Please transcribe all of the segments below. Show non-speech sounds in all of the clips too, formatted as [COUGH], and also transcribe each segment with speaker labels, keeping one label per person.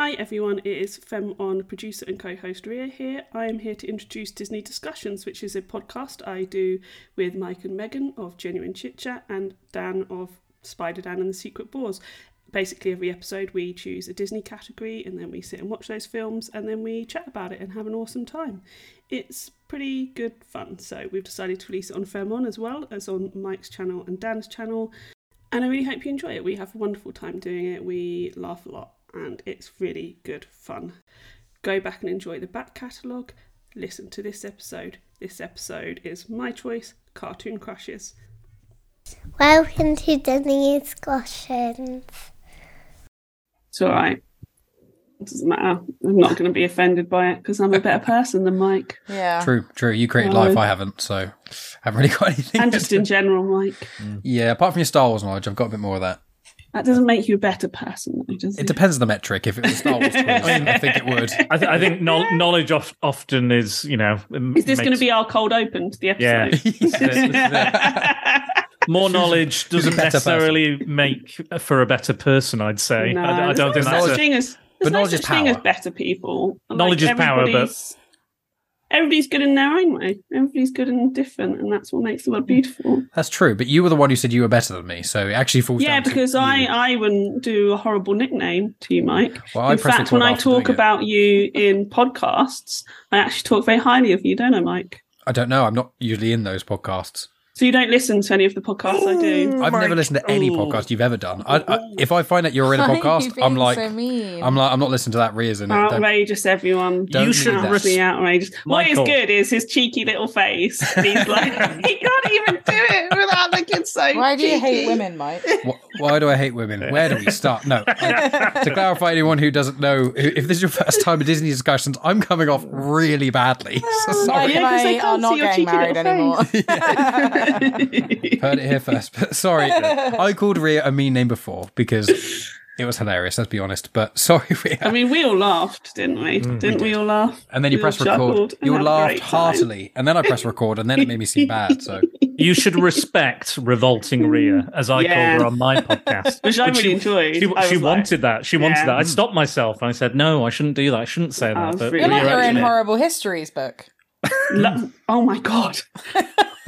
Speaker 1: Hi everyone, it is Femme On, producer and co host Ria here. I am here to introduce Disney Discussions, which is a podcast I do with Mike and Megan of Genuine Chit Chat and Dan of Spider Dan and the Secret Bores. Basically, every episode we choose a Disney category and then we sit and watch those films and then we chat about it and have an awesome time. It's pretty good fun, so we've decided to release it on Femme On as well as on Mike's channel and Dan's channel. And I really hope you enjoy it. We have a wonderful time doing it, we laugh a lot and it's really good fun. Go back and enjoy the back catalogue, listen to this episode. This episode is my choice Cartoon Crushes.
Speaker 2: Welcome to Disney Discussions.
Speaker 1: It's alright. It doesn't matter. I'm not going to be offended by it because I'm a better person than Mike.
Speaker 3: Yeah.
Speaker 4: True, true. You created
Speaker 1: No.
Speaker 4: life, I haven't, so I haven't really got anything.
Speaker 1: And just in general, Mike.
Speaker 4: yeah, apart from your Star Wars knowledge, I've got a bit more of that.
Speaker 1: That doesn't make you a better person, does it?
Speaker 4: It depends on the metric. If it was Star Wars [LAUGHS] quiz, I think it would.
Speaker 5: I, th- I think no- knowledge of- often is, you know.
Speaker 1: Is this going to be our cold open to the
Speaker 5: Yeah.
Speaker 1: episode? [LAUGHS] [LAUGHS]
Speaker 5: more knowledge doesn't
Speaker 4: better
Speaker 5: necessarily make for a better person? I'd say.
Speaker 1: No,
Speaker 5: I, I
Speaker 1: there's
Speaker 5: don't
Speaker 1: no
Speaker 5: think
Speaker 1: such
Speaker 5: that's. A,
Speaker 1: thing as
Speaker 4: But
Speaker 1: there's no
Speaker 4: knowledge
Speaker 1: such
Speaker 4: is
Speaker 1: thing as better people.
Speaker 5: Knowledge is power, but-
Speaker 1: everybody's- good in their own way. Everybody's good and different, and that's what makes the world beautiful.
Speaker 4: That's true. But you were the one who said you were better than me, so it actually falls
Speaker 1: Yeah, because I
Speaker 4: you.
Speaker 1: I wouldn't do a horrible nickname to you, Mike.
Speaker 4: Well,
Speaker 1: in
Speaker 4: press
Speaker 1: fact, when I talk about you in podcasts, I actually talk very highly of you, don't I, Mike?
Speaker 4: I don't know. I'm not usually in those podcasts.
Speaker 1: So you don't listen to any of the podcasts I do.
Speaker 4: I've never listened to any
Speaker 5: Ooh.
Speaker 4: podcast you've ever done. I, I, if I find out you're in a [LAUGHS]
Speaker 3: Why are you
Speaker 4: podcast,
Speaker 3: being
Speaker 4: I'm like,
Speaker 3: so mean?
Speaker 4: I'm like, I'm not listening to that. reason. in it. Don't-
Speaker 1: Outrageous, everyone.
Speaker 4: Don't
Speaker 5: You should
Speaker 4: do that.
Speaker 1: Absolutely outrageous. What is good is his cheeky little face. He's like, [LAUGHS] he can't even do it without looking so.
Speaker 3: Why do you hate women, Mike?
Speaker 4: Wh- Why do I hate women? Where do we start? No. Uh, to clarify, anyone who doesn't know, if this is your first time at Disney discussions, I'm coming off really badly. So [LAUGHS] sorry.
Speaker 1: Yeah, 'cause
Speaker 3: and
Speaker 1: they
Speaker 3: I are
Speaker 1: can't
Speaker 3: not
Speaker 1: see your
Speaker 3: getting married anymore.
Speaker 4: Heard it here first. But sorry, [LAUGHS] I called Ria a mean name before because it was hilarious. Let's be honest. But sorry, Ria.
Speaker 1: I mean, we all laughed, didn't we? Mm. didn't we all laugh?
Speaker 4: and then you
Speaker 1: we
Speaker 4: press record. You laughed heartily, and then I press record, and then it made me seem bad. So [LAUGHS]
Speaker 5: you should respect revolting Ria, as I
Speaker 1: Yeah.
Speaker 5: called her on my podcast, [LAUGHS]
Speaker 1: Which I really
Speaker 5: she,
Speaker 1: enjoyed.
Speaker 5: She, she
Speaker 1: was like-
Speaker 5: wanted that. She wanted
Speaker 1: Yeah.
Speaker 5: that. I stopped myself and I said, "No, I shouldn't do that. I shouldn't say
Speaker 1: I
Speaker 5: that." But
Speaker 1: really
Speaker 3: You're like
Speaker 5: Ria
Speaker 3: you're in Horrible Histories book.
Speaker 1: Lo- oh my god!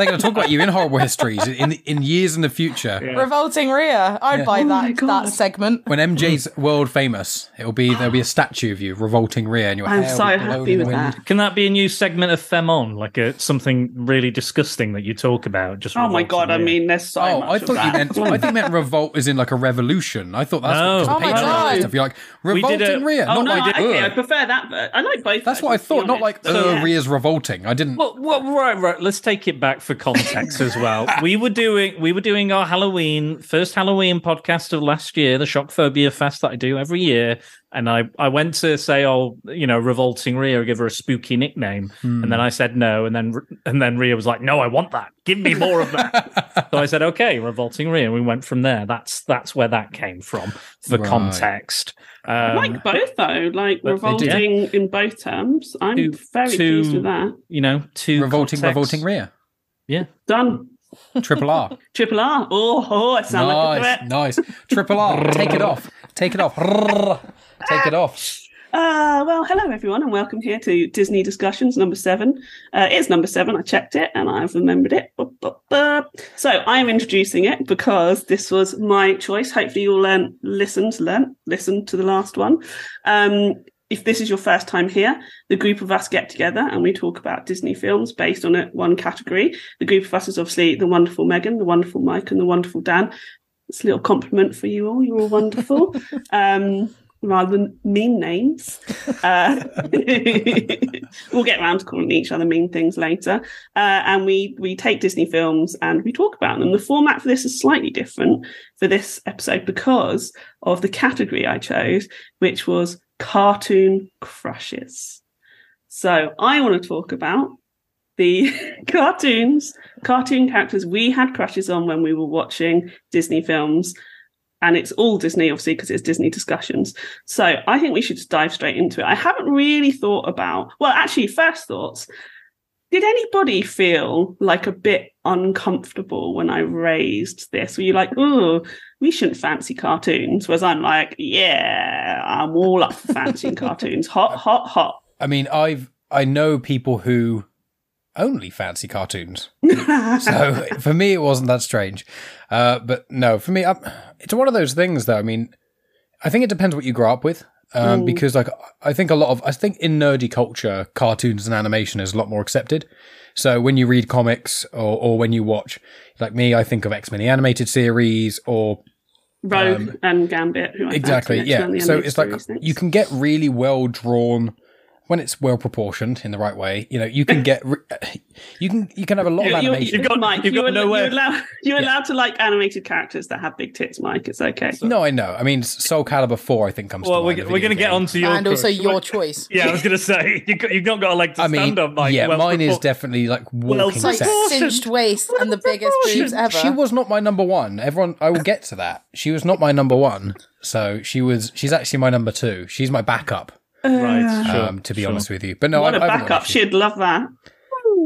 Speaker 4: They're going to talk about you in horrible histories in in years in the future.
Speaker 5: Yeah.
Speaker 3: Revolting Ria. I'd
Speaker 4: Yeah.
Speaker 3: buy
Speaker 1: Oh
Speaker 3: that
Speaker 1: God.
Speaker 3: that segment.
Speaker 4: When MJ's world famous, it'll be there'll be a statue of you revolting Ria, and your
Speaker 1: I'm
Speaker 4: hair will
Speaker 1: so
Speaker 4: be
Speaker 1: happy with
Speaker 4: wind.
Speaker 1: that.
Speaker 5: Can that be a new segment of Femme On, like a, something really disgusting that you talk about? Just
Speaker 1: Oh my
Speaker 5: revolting
Speaker 1: god! I mean, there's so
Speaker 4: Oh,
Speaker 1: much.
Speaker 4: I
Speaker 1: of
Speaker 4: thought you
Speaker 1: that.
Speaker 4: meant. I think you meant revolt is in like a revolution. I thought that's
Speaker 5: No.
Speaker 4: what, 'cause
Speaker 3: Oh
Speaker 4: the
Speaker 3: my
Speaker 4: Patreon
Speaker 3: God.
Speaker 4: stuff. You're like revolting
Speaker 5: a-
Speaker 4: Ria,
Speaker 1: Oh
Speaker 4: not
Speaker 1: no!
Speaker 4: like
Speaker 1: I, okay, I prefer that. But I like both.
Speaker 4: That's what I
Speaker 1: versions, to be
Speaker 4: thought. Not like
Speaker 1: honest.
Speaker 4: uh, Ria's revolting. I didn't.
Speaker 5: Well, well, right, right. Let's take it back for context as well. We were doing we were doing our Halloween first Halloween podcast of last year, the Shock Phobia Fest that I do every year, and I I went to say, oh, you know, revolting Ria, give her a spooky nickname, and then I said no, and then and then Ria was like, no, I want that. Give me more of that. [LAUGHS] so I said, okay, revolting Ria. And we went from there. That's that's where that came from for
Speaker 4: Right.
Speaker 5: context.
Speaker 1: I
Speaker 5: Um,
Speaker 1: like both though, like
Speaker 5: but they
Speaker 1: revolting in both terms. I'm
Speaker 5: To-
Speaker 1: very
Speaker 5: to-
Speaker 1: pleased with that.
Speaker 5: you know, to
Speaker 4: revolting,
Speaker 5: context.
Speaker 4: revolting Ria.
Speaker 5: Yeah.
Speaker 1: Done.
Speaker 4: Triple R. [LAUGHS]
Speaker 1: Triple R. Oh, oh it sounds like a
Speaker 4: nice,
Speaker 1: threat.
Speaker 4: nice. Triple R. Take it off. Take it off. Take it off.
Speaker 1: Uh, well, hello everyone, and welcome here to Disney Discussions number seven. Uh, it is number seven. I checked it and I've remembered it. Bup, bup, bup. So I am introducing it because this was my choice. Hopefully, you'll learn, listen to learn, listen to the last one. Um, if this is your first time here, the group of us get together and we talk about Disney films based on it, one category. The group of us is obviously the wonderful Megan, the wonderful Mike, and the wonderful Dan. It's a little compliment for you all. You're all wonderful. [LAUGHS] um, rather than mean names. Uh, [LAUGHS] we'll get around to calling each other mean things later. Uh, and we we take Disney films and we talk about them. The format for this is slightly different for this episode because of the category I chose, which was cartoon crushes. So I want to talk about the [LAUGHS] cartoons, cartoon characters we had crushes on when we were watching Disney films. And it's all Disney, obviously, because it's Disney discussions. So I think we should just dive straight into it. I haven't really thought about, well, actually, first thoughts. Did anybody feel like a bit uncomfortable when I raised this? Were you like, oh, we shouldn't fancy cartoons? Whereas I'm like, yeah, I'm all up for fancying cartoons. [LAUGHS] Hot, hot, hot.
Speaker 4: I mean, I've I know people who only fancy cartoons, [LAUGHS] so for me it wasn't that strange. Uh, but no, for me, i it's one of those things. Though I mean, I think it depends what you grow up with. Um, because like I think a lot of I think in nerdy culture, cartoons and animation is a lot more accepted. So when you read comics or, or when you watch, like me, I think of X Men the animated series or
Speaker 1: Rogue and Gambit, who I
Speaker 4: Um, exactly yeah
Speaker 1: next on the
Speaker 4: so it's like
Speaker 1: next.
Speaker 4: you can get really well drawn when it's well proportioned in the right way you know you can get re- you can you can have a lot of
Speaker 1: You- you-
Speaker 4: animation.
Speaker 1: you've got, Mike,
Speaker 5: you've
Speaker 1: you're,
Speaker 5: got nowhere-
Speaker 1: you're, allowed, [LAUGHS] you're allowed to like animated characters that have big tits, Mike. It's okay.
Speaker 4: no i know. I mean soul calibur 4 i think comes
Speaker 5: Well,
Speaker 4: to
Speaker 5: we're,
Speaker 4: mind,
Speaker 5: we're we're going to get
Speaker 4: game.
Speaker 5: onto your
Speaker 3: and also your choice.
Speaker 5: Yeah, I was going to say [LAUGHS] you got, you've not got a leg to
Speaker 4: i mean
Speaker 5: stand on, Mike.
Speaker 4: yeah
Speaker 5: Well,
Speaker 4: mine is definitely like walking
Speaker 3: It's like cinched waist and the biggest boobs ever.
Speaker 4: she was not my number one. Everyone i will get to that. She was not my number one. So she was she's actually my number two. She's my backup
Speaker 5: right. Sure.
Speaker 4: um to be honest with you but no
Speaker 1: what
Speaker 4: I,
Speaker 1: a
Speaker 4: I haven't got
Speaker 1: backup. She'd love that.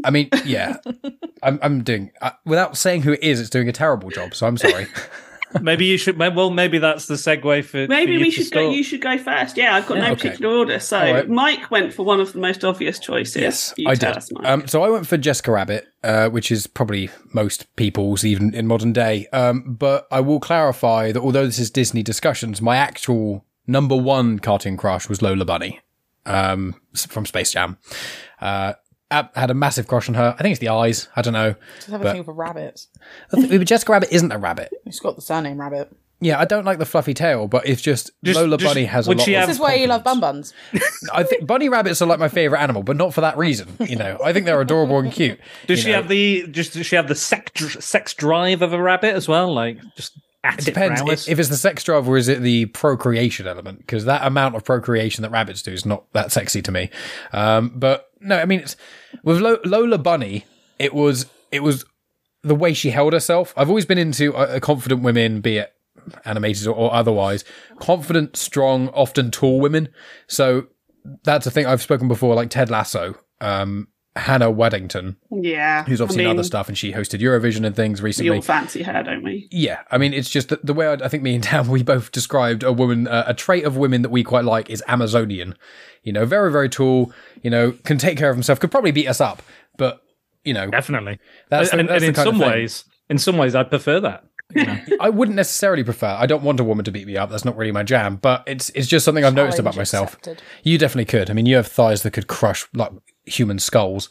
Speaker 4: I mean, yeah, [LAUGHS] I'm, I'm doing uh, without saying who it is. It's doing a terrible job, so I'm sorry. [LAUGHS]
Speaker 5: maybe you should. Well, maybe that's the segue for.
Speaker 1: Maybe
Speaker 5: for you
Speaker 1: we
Speaker 5: to
Speaker 1: should go. You should go first. Yeah, I've got no
Speaker 4: Okay.
Speaker 1: particular order. So
Speaker 4: All right.
Speaker 1: Mike went for one of the most obvious choices.
Speaker 4: yes,
Speaker 1: you
Speaker 4: I
Speaker 1: tell
Speaker 4: did.
Speaker 1: us, Mike.
Speaker 4: Um, so I went for Jessica Rabbit, uh, which is probably most people's, even in modern day. Um, but I will clarify that although this is Disney discussions, my actual number one cartoon crush was Lola Bunny, um, from Space Jam. Uh, I had a massive crush on her. I think it's the eyes. I don't know.
Speaker 3: Just have a thing for rabbits.
Speaker 4: But Jessica Rabbit isn't a rabbit.
Speaker 3: It's got the surname Rabbit.
Speaker 4: Yeah, I don't like the fluffy tail, but it's just,
Speaker 5: Just-
Speaker 4: Lola
Speaker 5: just-
Speaker 4: Bunny has a
Speaker 5: would
Speaker 4: lot
Speaker 5: she
Speaker 4: of
Speaker 3: This is why you love bun buns.
Speaker 4: I think [LAUGHS] bunny rabbits are like my favorite animal, but not for that reason. You know, I think they're adorable and cute.
Speaker 5: Does she
Speaker 4: know.
Speaker 5: have the? Just does she have the sex sex drive of a rabbit as well? Like just at it,
Speaker 4: It depends
Speaker 5: hours?
Speaker 4: if it's the sex drive or is it the procreation element? Because that amount of procreation that rabbits do is not that sexy to me. Um, but no, I mean, it's, with Lo- Lola Bunny, it was it was the way she held herself. I've always been into uh, confident women, be it animated or, or otherwise, confident, strong, often tall women. So that's a thing I've spoken before, like Ted Lasso. Um, Hannah Waddingham,
Speaker 1: yeah,
Speaker 4: who's obviously
Speaker 1: I mean,
Speaker 4: other stuff, and she hosted Eurovision and things
Speaker 1: We
Speaker 4: recently.
Speaker 1: all fancy her, don't we?
Speaker 4: Yeah, I mean, it's just that the way I, I think me and Dan [LAUGHS] we both described a woman, uh, a trait of women that we quite like is Amazonian. You know, very very tall. You know, can take care of himself. Could probably beat us up, but you know,
Speaker 5: Definitely.
Speaker 4: That's the-
Speaker 5: and,
Speaker 4: that's
Speaker 5: and
Speaker 4: the
Speaker 5: in some ways, in some ways, I prefer that. [LAUGHS]
Speaker 4: I wouldn't necessarily prefer. I don't want a woman to beat me up. That's not really my jam. But it's it's just something I've noticed about myself.
Speaker 3: accepted.
Speaker 4: You definitely could. I mean, you have thighs that could crush like human skulls.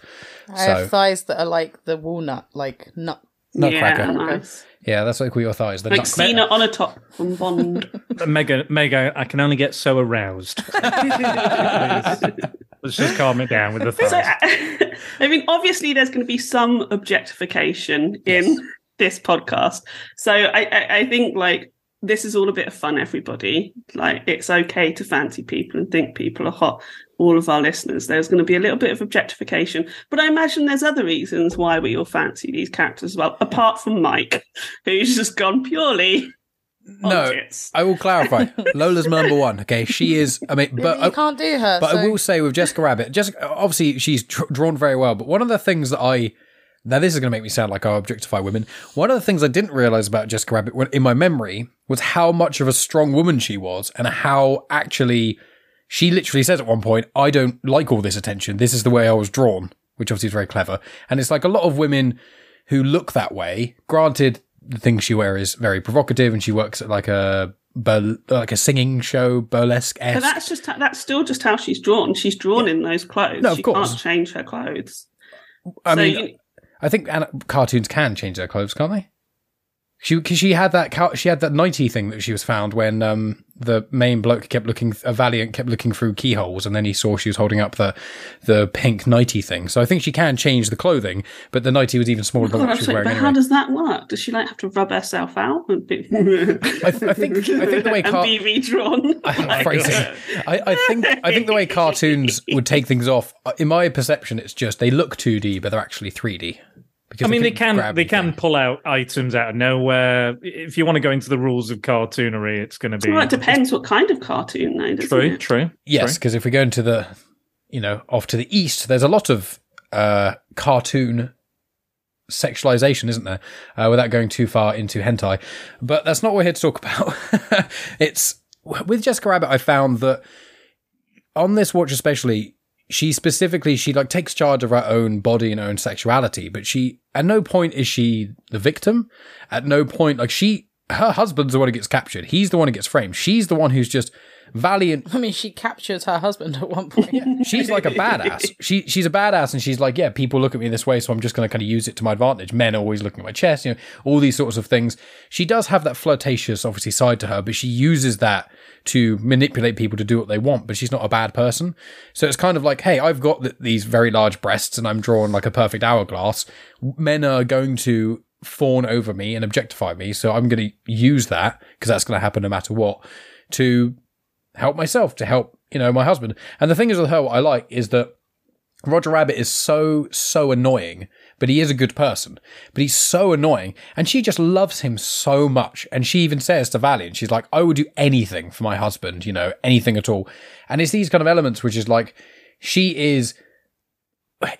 Speaker 3: I
Speaker 4: So
Speaker 3: have thighs that are like the walnut, like nut.
Speaker 4: nutcracker.
Speaker 1: Yeah,
Speaker 4: Yeah,
Speaker 1: nice.
Speaker 4: that's what I call your thighs. The
Speaker 1: Like
Speaker 4: nut-
Speaker 1: Cena on a top from Bond. [LAUGHS]
Speaker 5: Mega, mega. I can only get so aroused. [LAUGHS] Let's just calm it down with the
Speaker 1: So,
Speaker 5: thighs. [LAUGHS]
Speaker 1: I mean, obviously, there's going to be some objectification in this podcast. So, I, I, I think like this is all a bit of fun, everybody. Like, it's okay to fancy people and think people are hot. All of our listeners, there's going to be a little bit of objectification, but I imagine there's other reasons why we all fancy these characters as well, apart from Mike, who's just gone purely.
Speaker 4: no. I will clarify. [LAUGHS] Lola's my number one. Okay, she is. I mean, but
Speaker 3: you can't do her.
Speaker 4: But
Speaker 3: so.
Speaker 4: I will say with Jessica Rabbit, Jessica obviously she's dr- drawn very well. But one of the things that I now this is going to make me sound like I objectify women. One of the things I didn't realize about Jessica Rabbit when- in my memory was how much of a strong woman she was, and how actually she literally says at one point, "I don't like all this attention. This is the way I was drawn," which obviously is very clever. And it's like a lot of women who look that way. Granted, the thing she wears is very provocative, and she works at like a bur- like a singing show, burlesque
Speaker 1: But
Speaker 4: esque.
Speaker 1: that's just that's still just how she's drawn. She's drawn in those clothes.
Speaker 4: No, of
Speaker 1: she
Speaker 4: course.
Speaker 1: can't change her clothes.
Speaker 4: I
Speaker 1: So
Speaker 4: mean,
Speaker 1: you-
Speaker 4: I think cartoons can change their clothes, can't they? She because she had that cow- she had that nighty thing that she was found when um the main bloke kept looking a valiant kept looking through keyholes and then he saw she was holding up the the pink nighty thing. So I think she can change the clothing, but the nighty was even smaller than what she was wearing
Speaker 1: but
Speaker 4: anyway.
Speaker 1: how does that work? Does she like have to rub herself out and be, [LAUGHS]
Speaker 4: I, th- I think I think the way [LAUGHS]
Speaker 1: and be redrawn? [LAUGHS]
Speaker 4: phrasing. I, I think I think the way cartoons would take things off. uh, In my perception, it's just they look 2D, but they're actually 3D. Because
Speaker 5: I mean, they can they can pull out items out of nowhere. If you want to go into the rules of cartoonery, it's going to be
Speaker 1: well, it depends what kind of cartoon, though. Doesn't
Speaker 5: True,
Speaker 1: it?
Speaker 5: true.
Speaker 4: Yes, because if we go into the, you know, off to the east, there's a lot of uh, cartoon sexualization, isn't there? Uh, without going too far into hentai, but that's not what we're here to talk [LAUGHS] about. it's with Jessica Rabbit, I found that on this watch especially, she specifically she like takes charge of her own body and her own sexuality, but she at no point is she the victim. At no point like she her husband's the one who gets captured. He's the one who gets framed. She's the one who's just valiant.
Speaker 3: I mean, she captures her husband at one point.
Speaker 4: She's like a badass. [LAUGHS] She she's a badass, and she's like, yeah, people look at me this way, so I'm just going to kind of use it to my advantage. Men are always looking at my chest, you know, all these sorts of things. She does have that flirtatious, obviously, side to her, but she uses that to manipulate people to do what they want. But she's not a bad person, so it's kind of like, hey, I've got th- these very large breasts, and I'm drawn like a perfect hourglass. Men are going to fawn over me and objectify me, so I'm going to use that because that's going to happen no matter what to help myself, to help, you know, my husband. And the thing is with her, what I like is that Roger Rabbit is so, so annoying, but he is a good person. But he's so annoying. And she just loves him so much. And she even says to Valiant, she's like, I would do anything for my husband, you know, anything at all. And it's these kind of elements, which is like, she is,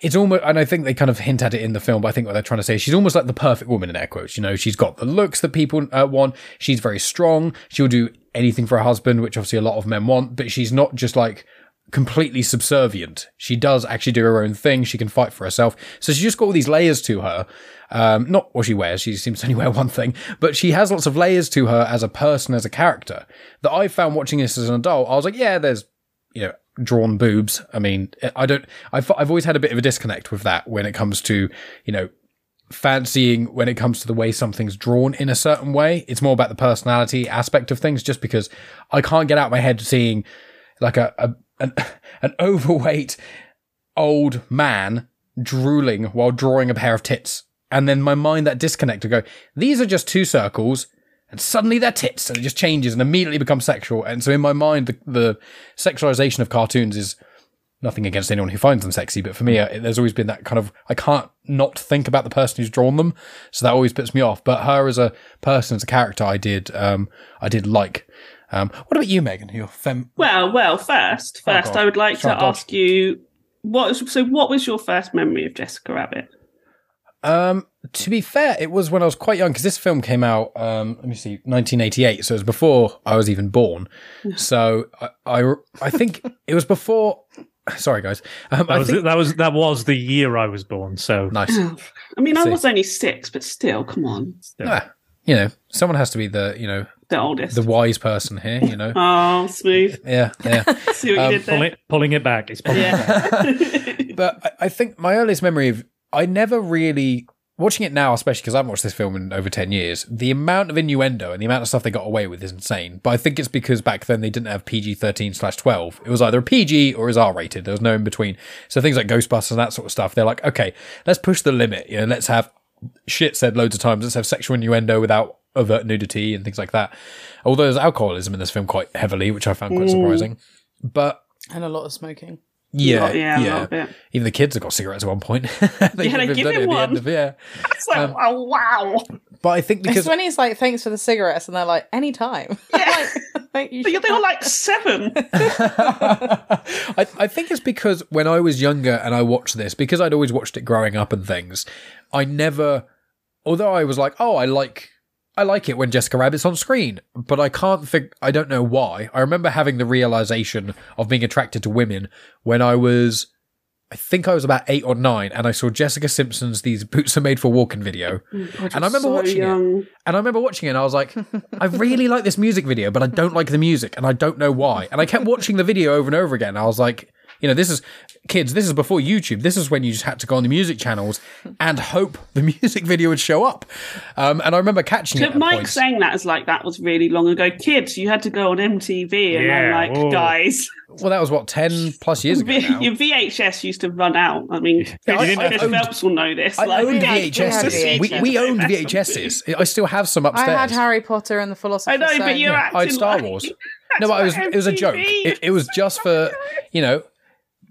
Speaker 4: it's almost, and I think they kind of hint at it in the film, but I think what they're trying to say, is she's almost like the perfect woman in air quotes. You know, she's got the looks that people uh, want. She's very strong. She'll do anything for her husband, which obviously a lot of men want, but she's not just like completely subservient. She does actually do her own thing. She can fight for herself. So she's just got all these layers to her. Um, not what she wears. She seems to only wear [LAUGHS] one thing, but she has lots of layers to her as a person, as a character that I found watching this as an adult. I was like, yeah, there's, you know, drawn boobs. I mean, I don't, I've, I've always had a bit of a disconnect with that when it comes to, you know, fancying when it comes to the way something's drawn in a certain way. It's more about the personality aspect of things, just because I can't get out my head seeing like a, a an, [LAUGHS] an overweight old man drooling while drawing a pair of tits. And then my mind that disconnect to go, these are just two circles and suddenly they're tits and it just changes and immediately becomes sexual. And so in my mind, the, the sexualization of cartoons is nothing against anyone who finds them sexy, but for me, uh, there's always been that kind of, I can't not think about the person who's drawn them. So that always puts me off. But her as a person, as a character, I did, um, I did like. Um, what about you, Megan? Your fem-
Speaker 1: Well, well, first,
Speaker 4: Oh,
Speaker 1: first,
Speaker 4: God.
Speaker 1: I would like to ask you what. Was, so, what was your first memory of Jessica Rabbit?
Speaker 4: Um, to be fair, it was when I was quite young because this film came out. Um, let me see, 1988. So it was before I was even born. [LAUGHS] So I, I, I think it was before. Sorry, guys. Um,
Speaker 5: That
Speaker 4: I
Speaker 5: was,
Speaker 4: think
Speaker 5: that was that was the year I was born. So
Speaker 4: nice.
Speaker 1: I mean, I
Speaker 4: See.
Speaker 1: was only six, but still, come on,
Speaker 4: Ah, you know, someone has to be the you know
Speaker 1: the oldest.
Speaker 4: the wise person here. You know. [LAUGHS]
Speaker 1: oh, smooth.
Speaker 4: Yeah, yeah. [LAUGHS]
Speaker 1: See what
Speaker 4: Um,
Speaker 1: you did there?
Speaker 5: pulling, pulling it back. It's pulling it back.
Speaker 4: But I, I think my earliest memory of I never really watching it now, especially because I haven't watched this film in over ten years. The amount of innuendo and the amount of stuff they got away with is insane. But I think it's because back then they didn't have PG thirteen slash twelve. It was either a PG or it was R rated. There was no in between. So things like Ghostbusters and that sort of stuff, they're like, okay, let's push the limit. You know, let's have shit said loads of times. Let's have sexual innuendo without overt nudity and things like that. Although there's alcoholism in this film quite heavily, which I found quite mm. surprising. But
Speaker 3: and a lot of smoking.
Speaker 4: Yeah,
Speaker 1: yeah,
Speaker 4: yeah.
Speaker 1: bit.
Speaker 4: Even the kids have got cigarettes at one point. [LAUGHS]
Speaker 1: Yeah, they give him
Speaker 4: it at the
Speaker 1: one.
Speaker 4: of- yeah. [LAUGHS]
Speaker 1: It's like,
Speaker 4: Um,
Speaker 1: oh wow!
Speaker 4: But I think
Speaker 3: It's
Speaker 4: because
Speaker 3: when he's like, "Thanks for the cigarettes," and they're like, "Anytime." [LAUGHS]
Speaker 1: Yeah.
Speaker 3: like, like, you
Speaker 1: But they were like seven.
Speaker 4: I, I think it's because when I was younger and I watched this, because I'd always watched it growing up and things, I never, although I was like, oh, I like, I like it when Jessica Rabbit's on screen, but I can't think, I don't know why. I remember having the realization of being attracted to women when I was, I think I was about eight or nine, and I saw Jessica Simpson's "These Boots Are Made for Walking" video, and I remember
Speaker 1: so
Speaker 4: watching it. And I remember watching it and I was like, [LAUGHS] I really like this music video, but I don't like the music and I don't know why. And I kept watching the video over and over again. I was like, you know, this is kids, this is before YouTube. This is when you just had to go on the music channels and hope the [LAUGHS] music video would show up. Um, and I remember catching it.
Speaker 1: Mike
Speaker 4: points.
Speaker 1: saying that is like that was really long ago. Kids, you had to go on MTV, and
Speaker 5: Yeah,
Speaker 1: I'm like,
Speaker 5: whoa.
Speaker 1: guys,
Speaker 4: well, that was what, 10 plus years ago [LAUGHS] now.
Speaker 1: your VHS used to run out. I mean,
Speaker 4: Yeah, I-
Speaker 1: Chris,
Speaker 4: I
Speaker 1: Chris
Speaker 4: owned-
Speaker 1: Phelps will know this.
Speaker 4: I
Speaker 1: like,
Speaker 4: owned
Speaker 3: we
Speaker 4: VHSs. We,
Speaker 3: VHS.
Speaker 4: we owned VHSs. I still have some upstairs.
Speaker 3: I had Harry Potter and the Philosopher's
Speaker 1: I know, but
Speaker 3: Stone.
Speaker 1: you're
Speaker 4: I
Speaker 1: acting
Speaker 4: had Star
Speaker 1: like-
Speaker 4: Wars. [LAUGHS] No, but it was
Speaker 1: what
Speaker 4: it was a joke. It, it was just for you know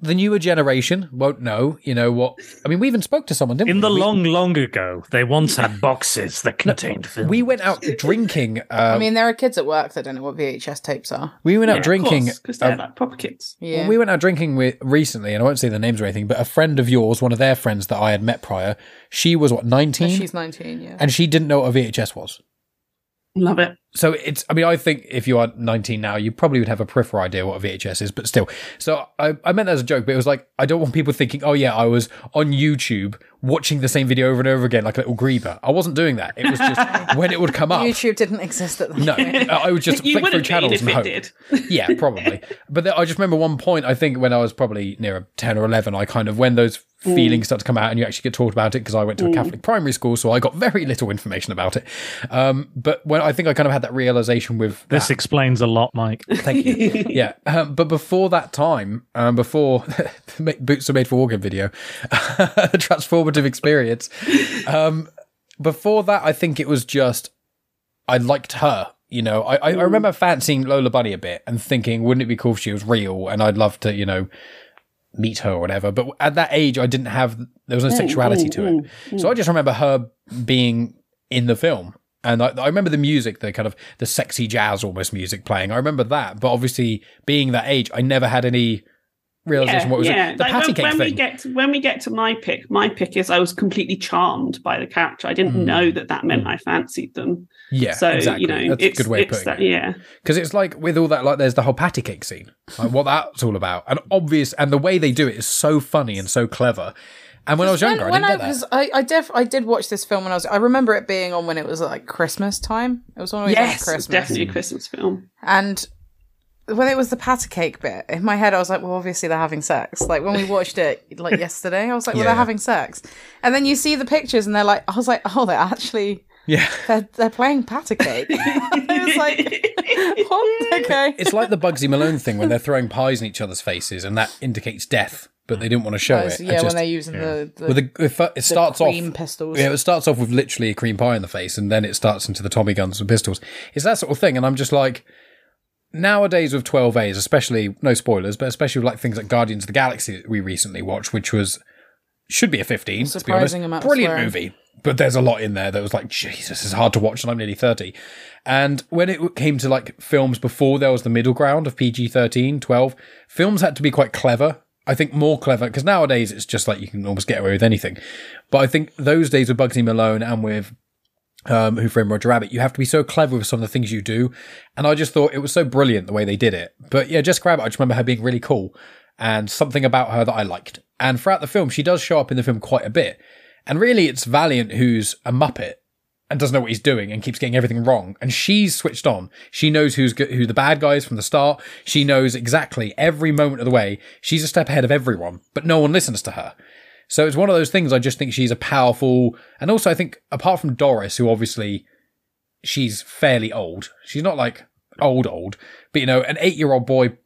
Speaker 4: the newer generation won't know. You know what? I mean, we even spoke to someone, didn't
Speaker 5: In
Speaker 4: we?
Speaker 5: the
Speaker 4: We-
Speaker 5: long, long ago, they once had boxes that contained film.
Speaker 4: we went out drinking. Um,
Speaker 3: I mean, there are kids at work that don't know what VHS tapes are.
Speaker 4: we went out drinking.
Speaker 1: because they're
Speaker 4: um,
Speaker 1: like proper kids.
Speaker 3: Yeah.
Speaker 4: when we went out drinking with recently, and I won't say the names or anything, but a friend of yours, one of their friends that I had met prior, she was what nineteen,
Speaker 3: She's 19, yeah.
Speaker 4: and she didn't know what a VHS was.
Speaker 1: Love it.
Speaker 4: so it's i mean i think if you are 19 now you probably would have a peripheral idea what a vhs is but still so i, I meant that as a joke but it was like i don't want people thinking oh yeah i was on youtube watching the same video over and over again like a little griever i wasn't doing that it was just [LAUGHS] when it would come up
Speaker 3: YouTube didn't exist at the time.
Speaker 4: no i would just [LAUGHS] flick through channels and hope
Speaker 1: did. [LAUGHS]
Speaker 4: yeah, probably. But I just remember one point. I think when I was probably near ten or eleven, I kind of when those feelings start to come out and you actually get taught about it because I went to a Catholic primary school, so I got very little information about it. Um, but when I think I kind of had that realization with
Speaker 5: This
Speaker 4: that-
Speaker 5: explains a lot, Mike.
Speaker 4: Thank you. [LAUGHS] yeah, um, but before that time, um, before [LAUGHS] Boots are made for walking video, [LAUGHS] a transformative experience. Um, before that, I think it was just I liked her. You know, I, I, I remember fancying Lola Bunny a bit and thinking, wouldn't it be cool if she was real? And I'd love to, you know, meet her or whatever. But at that age, I didn't have there was no mm, sexuality mm, to it. Mm, so I just remember her being in the film. And I, I remember the music, the kind of the sexy jazz almost music playing. I remember that, but obviously being that age, I never had any realization what was it. The
Speaker 1: Like,
Speaker 4: patty
Speaker 1: when,
Speaker 4: cake
Speaker 1: when we get to, when we get to my pick, my pick is I was completely charmed by the character. I didn't
Speaker 4: Mm.
Speaker 1: know that that meant I fancied them.
Speaker 4: yeah,
Speaker 1: so
Speaker 4: exactly.
Speaker 1: you know,
Speaker 4: That's
Speaker 1: it's
Speaker 4: a good way of putting
Speaker 1: that,
Speaker 4: it.
Speaker 1: yeah.
Speaker 4: Because it's like with all that, like there's the whole patty cake scene, like what that's all about, and obvious, and the way they do it is so funny and so clever. And when I was younger,
Speaker 3: when,
Speaker 4: I didn't
Speaker 3: I
Speaker 4: get
Speaker 3: was,
Speaker 4: that.
Speaker 3: I, I def, I did watch this film when I was. I remember it being on when it was like Christmas time. It was always
Speaker 1: Yes,
Speaker 3: on
Speaker 1: it's
Speaker 3: Christmas,
Speaker 1: definitely a Christmas film.
Speaker 3: and when it was the patty cake bit in my head, I was like, well, obviously they're having sex. Like when we watched it like [LAUGHS] yesterday, I was like, well,
Speaker 4: Yeah.
Speaker 3: they're having sex, and then you see the pictures, and they're like, I was like, oh, they're actually
Speaker 4: Yeah,
Speaker 3: they're they're playing patty cake. [LAUGHS] I was like, [LAUGHS] what? Okay.
Speaker 4: it's like the Bugsy Malone thing when they're throwing pies in each other's faces, and that indicates death, but they didn't want to show it.
Speaker 3: yeah,
Speaker 4: It
Speaker 3: when they're using the, the,
Speaker 4: Well, the, if it starts off.
Speaker 3: cream pistols.
Speaker 4: Yeah, it starts off with literally a cream pie in the face, and then it starts into the Tommy guns and pistols. It's that sort of thing, and I'm just like, nowadays with 12As, especially no spoilers, but especially with like things like Guardians of the Galaxy that we recently watched, which was should be a 15. to be honest.
Speaker 3: Surprising amount
Speaker 4: Brilliant
Speaker 3: swearing.
Speaker 4: movie, but there's a lot in there that was like, Jesus, it's hard to watch, and I'm nearly 30. And when it came to like films before there was the middle ground of PG 13, 12, films had to be quite clever. I think more clever because nowadays it's just like you can almost get away with anything. But I think those days with Bugsy Malone and with um, Who Framed Roger Rabbit, you have to be so clever with some of the things you do. And I just thought it was so brilliant the way they did it. But yeah, Jessica Rabbit, I just remember her being really cool and something about her that I liked. And throughout the film, she does show up in the film quite a bit. And really, it's Valiant who's a muppet and doesn't know what he's doing and keeps getting everything wrong. And she's switched on. She knows who's go- who the bad guy is from the start. She knows exactly every moment of the way. She's a step ahead of everyone, but no one listens to her. So it's one of those things. I just think she's a powerful, and also I think apart from Doris, who obviously she's fairly old. She's not like old old, but you know, an eight year old boy,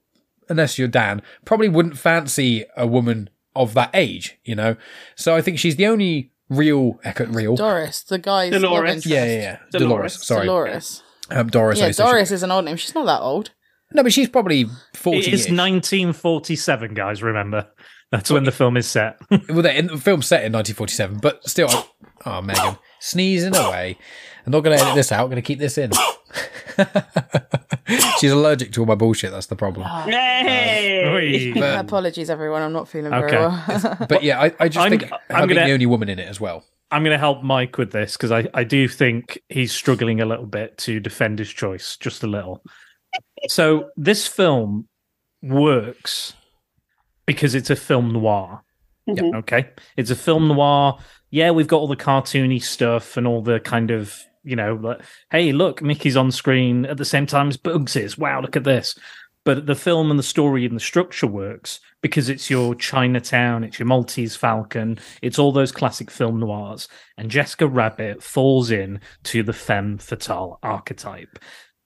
Speaker 4: unless you're Dan, probably wouldn't fancy a woman of that age. You know, so I think she's the only real, echo, real.
Speaker 3: Doris, the guy's love
Speaker 1: Dolores.
Speaker 4: yeah, yeah, yeah.
Speaker 1: Dolores.
Speaker 4: Dolores. Sorry,
Speaker 3: Dolores.
Speaker 4: Um, Doris.
Speaker 3: Yeah,
Speaker 4: said she-
Speaker 3: Doris is an old name. She's not that old.
Speaker 4: No, but she's probably forty.
Speaker 5: It is 1947, guys. Remember, that's when the film is set. [LAUGHS]
Speaker 4: well, the, in the film set in 1947, but still, I, oh, Megan, sneezing away. I'm not going to edit this out. I'm going to keep this in. [LAUGHS] She's allergic to all my bullshit. That's the problem.
Speaker 1: Yay!
Speaker 5: Oi. [LAUGHS]
Speaker 4: But-
Speaker 3: Apologies, everyone. I'm not feeling
Speaker 5: Okay.
Speaker 3: very well.
Speaker 4: But yeah, I, I just
Speaker 5: I'm-
Speaker 4: think
Speaker 5: I'm gonna-
Speaker 4: the only woman in it as well.
Speaker 5: I'm going to help Mike with this because I, I do think he's struggling a little bit to defend his choice, just a little. so this film works because it's a film noir.
Speaker 1: Mhm.
Speaker 5: Okay. It's a film noir. Yeah, we've got all the cartoony stuff and all the kind of, you know, like, hey, look, Mickey's on screen at the same time as Bugs is. Wow, look at this. But the film and the story and the structure works because it's your Chinatown, it's your Maltese Falcon, it's all those classic film noirs. And Jessica Rabbit falls in to the femme fatale archetype.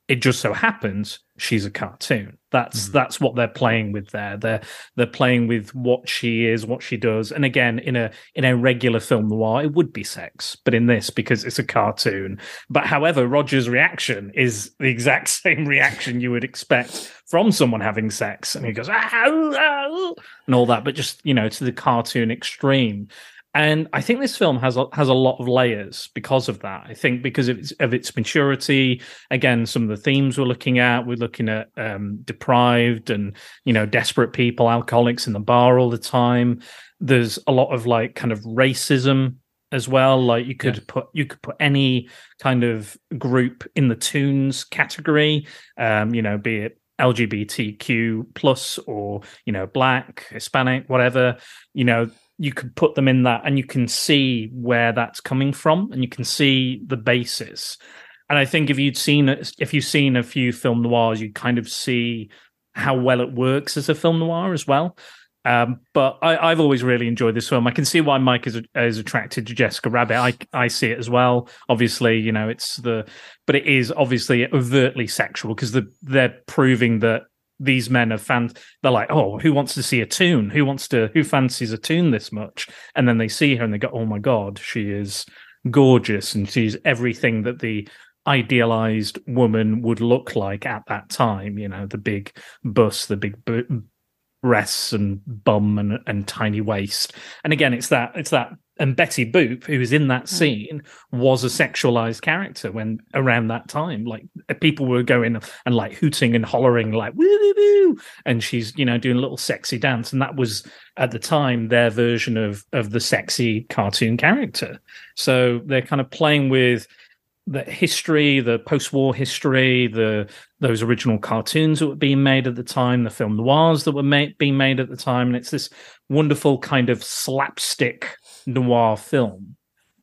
Speaker 5: It just so happens she's a cartoon. That's that's what they're playing with there. They're they're playing with what she is, what she does. And again, in a in a regular film noir, it would be sex, but in this, because it's a cartoon. But however, Roger's reaction is the exact [LAUGHS] same reaction you would expect from someone having sex, and he goes "Ah, ah, ah," and all that, but just you know to the cartoon extreme. And I think this film has a, has a lot of layers because of that. I think because of its, of its maturity. Again, some of the themes we're looking at, we're looking at um, deprived and you know desperate people, alcoholics in the bar all the time. There's a lot of like kind of racism as well. Like you could put you could put any kind of group in the tunes category. Um, you know, be it LGBTQ plus or you know black, Hispanic, whatever. You know, you could put them in that, and you can see where that's coming from, and you can see the basis. And I think if you'd seen if you've seen a few film noirs, you kind of see how well it works as a film noir as well. Um, but I, have always really enjoyed this film. I can see why Mike is is attracted to Jessica Rabbit. I I see it as well. Obviously, you know, it's the but it is obviously overtly sexual because the, they're proving that these men are fans. They're like, oh, who wants to see a tune? Who wants to? Who fancies a tune this much? And then they see her and they go, oh my god, she is gorgeous and she's everything that the idealized woman would look like at that time you know the big bust the big breasts and bum and, and tiny waist. And again, it's that it's that and Betty Boop, who is in that hmm. scene, was a sexualized character when around that time. Like people were going and like hooting and hollering, like woo woo woo, and she's you know doing a little sexy dance, and that was at the time their version of of the sexy cartoon character. So they're kind of playing with the history, the post-war history, the those original cartoons that were being made at the time, the film noirs that were made, being made at the time, and it's this wonderful kind of slapstick noir film.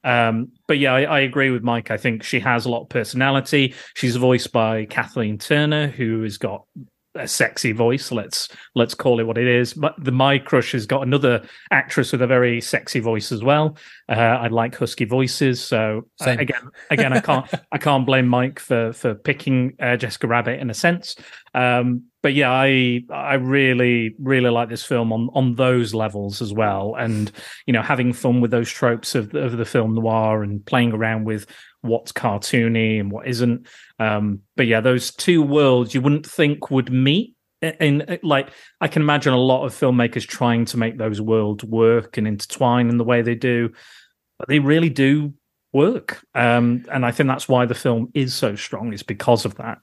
Speaker 5: Um, but yeah, I, I, agree with Mike. I think she has a lot of personality. She's voiced by Kathleen Turner, who has got a sexy voice. Let's let's call it what it is. But the my crush has got another actress with a very sexy voice as well. Uh, I like husky voices, so uh, again, again, I can't [LAUGHS] I can't blame Mike for for picking uh, Jessica Rabbit in a sense. Um, but yeah, I I really really like this film on on those levels as well, and you know having fun with those tropes of of the film noir and playing around with what's cartoony and what isn't. Um, but yeah, those two worlds you wouldn't think would meet. In, like, I can imagine a lot of filmmakers trying to make those worlds work and intertwine in the way they do, but they really do work. Um, and I think that's why the film is so strong. Is because of that.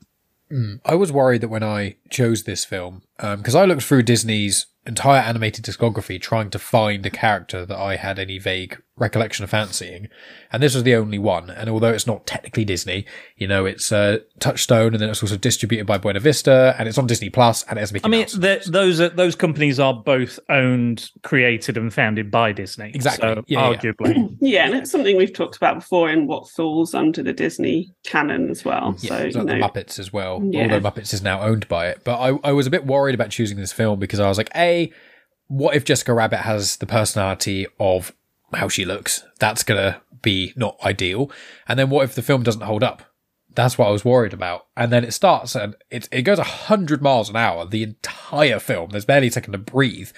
Speaker 4: Mm. I was worried that when I chose this film, because um, I looked through Disney's entire animated discography trying to find a character that I had any vague recollection of fancying, and this was the only one. And although it's not technically Disney, you know, it's uh, Touchstone, and then it's also distributed by Buena Vista, and it's on Disney Plus, and it's Mickey
Speaker 5: I mean, those are, those companies are both owned, created, and founded by Disney.
Speaker 4: Exactly,
Speaker 5: so,
Speaker 4: yeah,
Speaker 5: arguably, [CLEARS THROAT] [CLEARS THROAT]
Speaker 1: yeah. and it's something we've talked about before in what falls under the Disney canon as well. Yeah, so
Speaker 4: you know, the Muppets as well. Yeah. Although Muppets is now owned by it, but I, I was a bit worried about choosing this film because I was like, a what if Jessica Rabbit has the personality of how she looks? That's gonna be not ideal. And then what if the film doesn't hold up? That's what I was worried about. And then it starts and it it goes hundred miles an hour the entire film. There's barely a second to breathe.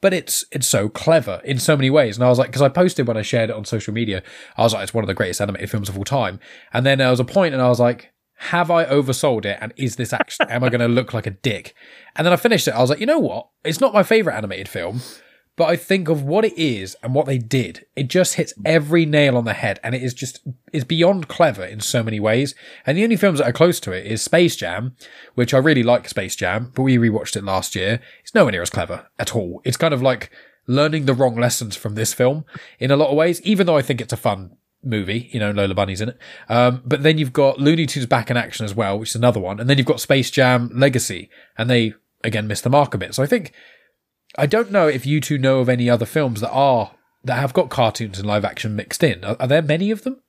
Speaker 4: But it's it's so clever in so many ways. And I was like, because I posted when I shared it on social media, I was like, it's one of the greatest animated films of all time. And then there was a point, and I was like, have I oversold it? And is this actually, am I going to look like a dick? And then I finished it. I was like, you know what? It's not my favorite animated film, but I think of what it is and what they did. It just hits every nail on the head and it is just, is beyond clever in so many ways. And the only films that are close to it is Space Jam, which I really like Space Jam, but we rewatched it last year. It's nowhere near as clever at all. It's kind of like learning the wrong lessons from this film in a lot of ways, even though I think it's a fun movie, you know, Lola Bunny's in it. Um, but then you've got Looney Tunes Back in Action as well, which is another one. And then you've got Space Jam Legacy, and they again missed the mark a bit. So I think I don't know if you two know of any other films that are that have got cartoons and live action mixed in. Are, are there many of them?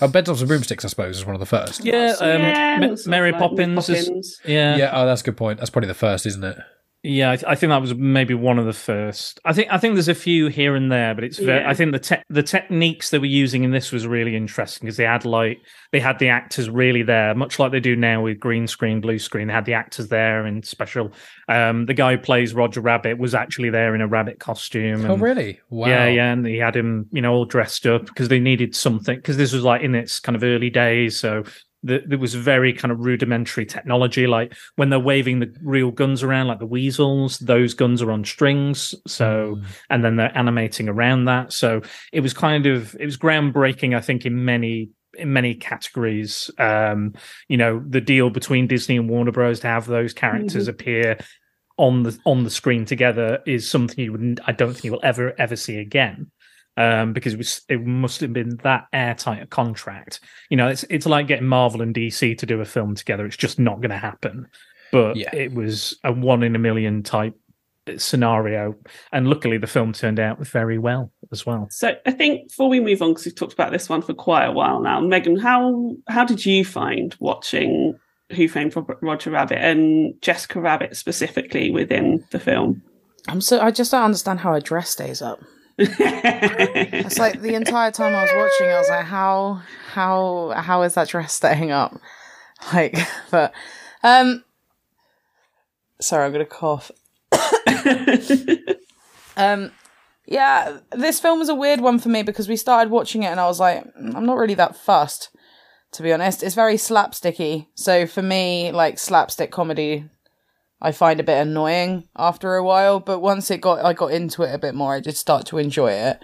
Speaker 4: Oh, Bedknobs and Broomsticks, I suppose, is one of the first.
Speaker 5: Yeah, um, yeah Mary Poppins. Poppins. Is, yeah,
Speaker 4: yeah. Oh, that's a good point. That's probably the first, isn't it?
Speaker 5: Yeah, I, th- I, think that was maybe one of the first. I think I think there's a few here and there, but it's very. Yeah. I think the te- the techniques they were using in this was really interesting because they had like they had the actors really there, much like they do now with green screen, blue screen. They had the actors there in special. Um, the guy who plays Roger Rabbit was actually there in a rabbit costume.
Speaker 4: Oh, and, oh, really?
Speaker 5: Wow. Yeah, yeah, and he had him, you know, all dressed up because they needed something because this was like in its kind of early days, so there was very kind of rudimentary technology. Like when they're waving the real guns around, like the weasels, those guns are on strings. So, mm. and then they're animating around that. So it was kind of, it was groundbreaking, I think, in many in many categories. Um, you know, the deal between Disney and Warner Bros. to have those characters mm-hmm. appear on the on the screen together is something you wouldn't. I don't think you will ever ever see again. Um, because it was it must have been that airtight a contract. You know, it's it's like getting Marvel and DC to do a film together. It's just not going to happen. But
Speaker 4: Yeah.
Speaker 5: it was a one in a million type scenario, and luckily the film turned out very well as well.
Speaker 1: So I think before we move on, because we've talked about this one for quite a while now, Megan, how how did you find watching Who Framed Ro- Roger Rabbit and Jessica Rabbit specifically within the film?
Speaker 3: I'm so I just don't understand how a dress stays up. It's like the entire time I was watching, I was like, how how how is that dress staying up? [LAUGHS] Like, but um, sorry, I'm gonna cough. [COUGHS] Um, yeah, this film was a weird one for me because we started watching it and I was like, "Mm, I'm not really that fussed, to be honest. It's very slapsticky. So for me, like slapstick comedy, I find a bit annoying after a while. But once it got, I got into it a bit more, I did start to enjoy it.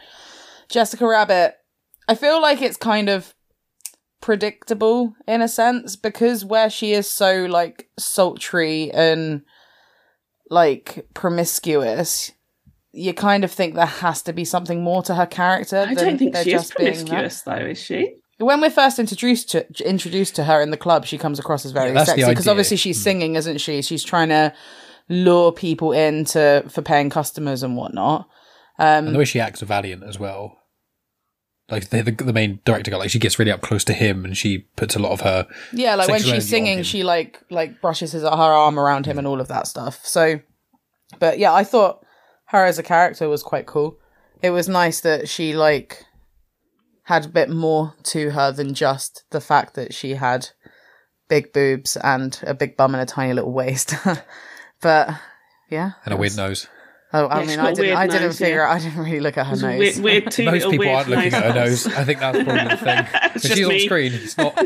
Speaker 3: Jessica Rabbit, I feel like it's kind of predictable in a sense because where she is so like sultry and like promiscuous you kind of think there has to be something more to her character.
Speaker 1: I
Speaker 3: than
Speaker 1: don't think
Speaker 3: there
Speaker 1: she is
Speaker 3: just being that.
Speaker 1: promiscuous, though, is she?
Speaker 3: When we're first introduced to introduced to her in the club, she comes across as very
Speaker 4: Yeah,
Speaker 3: sexy because obviously she's hmm. singing, isn't she? She's trying to lure people in to for paying customers and whatnot.
Speaker 4: Um, and the way she acts valiant as well. Like the, the the main director guy, like she gets really up close to him, and she puts a lot of her.
Speaker 3: Yeah, like when she's singing, she like like brushes his her arm around him and all of that stuff. So, but yeah, I thought her as a character was quite cool. It was nice that she like had a bit more to her than just the fact that she had big boobs and a big bum and a tiny little waist. [LAUGHS] but yeah,
Speaker 4: And a weird nose.
Speaker 3: Oh, I
Speaker 1: Yeah,
Speaker 3: mean, I didn't. I didn't
Speaker 1: nose,
Speaker 3: figure.
Speaker 1: yeah.
Speaker 3: I didn't really look at her nose.
Speaker 1: Weird, weird, [LAUGHS] two
Speaker 4: Most people
Speaker 1: weird
Speaker 4: aren't looking at her nose. I think that's probably the thing. [LAUGHS]
Speaker 1: It's
Speaker 4: If
Speaker 1: just
Speaker 4: she's on screen, it's not.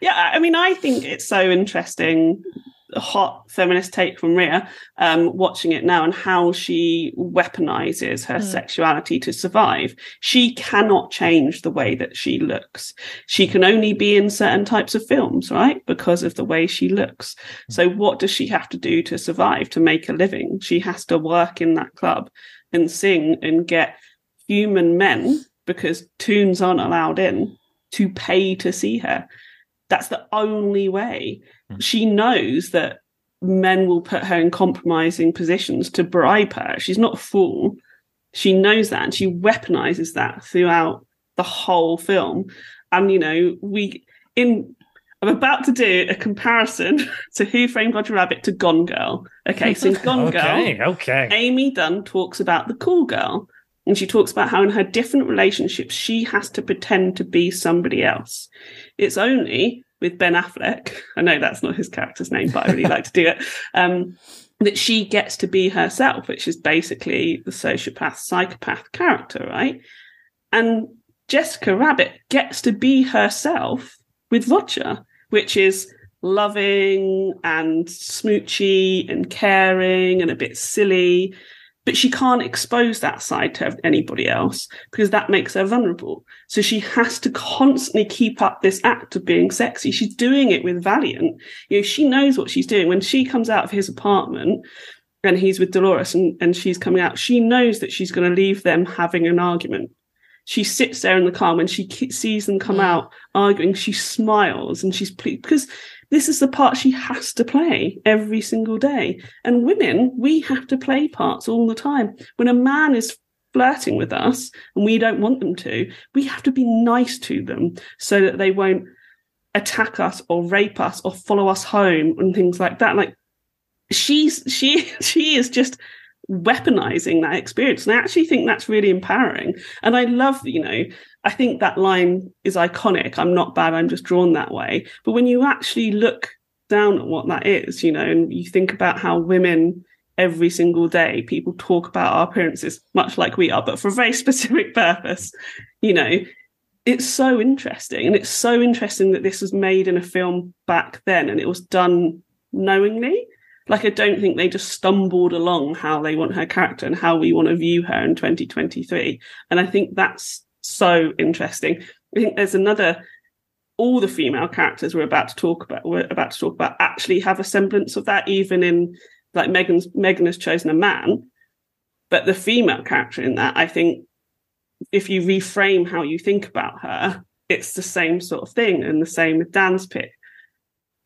Speaker 1: yeah, I mean, I think it's so interesting, a hot feminist take from Ria, um, watching it now and how she weaponizes her sexuality to survive. She cannot change the way that she looks. She can only be in certain types of films, right? Because of the way she looks. So what does she have to do to survive, to make a living? She has to work in that club and sing and get human men because tunes aren't allowed in to pay to see her. That's the only way. Hmm. She knows that men will put her in compromising positions to bribe her. She's not a fool. She knows that and she weaponizes that throughout the whole film. And, you know, we, in, I'm about to do a comparison [LAUGHS] to Who Framed Roger Rabbit to Gone Girl. Okay, so in Gone [LAUGHS] Girl,
Speaker 5: Okay, okay.
Speaker 1: Amy Dunne talks about the cool girl. And she talks about how in her different relationships, she has to pretend to be somebody else. It's only with Ben Affleck, I know that's not his character's name, but I really like to do it, um, that she gets to be herself, which is basically the sociopath, psychopath character, right? And Jessica Rabbit gets to be herself with Roger, which is loving and smoochy and caring and a bit silly. But she can't expose that side to anybody else because that makes her vulnerable. So she has to constantly keep up this act of being sexy. She's doing it with Valiant. You know, she knows what she's doing. When she comes out of his apartment and he's with Dolores and, and she's coming out, she knows that she's going to leave them having an argument. She sits there in the car when she sees them come mm. out arguing. She smiles and she's pleased because this is the part she has to play every single day. And women, we have to play parts all the time. When a man is flirting with us and we don't want them to, we have to be nice to them so that they won't attack us or rape us or follow us home and things like that. Like she's she [LAUGHS] she is just weaponizing that experience. And I actually think that's really empowering. And I love, you know, I think that line is iconic. I'm not bad, I'm just drawn that way. But when you actually look down at what that is, you know, and you think about how women every single day, people talk about our appearances, much like we are, but for a very [LAUGHS] specific purpose, you know, it's so interesting. And it's so interesting that this was made in a film back then and it was done knowingly. Like, I don't think they just stumbled along how they want her character and how we want to view her in 2023. And I think that's so interesting. I think there's another, all the female characters we're about to talk about, we're about to talk about actually have a semblance of that, even in like Megan's, Megan has chosen a man. But the female character in that, I think, if you reframe how you think about her, it's the same sort of thing, and the same with Dan's pick.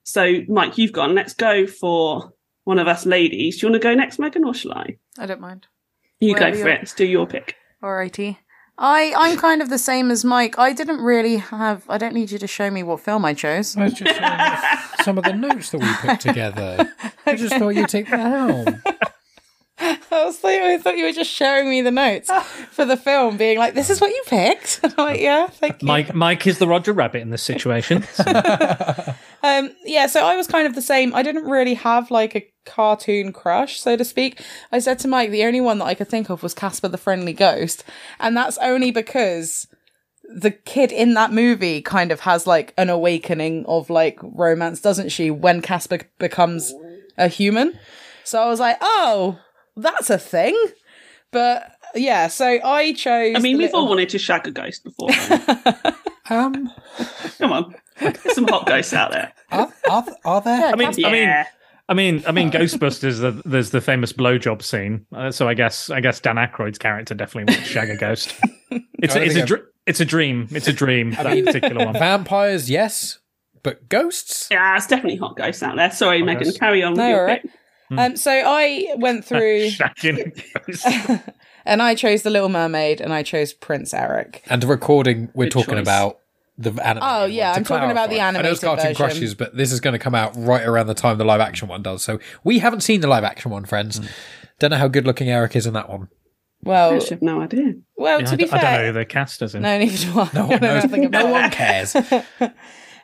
Speaker 1: So, Mike, you've gone. Let's go for one of us ladies. Do you want to go next, Megan, or shall I?
Speaker 3: I don't mind.
Speaker 1: You go
Speaker 3: Wherever
Speaker 1: for it. Let's do your pick.
Speaker 3: Alrighty. I, I'm kind of the same as Mike. I didn't really have. I don't need you to show me what film I chose.
Speaker 4: I was just showing you some of the notes that we put together. I just [LAUGHS] thought you'd take the helm. [LAUGHS]
Speaker 3: I was like, I thought you were just showing me the notes for the film, being like, "This is what you picked." [LAUGHS] I'm like, "Yeah, thank you."
Speaker 5: Mike Mike is the Roger Rabbit in this situation. [LAUGHS] So,
Speaker 3: Um, yeah, so I was kind of the same. I didn't really have like a cartoon crush, so to speak. I said to Mike, the only one that I could think of was Casper the Friendly Ghost, and that's only because the kid in that movie kind of has like an awakening of like romance, doesn't she? When Casper becomes a human, so I was like, oh, that's a thing. But yeah, so I chose.
Speaker 1: I mean, we've all wanted to shag a ghost before. [LAUGHS]
Speaker 4: Um,
Speaker 1: Come on, there's some hot ghosts out there.
Speaker 4: are, are, are there?
Speaker 3: Yeah,
Speaker 5: I mean,
Speaker 3: Casper-
Speaker 5: I mean, I mean, I mean, Ghostbusters. the- There's the famous blowjob scene. Uh, so I guess, I guess Dan Aykroyd's character definitely wants to shag a ghost. It's
Speaker 4: I
Speaker 5: a, it's a dr- it's a dream. It's a dream. that
Speaker 4: mean-
Speaker 5: particular one.
Speaker 4: Vampires, yes, but ghosts?
Speaker 1: Yeah, it's definitely hot ghosts out there. Sorry, Megan,
Speaker 5: ghosts.
Speaker 1: carry on with
Speaker 3: No,
Speaker 1: your
Speaker 3: all right.
Speaker 1: pick.
Speaker 3: Um, so I went [LAUGHS] through.
Speaker 5: Shagging ghost. [LAUGHS] [LAUGHS]
Speaker 3: and I chose The Little Mermaid and I chose Prince Eric.
Speaker 4: And the recording, we're
Speaker 1: Good
Speaker 4: talking
Speaker 1: choice.
Speaker 4: about the animated
Speaker 3: Oh,
Speaker 4: one,
Speaker 3: yeah,
Speaker 4: to
Speaker 3: I'm talking about the
Speaker 4: clarify. I know it's
Speaker 3: animated
Speaker 4: Cartoon
Speaker 3: version.
Speaker 4: Crushes, but this is going to come out right around the time the live action one does. So we haven't seen the live action one, friends. Don't know how good looking Eric is in that one.
Speaker 1: Well I
Speaker 3: Well,
Speaker 1: have no idea.
Speaker 3: well,
Speaker 5: Yeah,
Speaker 3: to
Speaker 5: I
Speaker 3: be
Speaker 5: I don't know who the cast is in.
Speaker 3: no, neither do I.
Speaker 4: No one
Speaker 3: know
Speaker 4: knows. No one cares.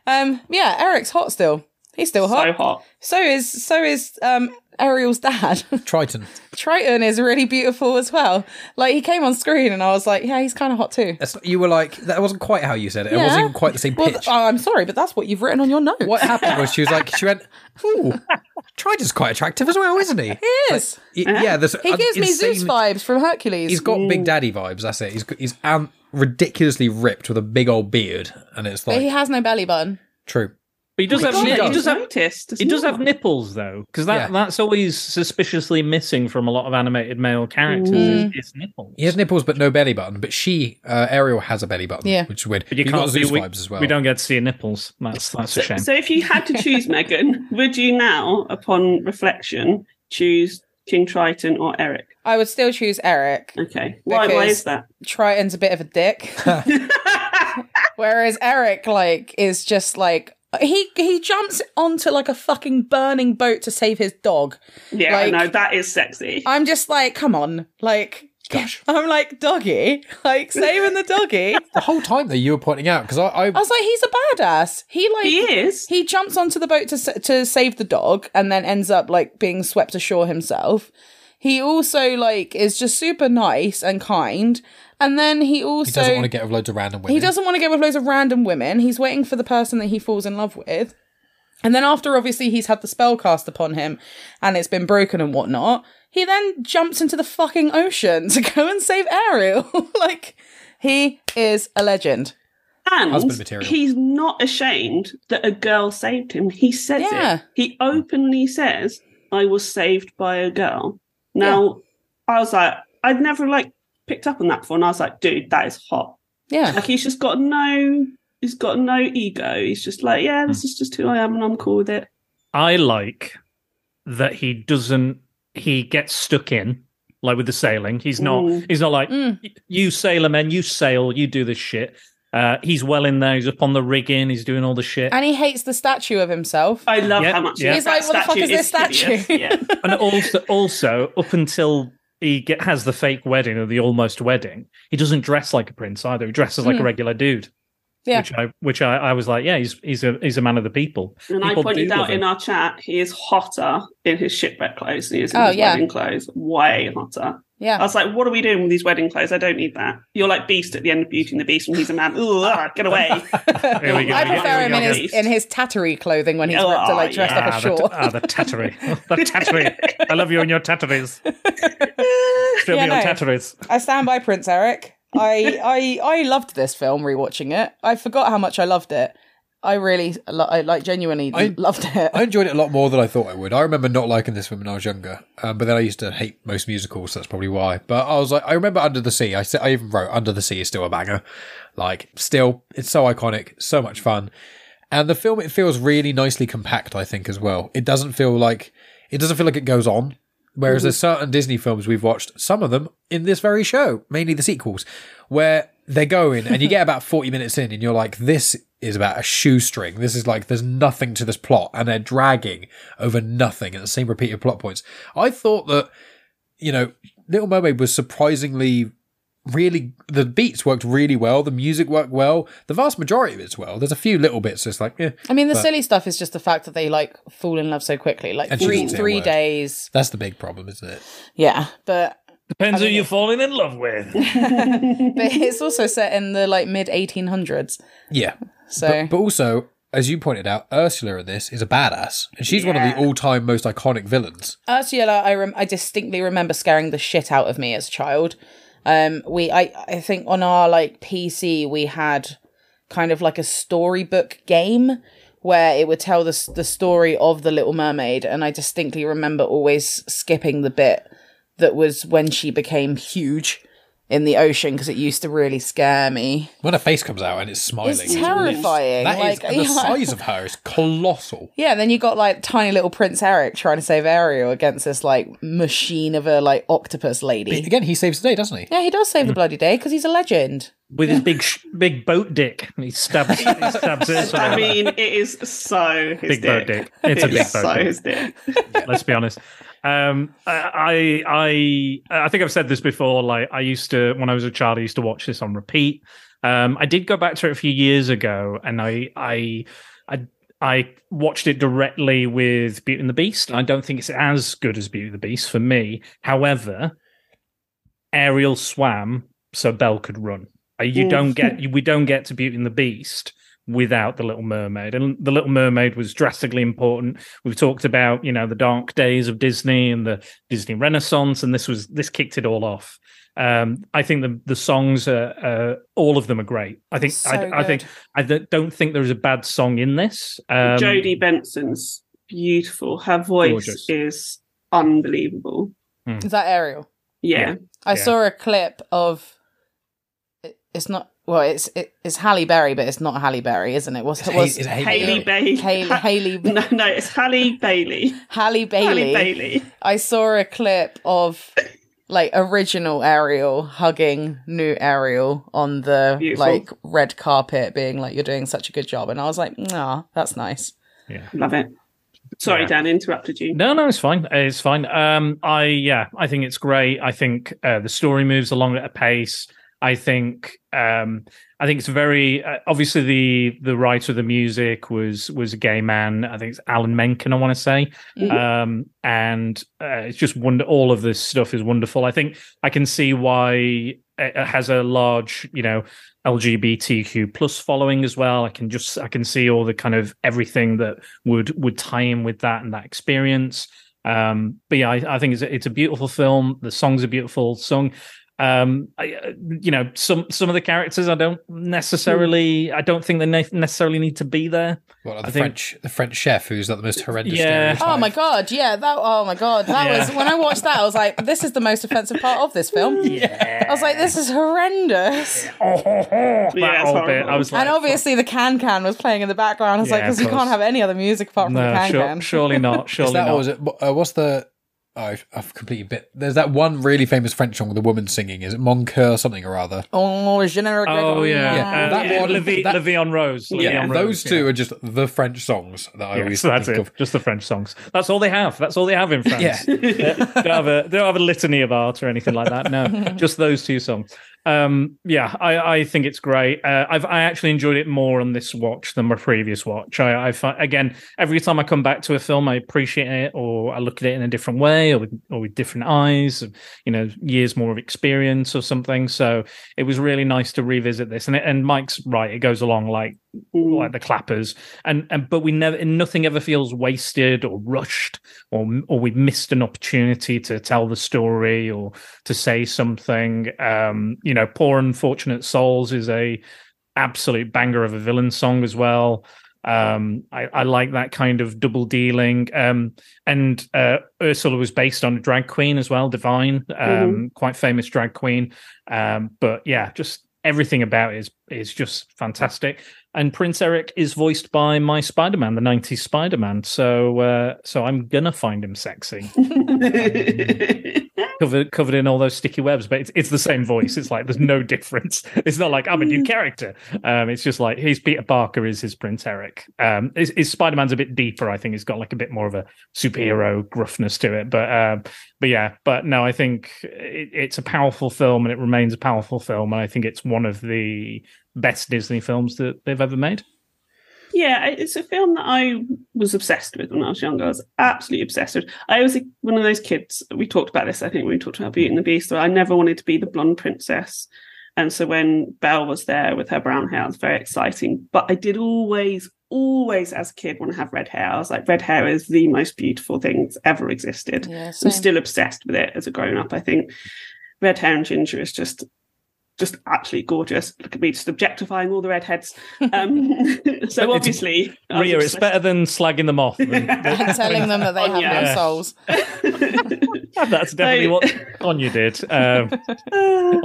Speaker 3: Um, yeah, Eric's hot still. He's still hot.
Speaker 1: So
Speaker 3: hot.
Speaker 1: hot.
Speaker 3: So is so is um Ariel's dad. [LAUGHS]
Speaker 4: Triton.
Speaker 3: Triton is really beautiful as well. Like he came on screen and I was like, yeah, he's kind of hot too.
Speaker 4: That's, you were like, that wasn't quite how you said it. It
Speaker 3: Yeah.
Speaker 4: wasn't even quite the same
Speaker 3: Well,
Speaker 4: pitch.
Speaker 3: oh, I'm sorry, but that's what you've written on your notes.
Speaker 4: what happened was she was like, she went, ooh, Triton's quite attractive as well, isn't he?
Speaker 3: He is.
Speaker 4: Y- yeah, there's
Speaker 3: He gives me
Speaker 4: insane-
Speaker 3: Zeus vibes from Hercules.
Speaker 4: He's got Big Daddy vibes. That's it. He's he's um, ridiculously ripped with a big old beard, and it's
Speaker 3: but
Speaker 4: like
Speaker 3: he has no belly button.
Speaker 4: true.
Speaker 5: But he does
Speaker 1: Oh
Speaker 5: have. He,
Speaker 1: God,
Speaker 5: he
Speaker 1: you've
Speaker 5: does have.
Speaker 1: noticed.
Speaker 5: He does have nipples though, because that
Speaker 4: Yeah.
Speaker 5: that's always suspiciously missing from a lot of animated male characters. Is, is nipples.
Speaker 4: He has nipples but no belly button. But she, uh, Ariel, has a belly button.
Speaker 3: Yeah.
Speaker 4: which is weird.
Speaker 5: But you
Speaker 4: You've
Speaker 5: can't see we,
Speaker 4: vibes as well.
Speaker 5: We don't get to see nipples. That's that's a shame.
Speaker 1: So if you had to choose Megan, would you now, upon reflection, choose King Triton or Eric?
Speaker 3: I would still choose Eric.
Speaker 1: Okay. Why, why is that?
Speaker 3: Triton's a bit of a dick. [LAUGHS] [LAUGHS] Whereas Eric, like, is just like he he jumps onto like a fucking burning boat to save his dog.
Speaker 1: Yeah,
Speaker 3: Like-
Speaker 1: no, that is sexy.
Speaker 3: I'm just like, come on, like,
Speaker 4: Gosh. [LAUGHS]
Speaker 3: I'm like doggy, like saving the doggy. [LAUGHS]
Speaker 4: The whole time that you were pointing out because I, I
Speaker 3: I was like, he's a badass. He like
Speaker 1: he is.
Speaker 3: he jumps onto the boat to to save the dog and then ends up like being swept ashore himself. He also like is just super nice and kind. And then he also
Speaker 4: he doesn't want to get with loads of random women.
Speaker 3: He doesn't want to get with loads of random women. He's waiting for the person that he falls in love with. And then after obviously he's had the spell cast upon him and it's been broken and whatnot, he then jumps into the fucking ocean [LAUGHS] to go and save Ariel. [LAUGHS] like he is a legend.
Speaker 1: And he's not ashamed that a girl saved him. He says
Speaker 3: Yeah.
Speaker 1: it. He openly says, I was saved by a girl. Now, I was like, I'd never like picked up on that before. And I was like, dude, that is hot.
Speaker 3: Yeah.
Speaker 1: Like he's just got no he's got no ego. He's just like, yeah, this is just who I am and I'm cool with it.
Speaker 5: I like that he doesn't. He gets stuck in like with the sailing. He's not.
Speaker 1: Mm.
Speaker 5: He's not like
Speaker 3: Mm.
Speaker 5: you sailor men. You sail. You do this shit. Uh, he's well in there. He's up on the rigging. He's doing all the shit.
Speaker 3: And he hates the statue of himself.
Speaker 1: I love
Speaker 5: Yeah,
Speaker 1: how much
Speaker 5: yeah.
Speaker 3: He's
Speaker 1: that
Speaker 3: like, what the fuck is this
Speaker 1: hideous.
Speaker 3: statue?
Speaker 1: Yeah. [LAUGHS]
Speaker 5: and also, also up until he get, has the fake wedding or the almost wedding, he doesn't dress like a prince either. He dresses like a
Speaker 3: Mm.
Speaker 5: regular dude.
Speaker 3: Yeah.
Speaker 5: Which I, which I, I was like, yeah, he's he's a he's a man of the people.
Speaker 1: And I pointed out in our chat, he is hotter in his shipwreck clothes than he is in
Speaker 3: Oh,
Speaker 1: his
Speaker 3: yeah.
Speaker 1: wedding clothes. Way hotter. I was like, what are we doing with these wedding clothes? I don't need that. You're like Beast at the end of Beauty and the Beast when he's a man. Ugh, ah, get away. [LAUGHS]
Speaker 5: Here we go.
Speaker 3: I
Speaker 5: Here we
Speaker 3: prefer him in his
Speaker 5: go.
Speaker 3: in his tattery clothing when he's
Speaker 1: Oh,
Speaker 3: ripped, like dressed
Speaker 1: yeah,
Speaker 3: up
Speaker 5: Ah,
Speaker 3: ashore.
Speaker 5: the, ah, the tattery. [LAUGHS] the tattery. I love you and your tatteries. [LAUGHS] Show
Speaker 3: Yeah,
Speaker 5: me your
Speaker 3: no.
Speaker 5: tatteries.
Speaker 3: I stand by Prince Eric. I, I I loved this film rewatching it. I forgot how much I loved it. I really, I like genuinely
Speaker 4: I-
Speaker 3: loved it.
Speaker 4: I enjoyed it a lot more than I thought I would. I remember not liking this when I was younger, um, but then I used to hate most musicals. So that's probably why. But I was like, I remember Under the Sea. I said, I even wrote Under the Sea is still a banger. Like, still, it's so iconic, so much fun, and the film it feels really nicely compact. I think as well. It doesn't feel like it doesn't feel like it goes on. Whereas there's certain Disney films we've watched, some of them in this very show, mainly the sequels, where they're going and you get about 40 minutes in and you're like, this is about a shoestring. This is like, there's nothing to this plot and they're dragging over nothing and the same repeated plot points. I thought that, you know, Little Mermaid was surprisingly really, the beats worked really well. The music worked well. The vast majority of it's well. There's a few little bits that's like, eh,
Speaker 3: I mean, the
Speaker 4: but-
Speaker 3: silly stuff is just the fact that they like fall in love so quickly, like three
Speaker 4: doesn't say a
Speaker 3: three days.
Speaker 4: that's the big problem, isn't it?
Speaker 3: Yeah, but
Speaker 5: Depends
Speaker 3: I
Speaker 5: who you're falling in love with. [LAUGHS]
Speaker 3: but it's also set in the like mid 1800s.
Speaker 4: Yeah.
Speaker 3: So
Speaker 4: But, but also, as you pointed out, Ursula in this is a badass, and she's one of the all-time most iconic villains.
Speaker 3: Ursula, I rem- I distinctly remember scaring the shit out of me as a child. Um, we I I think on our like PC we had kind of like a storybook game where it would tell the the story of the Little Mermaid, and I distinctly remember always skipping the bit that was when she became huge in the ocean because it used to really scare me.
Speaker 4: When her face comes out and it's smiling,
Speaker 3: It's terrifying.
Speaker 4: That is-
Speaker 3: like
Speaker 4: and the size of her is colossal. [LAUGHS]
Speaker 3: Yeah, and then you got like tiny little Prince Eric trying to save Ariel against this like machine of a like octopus lady.
Speaker 4: Again, he saves the day, doesn't he?
Speaker 3: Yeah, he does save the mm. bloody day because he's a legend.
Speaker 5: with his big sh- big boat dick. He stabs, he [LAUGHS] stabs it.
Speaker 1: I mean, it is so his
Speaker 5: big boat
Speaker 1: dick.
Speaker 5: dick. It's a big
Speaker 1: is
Speaker 5: boat
Speaker 1: so
Speaker 5: dick.
Speaker 1: his dick.
Speaker 5: Let's be honest. Um, I, I, I think I've said this before. Like, I used to when I was a child, I used to watch this on repeat. Um, I did go back to it a few years ago, and I, I, I, I watched it directly with Beauty and the Beast. I don't think it's as good as Beauty and the Beast for me. However, Ariel swam so Belle could run. Uh, You don't get we don't get to Beauty and the Beast without the Little Mermaid, and the Little Mermaid was drastically important. We've talked about you know the dark days of Disney and the Disney Renaissance, and this was this kicked it all off. Um, I think the the songs are uh, all of them are great. I think
Speaker 3: So
Speaker 5: I, I think. I don't- don't think there is a bad song in this. Um,
Speaker 1: Jodi Benson's beautiful. Her voice
Speaker 5: Gorgeous.
Speaker 1: is unbelievable.
Speaker 3: Is that Ariel?
Speaker 1: Yeah.
Speaker 5: Yeah.
Speaker 3: I
Speaker 5: Yeah.
Speaker 3: saw a clip of. It- It's not well. It's it, it's Halle Berry, but it's not Halle Berry, isn't it? What's
Speaker 4: Is it
Speaker 3: was
Speaker 4: Hay- is it Hayley
Speaker 1: Haley
Speaker 4: Berry?
Speaker 1: Bailey.
Speaker 3: Haley Haley [LAUGHS]
Speaker 1: No, no, it's Halle Bailey.
Speaker 3: Halle Bailey?
Speaker 1: Halle Bailey.
Speaker 3: I saw a clip of like original Ariel hugging new Ariel on the
Speaker 1: Beautiful.
Speaker 3: like red carpet, being like, "You're doing such a good job," and I was like, "Nah, that's nice."
Speaker 1: Yeah, Love it. Sorry,
Speaker 5: Yeah.
Speaker 1: Dan, interrupted you.
Speaker 5: No, no, it's fine. It's fine. Um, I yeah, I think it's great. I think uh, the story moves along at a pace. I think um, I think it's very uh, obviously the the writer of the music was was a gay man. I think it's Alan Menken. I want to say,
Speaker 1: Mhm.
Speaker 5: um, and uh, it's just wonder. All of this stuff is wonderful. I think I can see why it has a large, you know, LGBTQ plus following as well. I can just I can see all the kind of everything that would would tie in with that and that experience. Um, but yeah, I, I think it's a, it's a beautiful film. The songs are beautiful sung. Um, I, uh, you know, some some of the characters I don't necessarily I don't think they ne- necessarily need to be there.
Speaker 4: Well, the
Speaker 5: I think-
Speaker 4: French, the French chef who's like the most horrendous.
Speaker 5: Yeah.
Speaker 4: stereotype.
Speaker 3: Oh my god, yeah, that. Oh my god, that
Speaker 5: Yeah.
Speaker 3: was when I watched that. I was like, "This is the most offensive part of this film." [LAUGHS]
Speaker 5: Yeah,
Speaker 3: I was like, "This is horrendous." [LAUGHS]
Speaker 5: that
Speaker 1: Yeah, it's
Speaker 5: whole bit. I was like,
Speaker 3: and obviously, the can can was playing in the background. I was like,
Speaker 5: Yeah, of
Speaker 3: "Because you can't have any other music apart from the
Speaker 5: no,
Speaker 3: can
Speaker 5: sure-
Speaker 3: can."
Speaker 5: surely not. [LAUGHS]
Speaker 4: Is
Speaker 5: Surely
Speaker 4: that,
Speaker 5: not.
Speaker 4: or was it? Uh, what's the? I've, I've completely bit. There's that one really famous French song with a woman singing. Is it Mon Coeur something or other?
Speaker 3: Oh, je ne
Speaker 5: Oh yeah,
Speaker 4: Yeah,
Speaker 5: Uh,
Speaker 4: that
Speaker 5: yeah,
Speaker 4: one-
Speaker 5: Levi,
Speaker 4: that-
Speaker 5: La Vie en Rose. Levi
Speaker 4: Yeah,
Speaker 5: on
Speaker 4: those two
Speaker 5: yeah.
Speaker 4: are just the French songs that I
Speaker 5: Yeah,
Speaker 4: always
Speaker 5: so that's
Speaker 4: think
Speaker 5: it.
Speaker 4: of.
Speaker 5: Just the French songs. That's all they have. That's all they have in [LAUGHS] France.
Speaker 4: Yeah.
Speaker 5: they don't have a they don't have a litany of art or anything like that. No, [LAUGHS] just those two songs. Um, yeah, I, I think it's great. Uh, I've I actually enjoyed it more on this watch than my previous watch. I, I find again every time I come back to a film, I appreciate it, or I look at it in a different way, or with or with different eyes. You know, years more of experience or something. So it was really nice to revisit this. And it, and Mike's right; it goes along like
Speaker 1: Mm.
Speaker 5: like the clappers and and but we never nothing ever feels wasted or rushed or or we've missed an opportunity to tell the story or to say something um you know poor unfortunate souls is a absolute banger of a villain song as well Um, I, I like that kind of double dealing. Um, and uh, Ursula was based on a drag queen as well, Divine, um,
Speaker 1: Mhm.
Speaker 5: quite famous drag queen. Um, but yeah, just everything about it is is just fantastic. And Prince Eric is voiced by my Spider Man, the '90s Spider Man. So uh, so I'm gonna find him sexy, [LAUGHS] covered covered in all those sticky webs. But it's it's the same voice. It's like there's no difference. [LAUGHS] It's not like I'm a new character. Um, it's just like he's Peter Parker is his Prince Eric. Um, his, his Spider Man's a bit deeper. I think he's got like a bit more of a superhero gruffness to it. But um, but yeah, but no, I think it, it's a powerful film and it remains a powerful film. And I think it's one of the best Disney films that they've ever made.
Speaker 1: Yeah, it's a film that I was obsessed with when I was younger. I was absolutely obsessed with. I was one of those kids. We talked about this, I think, when we talked about Beauty and the Beast. Where I never wanted to be the blonde princess, and so when Belle was there with her brown hair, it was very exciting. But I did always, always, as a kid, want to have red hair. I was like, red hair is the most beautiful thing that's ever existed.
Speaker 3: Yeah,
Speaker 1: I'm still obsessed with it as a grown up. I think red hair and ginger is just just absolutely gorgeous. Look at me just objectifying all the redheads. Um, [LAUGHS] so obviously, I
Speaker 5: Ria, it's better than slagging them off. than- [LAUGHS]
Speaker 3: and telling them that they have
Speaker 1: yeah.
Speaker 3: no souls. [LAUGHS]
Speaker 5: That's definitely
Speaker 1: So-
Speaker 5: what Anya did um,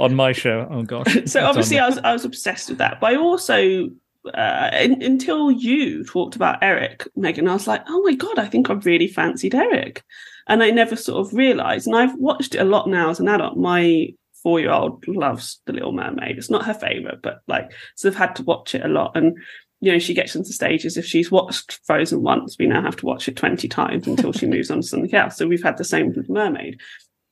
Speaker 5: on my show. Oh gosh.
Speaker 1: so obviously, I was I was obsessed with that. But I also, uh, in, until you talked about Eric, Megan, I was like, oh my god, I think I really fancied Eric, and I never sort of realised. And I've watched it a lot now as an adult. My four year old loves The Little Mermaid. It's not her favourite, but like, so I've had to watch it a lot. And you know, she gets into stages. If she's watched Frozen once, we now have to watch it twenty times until she [LAUGHS] moves on to something else. So we've had the same with Mermaid.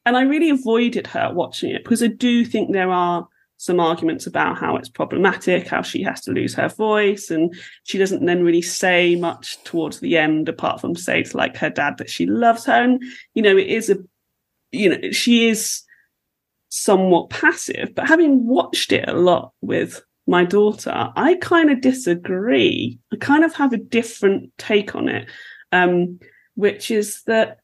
Speaker 1: And I really avoided her watching it because I do think there are some arguments about how it's problematic, how she has to lose her voice, and she doesn't then really say much towards the end, apart from say to like her dad that she loves her. And you know, it is a, you know, she is somewhat passive. But having watched it a lot with my daughter, I kind of disagree. I kind of have a different take on it, um, which is that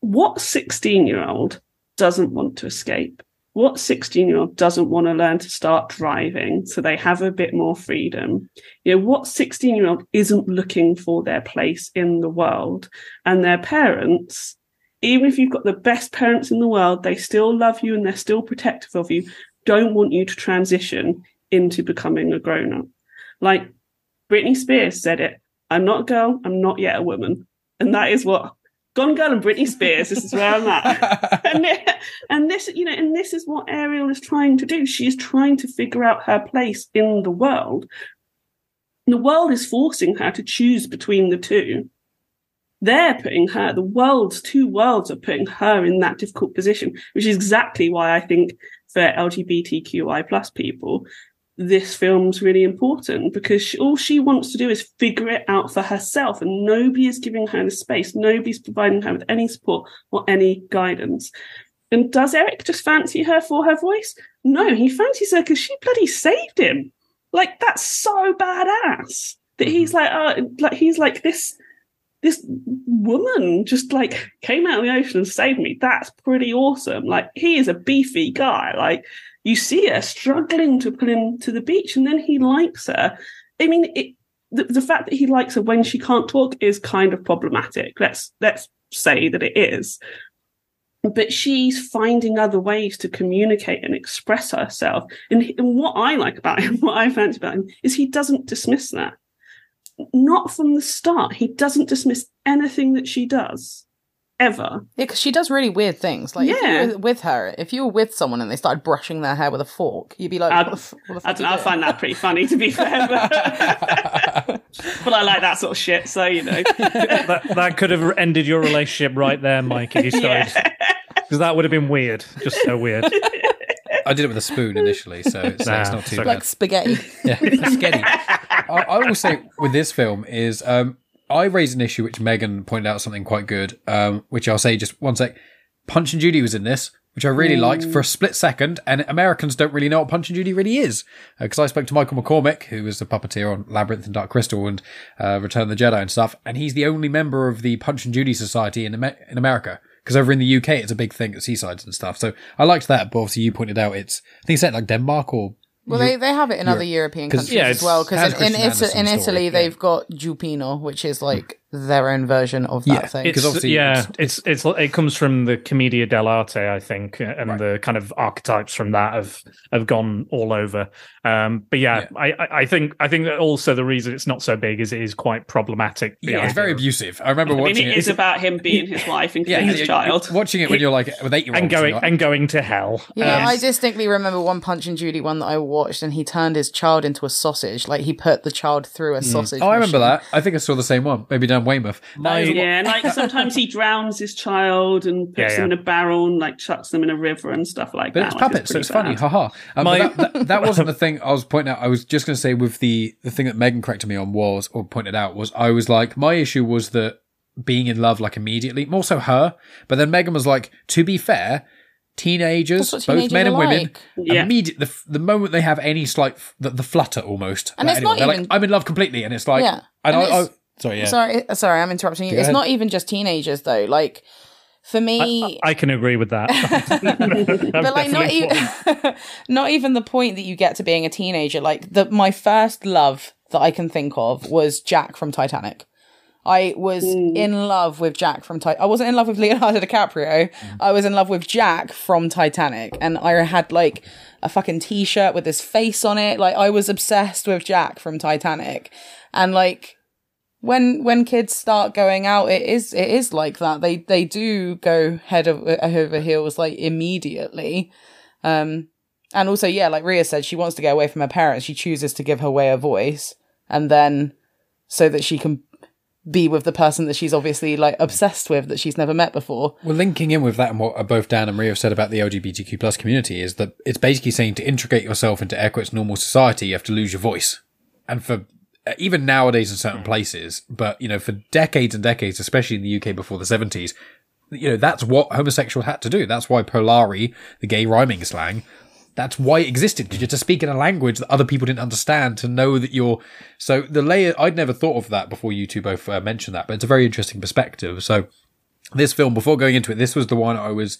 Speaker 1: what 16 year old doesn't want to escape? What 16 year old doesn't want to learn to start driving so they have a bit more freedom? You know, what 16 year old isn't looking for their place in the world and their parents, even if you've got the best parents in the world, they still love you and they're still protective of you, don't want you to transition into becoming a grown up. Like Britney Spears said it I'm not a girl, I'm not yet a woman. And that is what Gone Girl and Britney Spears, this is where I'm at. [LAUGHS] and, and this, you know, and this is what Ariel is trying to do. She is trying to figure out her place in the world. The world is forcing her to choose between the two. They're putting her, the world's two worlds are putting her in that difficult position, which is exactly why I think for LGBTQI plus people, this film's really important because she, all she wants to do is figure it out for herself and nobody is giving her the space. Nobody's providing her with any support or any guidance. And does Eric just fancy her for her voice? No, he fancies her because she bloody saved him. Like that's so badass that he's like, uh, like he's like this, this woman just like came out of the ocean and saved me. That's pretty awesome. Like he is a beefy guy. Like you see her struggling to pull him to the beach, and then he likes her. I mean, it, the, the fact that he likes her when she can't talk is kind of problematic. Let's let's say that it is. But she's finding other ways to communicate and express herself. And, and what I like about him, [LAUGHS] what I fancy about him, is he doesn't dismiss that. Not from the start. He doesn't dismiss anything that she does, ever.
Speaker 3: Yeah, because she does really weird things. Like, if
Speaker 1: Yeah.
Speaker 3: you were with her, if you were with someone and they started brushing their hair with a fork, you'd be like,
Speaker 1: I'd-
Speaker 3: what the, f- what the
Speaker 1: I, don't know, I find that pretty funny, to be fair. But, [LAUGHS] but I like that sort of shit, so you know. [LAUGHS]
Speaker 5: that, that could have ended your relationship right there, Mike, if you started. Because that would have been weird. Just so weird. [LAUGHS]
Speaker 4: I did it with a spoon initially, so it's,
Speaker 5: Nah,
Speaker 4: it's not too
Speaker 5: sorry.
Speaker 4: bad.
Speaker 3: Like spaghetti.
Speaker 4: Yeah, sketty. I, I will say with this film is um, I raised an issue which Megan pointed out something quite good, um, which I'll say just one sec. Punch and Judy was in this, which I really liked for a split second, and Americans don't really know what Punch and Judy really is because I spoke to Michael McCormick, who was the puppeteer on Labyrinth and Dark Crystal and uh, Return of the Jedi and stuff, and he's the only member of the Punch and Judy Society in Amer- in America. Because over in the UK, it's a big thing at seasides and stuff. So I liked that, but obviously you pointed out it's, I think it's set like Denmark or
Speaker 3: Well, they, they have it in other European countries
Speaker 5: Yeah,
Speaker 3: as well. Because in, in, Ita- in Italy, they've got Gioppino, which is like their own version of that
Speaker 4: Yeah,
Speaker 3: thing.
Speaker 5: It's,
Speaker 4: 'Cause obviously
Speaker 5: yeah, it's, it's it comes from the commedia dell'arte, I think, and the kind of archetypes from that have have gone all over. Um, but yeah, I, I I think I think that also the reason it's not so big is it is quite problematic. the
Speaker 4: Yeah, it's very abusive. I remember
Speaker 1: I mean,
Speaker 4: watching
Speaker 1: it
Speaker 4: it.
Speaker 1: is about him being his wife and
Speaker 4: yeah,
Speaker 1: killing his
Speaker 4: you-
Speaker 1: child.
Speaker 4: Watching it when you're like with eight year olds
Speaker 5: and going and going to hell.
Speaker 3: Yeah,
Speaker 5: Um,
Speaker 3: I distinctly remember one Punch and Judy one that I watched, and he turned his child into a sausage. Like he put the child through a sausage.
Speaker 4: Oh, I remember that. I think I saw the same one. Maybe down Weymouth.
Speaker 5: My-
Speaker 4: is-
Speaker 1: Yeah, and like sometimes he [LAUGHS] drowns his child and puts
Speaker 5: Yeah,
Speaker 1: them
Speaker 5: yeah.
Speaker 1: in a barrel and like chucks them in a river and stuff like
Speaker 4: But
Speaker 1: that.
Speaker 4: it's
Speaker 1: like,
Speaker 4: puppets, so
Speaker 1: pretty
Speaker 4: it's funny.
Speaker 1: bad.
Speaker 4: Haha. Um,
Speaker 5: My-
Speaker 4: that, that, that [LAUGHS] wasn't the thing I was pointing out. I was just going to say with the the thing that Megan corrected me on was or pointed out was I was like my issue was that being in love like immediately, more so her. But then Megan was like, to be fair, teenagers,
Speaker 3: That's
Speaker 4: both men and
Speaker 3: are
Speaker 4: women,
Speaker 3: like.
Speaker 1: Yeah.
Speaker 4: immediate the, the moment they have any slight f- the, the flutter almost,
Speaker 3: And
Speaker 4: like,
Speaker 3: it's not even-
Speaker 4: like I'm in love completely, and it's like
Speaker 3: Yeah.
Speaker 4: and,
Speaker 3: And
Speaker 4: I, I
Speaker 3: it's-
Speaker 4: sorry yeah.
Speaker 3: Sorry, uh, sorry, I'm interrupting you.
Speaker 4: Go
Speaker 3: it's
Speaker 4: ahead.
Speaker 3: not even just teenagers though. Like for me,
Speaker 5: I can agree with that. [LAUGHS]
Speaker 3: but like not even [LAUGHS] not even the point that you get to being a teenager like the my first love that i can think of was jack from titanic i was in love with jack from titanic i wasn't in love with leonardo [LAUGHS] dicaprio i was in love with jack from titanic and i had like a fucking t-shirt with his face on it like i was obsessed with jack from titanic and like when when kids start going out it is it is like that. They they do go head over, over heels like immediately. Um and also yeah like ria said she wants to get away from her parents. She chooses to give her way a voice and then so that she can be with the person that she's obviously like obsessed with that she's never met before.
Speaker 4: Well, linking in with that and what both Dan and Ria have said about the LGBTQ plus community is that it's basically saying to integrate yourself into quotes normal society, you have to lose your voice. And for uh, even nowadays in certain places, but you know, for decades and decades, especially in the UK before the seventies, you know, that's what homosexuals had to do. That's why Polari, the gay rhyming slang, that's why it existed. You to speak in a language that other people didn't understand to know that you're. So the layer, I'd never thought of that before you two both uh, mentioned that, but it's a very interesting perspective. So this film, before going into it, this was the one I was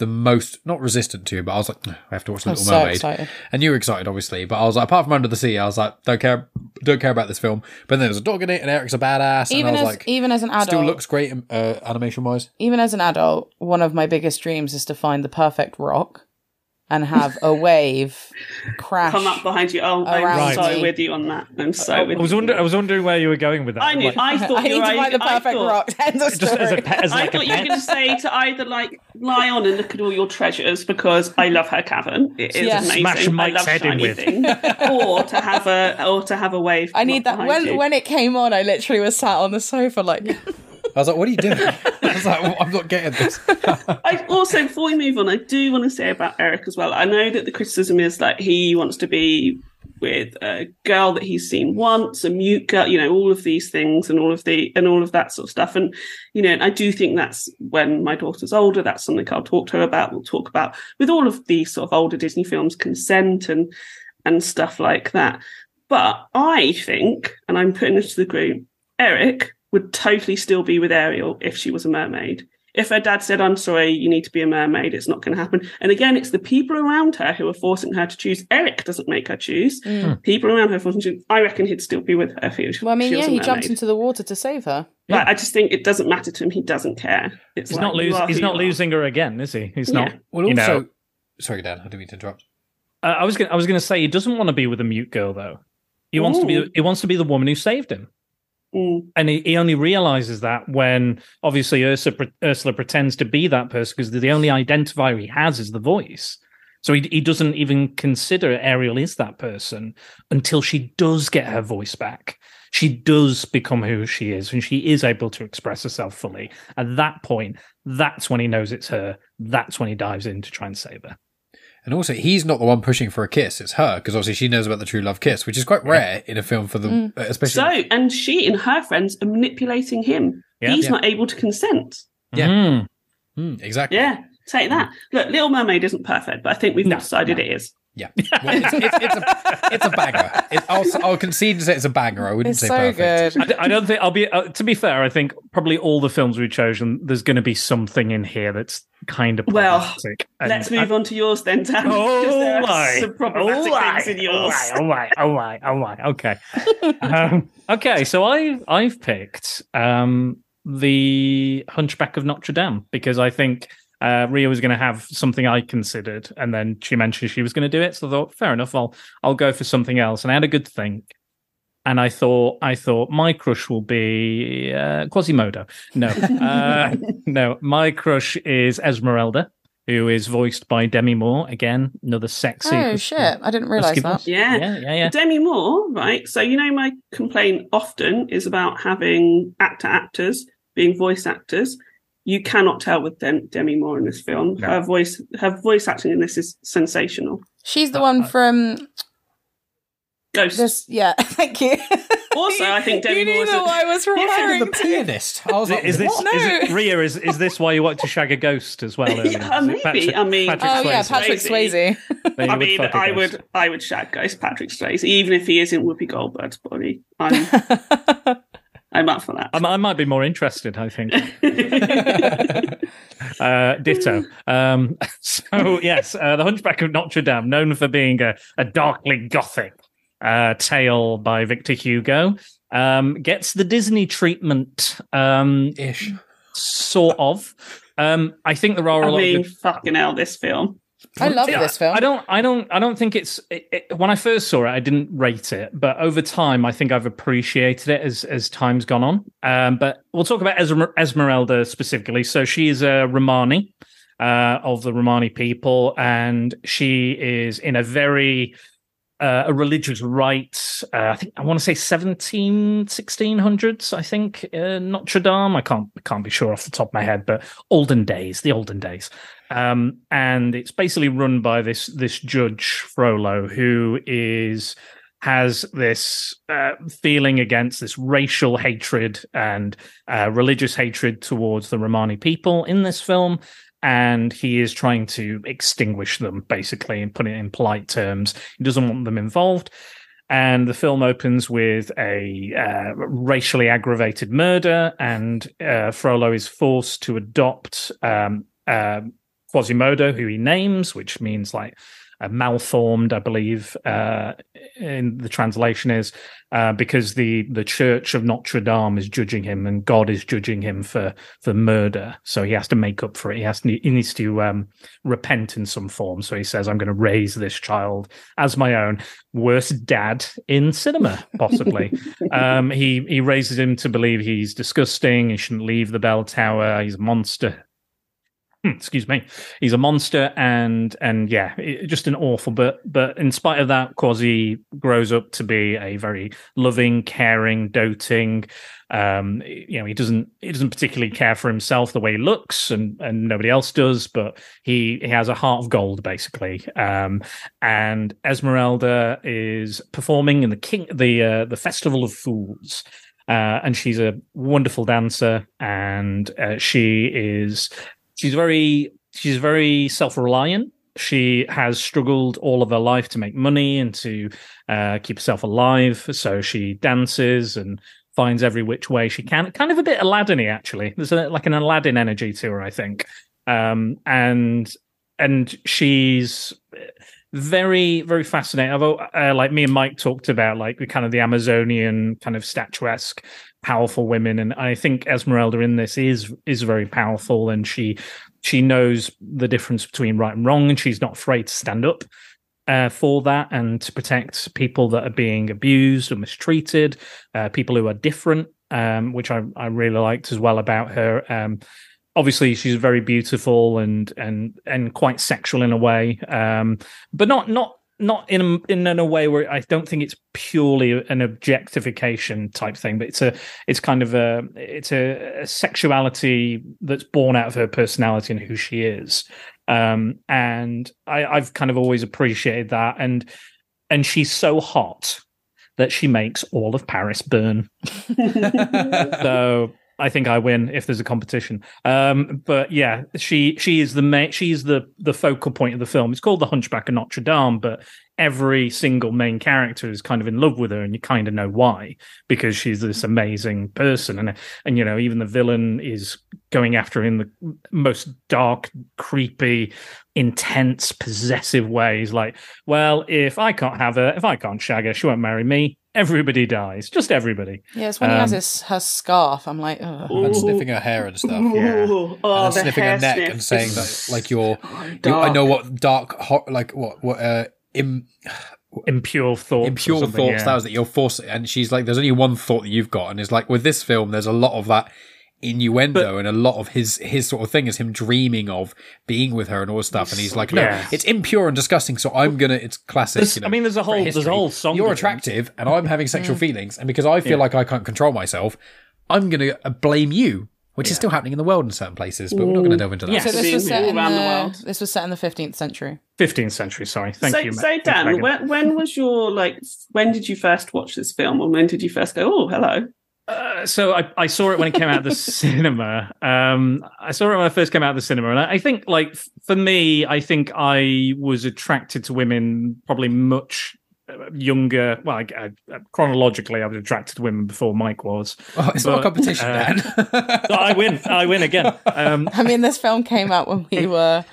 Speaker 4: the most not resistant to, but I was like, "Ugh, I have to watch The Little
Speaker 3: so
Speaker 4: Mermaid.
Speaker 3: excited.
Speaker 4: And you were excited, obviously, but I was like, apart from Under the Sea, I was like, don't care, don't care about this film. But then there's a dog in it, and Eric's a badass,
Speaker 3: even
Speaker 4: and I
Speaker 3: as
Speaker 4: was like,
Speaker 3: even as an adult
Speaker 4: still looks great, uh, animation wise.
Speaker 3: even as an adult one of my biggest dreams is to find the perfect rock and have a wave crash
Speaker 1: Come up behind you. Oh, I'm
Speaker 3: Around
Speaker 1: so with you on that. I'm so
Speaker 5: I
Speaker 1: with
Speaker 5: was wondering. I was wondering where you were going with that.
Speaker 1: I knew.
Speaker 5: Like,
Speaker 1: I thought [LAUGHS]
Speaker 3: I
Speaker 1: you
Speaker 3: need
Speaker 1: were.
Speaker 3: to find the
Speaker 1: I
Speaker 3: perfect
Speaker 1: thought-
Speaker 3: rock. End of
Speaker 5: just as a
Speaker 3: story.
Speaker 5: pet, as like a
Speaker 1: thought you were going to say to either like lie on and look at all your treasures because I love her cavern. It is
Speaker 3: Yeah.
Speaker 1: amazing.
Speaker 5: Smash
Speaker 1: I
Speaker 5: Mike's
Speaker 1: love
Speaker 5: head in with.
Speaker 1: things. [LAUGHS] or to have a or to have a wave.
Speaker 3: I need that when
Speaker 1: you.
Speaker 3: when it came on. I literally was sat on the sofa like,
Speaker 4: I was like, what are you doing? [LAUGHS] I was like, well, I'm not getting this. [LAUGHS]
Speaker 1: I also, before we move on, I do want to say about Eric as well. I know that the criticism is that he wants to be with a girl that he's seen once, a mute girl, you know, all of these things and all of the and all of that sort of stuff. And you know, I do think that's when my daughter's older. That's something I'll talk to her about. We'll talk about with all of these sort of older Disney films, consent and and stuff like that. But I think, and I'm putting this to the group, Eric would totally still be with Ariel if she was a mermaid. If her dad said, I'm sorry, you need to be a mermaid, it's not going to happen. And again, it's the people around her who are forcing her to choose. Eric doesn't make her choose. People around her forcing her choose. I reckon he'd still be with her if he was.
Speaker 3: Mm. well, I mean, yeah, he jumps into the water to save her.
Speaker 1: But I just think it doesn't matter to him. He doesn't care. It's
Speaker 5: He's
Speaker 1: like,
Speaker 5: not
Speaker 1: you
Speaker 5: losing. He's not losing her again, is he? He's
Speaker 1: Yeah.
Speaker 5: not.
Speaker 4: Well,
Speaker 5: you
Speaker 4: also,
Speaker 5: know,
Speaker 4: sorry, Dad, I didn't mean to interrupt.
Speaker 5: uh, I was. Gonna, I was going to say he doesn't want to be with a mute girl though. He wants to be. He wants to be the woman who saved him.
Speaker 1: Mm.
Speaker 5: and he, he only realizes that when obviously Ursula, Ursula pretends to be that person because the only identifier he has is the voice. So he, he doesn't even consider Ariel is that person until she does get her voice back. She does become who she is and she is able to express herself fully. At that point, that's when he knows it's her. That's when he dives in to try and save her.
Speaker 4: And also, he's not the one pushing for a kiss; it's her because obviously she knows about the true love kiss, which is quite rare in a film for the,
Speaker 3: Mm.
Speaker 4: uh, especially.
Speaker 1: So, and she and her friends are manipulating him.
Speaker 5: Yeah.
Speaker 1: He's
Speaker 4: Yeah.
Speaker 1: not able to consent.
Speaker 4: Yeah.
Speaker 5: Mm.
Speaker 4: Mm, exactly.
Speaker 1: Yeah, take that. Look, Little Mermaid isn't perfect, but I think we've
Speaker 5: No,
Speaker 1: decided it is.
Speaker 4: Yeah, well, it's, it's, it's a it's a banger. It, I'll, I'll concede to say it's a banger. I wouldn't
Speaker 3: It's
Speaker 4: say
Speaker 3: so
Speaker 4: perfect.
Speaker 3: good.
Speaker 5: I, d- I don't think I'll be. Uh, to be fair, I think probably all the films we've chosen, there's going to be something in here that's kind of
Speaker 1: Well,
Speaker 5: problematic. And
Speaker 1: Let's move
Speaker 5: I-
Speaker 1: on to yours then, Dan.
Speaker 5: Oh,
Speaker 1: there are
Speaker 5: right.
Speaker 1: some problematic
Speaker 5: oh, right.
Speaker 1: things in yours.
Speaker 5: Oh, right. Oh, right. Oh, right. Okay. [LAUGHS] um, okay. So I I've picked um, the Hunchback of Notre Dame because I think uh, Ria was going to have something I considered, and then she mentioned she was going to do it. So I thought, fair enough. I'll I'll go for something else, and I had a good think. And I thought, I thought my crush will be uh, Quasimodo. No, [LAUGHS] uh, no, my crush is Esmeralda, who is voiced by Demi Moore. Again, another sexy.
Speaker 3: Oh shit! I didn't realize that.
Speaker 1: Yeah.
Speaker 5: yeah, yeah, yeah.
Speaker 1: Demi Moore, right? So you know my complaint often is about having actor actors being voice actors. You cannot tell with Dem- Demi Moore in this film.
Speaker 5: No.
Speaker 1: Her voice, her voice acting in this is sensational.
Speaker 3: She's the
Speaker 5: Uh,
Speaker 3: one
Speaker 5: uh,
Speaker 3: from
Speaker 1: Ghost.
Speaker 3: this. Yeah, [LAUGHS] thank you.
Speaker 1: Also, I think Demi
Speaker 3: you knew
Speaker 1: Moore is
Speaker 3: who
Speaker 1: a-
Speaker 3: I was referring
Speaker 4: the
Speaker 3: to.
Speaker 4: pianist. I was
Speaker 5: Is,
Speaker 4: like,
Speaker 5: is this?
Speaker 3: No.
Speaker 5: is it, Ria? Is is this why you want to shag a ghost as well? [LAUGHS]
Speaker 1: Yeah,
Speaker 5: Is
Speaker 1: maybe.
Speaker 5: Patrick-
Speaker 1: I mean-
Speaker 5: Patrick
Speaker 3: Oh yeah, Patrick
Speaker 1: Swayze.
Speaker 3: Swayze. [LAUGHS]
Speaker 5: Then you
Speaker 1: I mean,
Speaker 5: fuck a
Speaker 1: I
Speaker 5: ghost.
Speaker 1: would, I would shag Ghost Patrick Swayze, even if he isn't Whoopi Goldberg's body. I'm, I'm up for that.
Speaker 5: I, I might be more interested. I think. [LAUGHS] Uh, ditto. Um, [LAUGHS] so yes, uh, the Hunchback of Notre Dame, known for being a, a darkly gothic uh, tale by Victor Hugo, um, gets the Disney treatment, um,
Speaker 4: Ish.
Speaker 5: sort of. Um, I think there are a
Speaker 1: I
Speaker 5: lot
Speaker 1: mean,
Speaker 5: of good
Speaker 1: fucking hell, this film.
Speaker 3: I love
Speaker 5: Yeah,
Speaker 3: this film.
Speaker 5: I don't. I don't. I don't think it's. It, it, when I first saw it, I didn't rate it, but over time, I think I've appreciated it as as time's gone on. Um, but we'll talk about Esmer- Esmeralda specifically. So she is a Romani uh, of the Romani people, and she is in a very uh, a religious rite. Uh, I think I want to say 17, 1600s. I think uh, Notre Dame. I can't can't be sure off the top of my head, but olden days, the olden days. Um, and it's basically run by this this judge Frollo, who is has this uh, feeling against this racial hatred and uh, religious hatred towards the Romani people in this film. And he is trying to extinguish them, basically, and put it in polite terms. He doesn't want them involved. And the film opens with a uh, racially aggravated murder, and uh, Frollo is forced to adopt um, uh, Quasimodo, who he names, which means like uh, malformed, I believe, uh, in the translation is uh, because the the Church of Notre Dame is judging him, and God is judging him for for murder. So he has to make up for it. He has to, he needs to um, repent in some form. So he says, "I'm going to raise this child as my own." Worst dad in cinema, possibly. [LAUGHS] um, he he raises him to believe he's disgusting. He shouldn't leave the bell tower. He's a monster. Hmm, excuse me. He's a monster and and yeah just an awful but but in spite of that quasi grows up to be a very loving caring doting um you know he doesn't he doesn't particularly care for himself the way he looks and and nobody else does but he he has a heart of gold basically. Um and esmeralda is performing in the king the uh, the festival of fools. Uh, and she's a wonderful dancer and uh, she is she's very she's very self-reliant. She has struggled all of her life to make money and to uh, keep herself alive. So she dances and finds every which way she can. Kind of a bit aladdin actually. There's a, like an aladdin energy to her i think. Um, and and she's very very fascinating. I've, uh, like me and mike talked about like the kind of the amazonian kind of statuesque powerful women and i think esmeralda in this is is very powerful and she she knows the difference between right and wrong and she's not afraid to stand up uh, for that and to protect people that are being abused or mistreated uh, people who are different um, which I, I really liked as well about her um, obviously she's very beautiful and and and quite sexual in a way um but not not not in a, in a way where I don't think it's purely an objectification type thing, but it's a it's kind of a it's a, a sexuality that's born out of her personality and who she is, um, and I, I've kind of always appreciated that, and and she's so hot that she makes all of Paris burn. [LAUGHS] so I think I win if there's a competition. Um, but yeah, she she is the main, she's the the focal point of the film. It's called The Hunchback of Notre Dame, but every single main character is kind of in love with her, and you kind of know why because she's this amazing person, and and you know even the villain is going after her in the most dark, creepy, intense, possessive ways. Like, well, if I can't have her, if I can't shag her, she won't marry me. Everybody dies, just everybody.
Speaker 3: Yeah, it's when he has
Speaker 5: Um,
Speaker 3: his her scarf. I'm like, Ugh.
Speaker 4: and sniffing her hair and stuff.
Speaker 5: Yeah.
Speaker 1: Oh,
Speaker 4: and
Speaker 1: the
Speaker 4: sniffing
Speaker 1: hair
Speaker 4: her neck
Speaker 1: sniff
Speaker 4: and saying that like you're,
Speaker 1: so
Speaker 4: you I know what dark hot like what what uh Im,
Speaker 5: Impure thoughts.
Speaker 4: impure
Speaker 5: something,
Speaker 4: thoughts
Speaker 5: yeah.
Speaker 4: that was that you're forcing and she's like there's only one thought that you've got and it's like with this film there's a lot of that innuendo and a lot of his his sort of thing is him dreaming of being with her and all this stuff and he's like no
Speaker 5: Yeah.
Speaker 4: it's impure and disgusting so i'm gonna it's classic you know,
Speaker 5: I mean, there's a whole- there's a whole song
Speaker 4: you're
Speaker 5: to it.
Speaker 4: attractive and i'm having sexual [LAUGHS] feelings and because i feel
Speaker 5: Yeah.
Speaker 4: like i can't control myself i'm gonna uh, blame you which is still happening in the world in certain places but we're not going to delve into that
Speaker 5: Yeah.
Speaker 3: so this was set
Speaker 1: all
Speaker 3: in
Speaker 1: around the
Speaker 3: the,
Speaker 1: world.
Speaker 3: this was set in the 15th century.
Speaker 5: 15th century. Sorry, thank
Speaker 1: so,
Speaker 5: you.
Speaker 1: so Dan, when, when was your like? When did you first watch this film, and when did you first go? Oh, hello.
Speaker 5: Uh, so I, I saw it when it came out of the [LAUGHS] cinema. Um, I saw it when I first came out of the cinema, and I, I think, like for me, I think I was attracted to women probably much uh, younger. Well, I, I, chronologically, I was attracted to women before Mike was.
Speaker 4: oh, it's not a competition
Speaker 5: uh,
Speaker 4: dan
Speaker 5: So [LAUGHS] I win. I win again. Um,
Speaker 3: I mean, this film came out when we [LAUGHS] were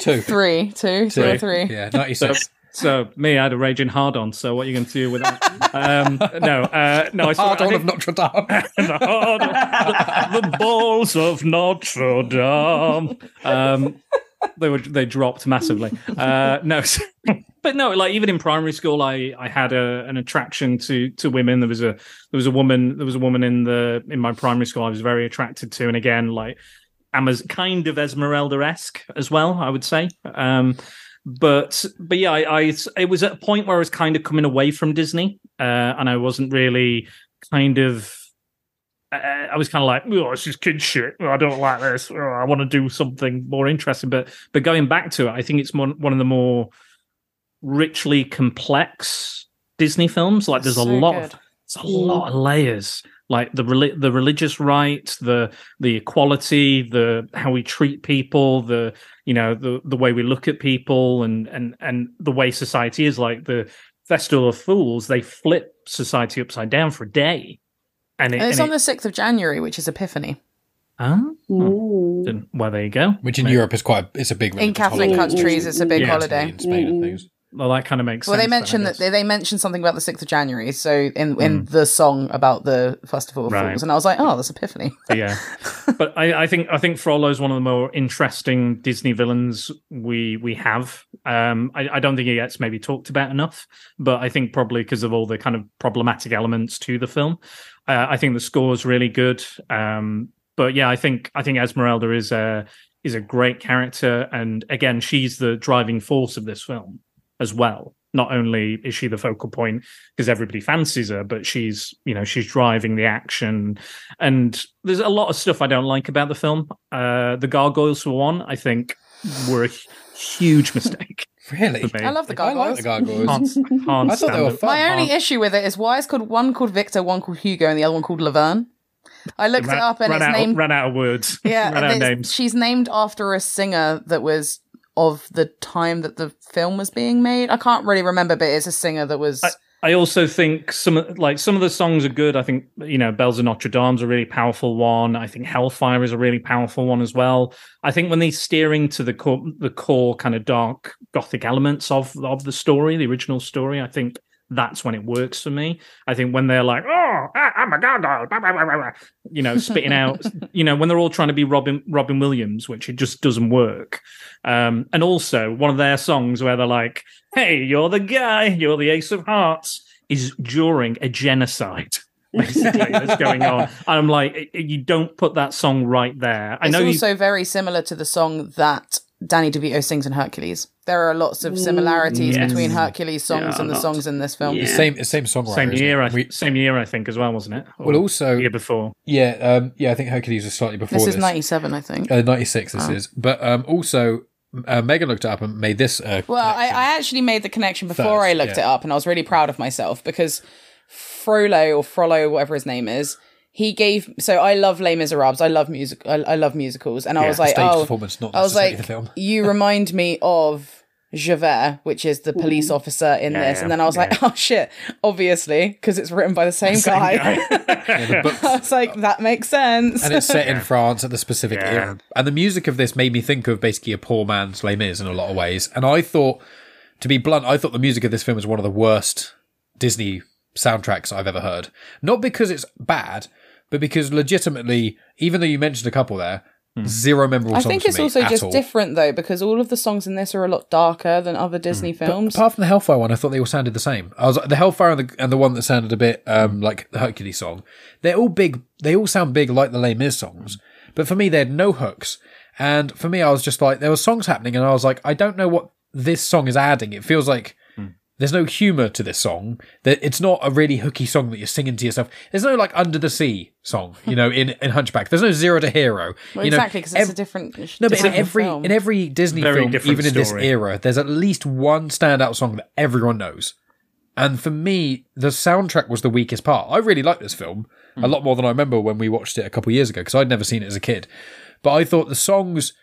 Speaker 4: two
Speaker 3: three, two, two or three.
Speaker 4: yeah
Speaker 5: so,
Speaker 4: 96
Speaker 5: so me, I had a raging hard on. So what are you going to do with that? Um, no, uh, no. I saw.
Speaker 4: hard on of notre dame [LAUGHS]
Speaker 5: the, heart of- the, the balls of Notre Dame. Um, they were they dropped massively. Uh, no, [LAUGHS] so- but no, like even in primary school, I I had a, an attraction to to women. There was a there was a woman there was a woman in the in my primary school I was very attracted to, and again like. I'm as kind of Esmeralda esque as well, I would say. Um, but but yeah, I, I it was at a point where I was kind of coming away from Disney, uh, and I wasn't really kind of. I was kind of like, oh, this is kid shit. I don't like this. Oh, I want to do something more interesting. But but going back to it, I think it's one one of the more richly complex Disney films. Like there's a lot
Speaker 3: good.
Speaker 5: of it's a lot of layers like the reli- the religious right the the equality the how we treat people the you know the the way we look at people and and and the way society is like the festival of fools they flip society upside down for a day and, it,
Speaker 3: And it's
Speaker 5: and
Speaker 3: on
Speaker 5: it-
Speaker 3: the 6th of January, which is Epiphany.
Speaker 5: Oh, hmm. well there you go
Speaker 4: which in
Speaker 5: Maybe-
Speaker 4: Europe is quite it's a big
Speaker 3: In Catholic
Speaker 4: holiday.
Speaker 3: countries, it's a big
Speaker 5: Yeah.
Speaker 3: holiday.
Speaker 4: in Spain and things
Speaker 5: well that kind of makes
Speaker 3: Well,
Speaker 5: sense Well, they
Speaker 3: mentioned that they, they mentioned something about the 6th of January. So in, in the song about the Festival of
Speaker 5: Right.
Speaker 3: Fools. And I was like, oh, that's Epiphany.
Speaker 5: yeah [LAUGHS] but I, I think I think Frollo is one of the more interesting Disney villains we we have. Um, I, I don't think he gets maybe talked about enough, but I think probably because of all the kind of problematic elements to the film. Uh, I think the score is really good. Um, but yeah, I think I think Esmeralda is a is a great character, and again, she's the driving force of this film as well. Not only is she the focal point because everybody fancies her, but she's you know she's driving the action, and there's a lot of stuff I don't like about the film. Uh, the gargoyles, for one, I think were a huge [LAUGHS] mistake. [LAUGHS]
Speaker 4: really
Speaker 5: For me.
Speaker 3: I love the
Speaker 4: I like
Speaker 3: gargoyles.
Speaker 4: the gargoyles
Speaker 5: Can't, [LAUGHS] can't
Speaker 4: I thought they were fun.
Speaker 3: My only issue with it is why is called one called Victor, one called Hugo, and the other one called Laverne. I looked
Speaker 5: Ran-
Speaker 3: it up and it's
Speaker 5: out,
Speaker 3: named.
Speaker 5: ran out of words.
Speaker 3: yeah,
Speaker 5: ran out of names.
Speaker 3: she's named after a singer that was of the time that the film was being made. I can't really remember, but it's a singer that was.
Speaker 5: I also think some like some of the songs are good. I think you know Bells of Notre Dame's a really powerful one. I think Hellfire is a really powerful one as well. I think when they're steering to the core, the core kind of dark gothic elements of of the story, the original story, I think that's when it works for me. I think when they're like, oh, ah, I'm a blah," you know, spitting out, [LAUGHS] you know, when they're all trying to be Robin Robin Williams, which it just doesn't work. Um, and also one of their songs where they're like, "Hey, you're the guy, you're the Ace of Hearts," is during a genocide. [LAUGHS] Basically, that's going on. [LAUGHS] And I'm like, "I- I- you don't put that song right there. I
Speaker 3: it's
Speaker 5: know you
Speaker 3: also very similar to the song that Danny DeVito sings in Hercules. There are lots of similarities
Speaker 5: Yes.
Speaker 3: between Hercules songs
Speaker 1: Yeah,
Speaker 3: and the
Speaker 1: not-
Speaker 3: songs in this film.
Speaker 1: Yeah.
Speaker 4: same same songwriter
Speaker 5: same year. I,
Speaker 4: We-
Speaker 5: same year, I think, as well, wasn't it? Or
Speaker 4: well also
Speaker 5: year before.
Speaker 4: yeah um yeah i think hercules was slightly before
Speaker 3: This
Speaker 4: this,
Speaker 3: is 97, I think.
Speaker 4: uh, 96 this is but um also uh, megan looked it up and made this uh
Speaker 3: Well, I. I actually made the connection before
Speaker 4: First,
Speaker 3: I looked
Speaker 4: yeah.
Speaker 3: it up, and I was really proud of myself because Frollo or Frollo, whatever his name is, he gave. So I love Les Miserables. I love music. I, I love musicals, and I was like,
Speaker 4: Stage
Speaker 3: oh,
Speaker 4: performance, not
Speaker 3: I was like,
Speaker 4: the film.
Speaker 3: you [LAUGHS] remind me of Javert, which is the police officer in
Speaker 5: Yeah,
Speaker 3: this, and then I was like, oh shit, obviously, because it's written by the same, guy. [LAUGHS]
Speaker 4: Yeah, the [LAUGHS] book-
Speaker 3: I was like, that makes sense.
Speaker 4: and it's set in France at the specific
Speaker 5: Yeah.
Speaker 4: era. And the music of this made me think of basically a poor man's Les Mis in a lot of ways. And I thought, to be blunt, I thought the music of this film was one of the worst Disney soundtracks I've ever heard. Not because it's bad, but because legitimately, even though you mentioned a couple there, zero memorable
Speaker 3: I
Speaker 4: songs
Speaker 3: think
Speaker 4: for
Speaker 3: it's
Speaker 4: me
Speaker 3: also just
Speaker 4: all.
Speaker 3: different though, because all of the songs in this are a lot darker than other Disney films.
Speaker 4: Apart from the Hellfire one, I thought they all sounded the same. I was the Hellfire and the, and the one that sounded a bit um, like the Hercules song. They're all big. They all sound big like the Les Mis songs. But for me, they had no hooks. And for me, I was just like, there were songs happening, and I was like, I don't know what this song is adding. It feels like there's no humor to this song. It's not a really hooky song that you're singing to yourself. There's no like Under the Sea song, you know, in, in Hunchback. There's no Zero to Hero.
Speaker 3: Well,
Speaker 4: you know,
Speaker 3: exactly, because it's
Speaker 4: ev-
Speaker 3: a different.
Speaker 4: no, but in every
Speaker 3: film.
Speaker 4: in every Disney
Speaker 5: Very
Speaker 4: film,
Speaker 5: different
Speaker 4: even in this era, there's at least one standout song that everyone knows. And for me, the soundtrack was the weakest part. I really liked this film a hmm. lot more than I remember when we watched it a couple of years ago because I'd never seen it as a kid. But I thought the songs,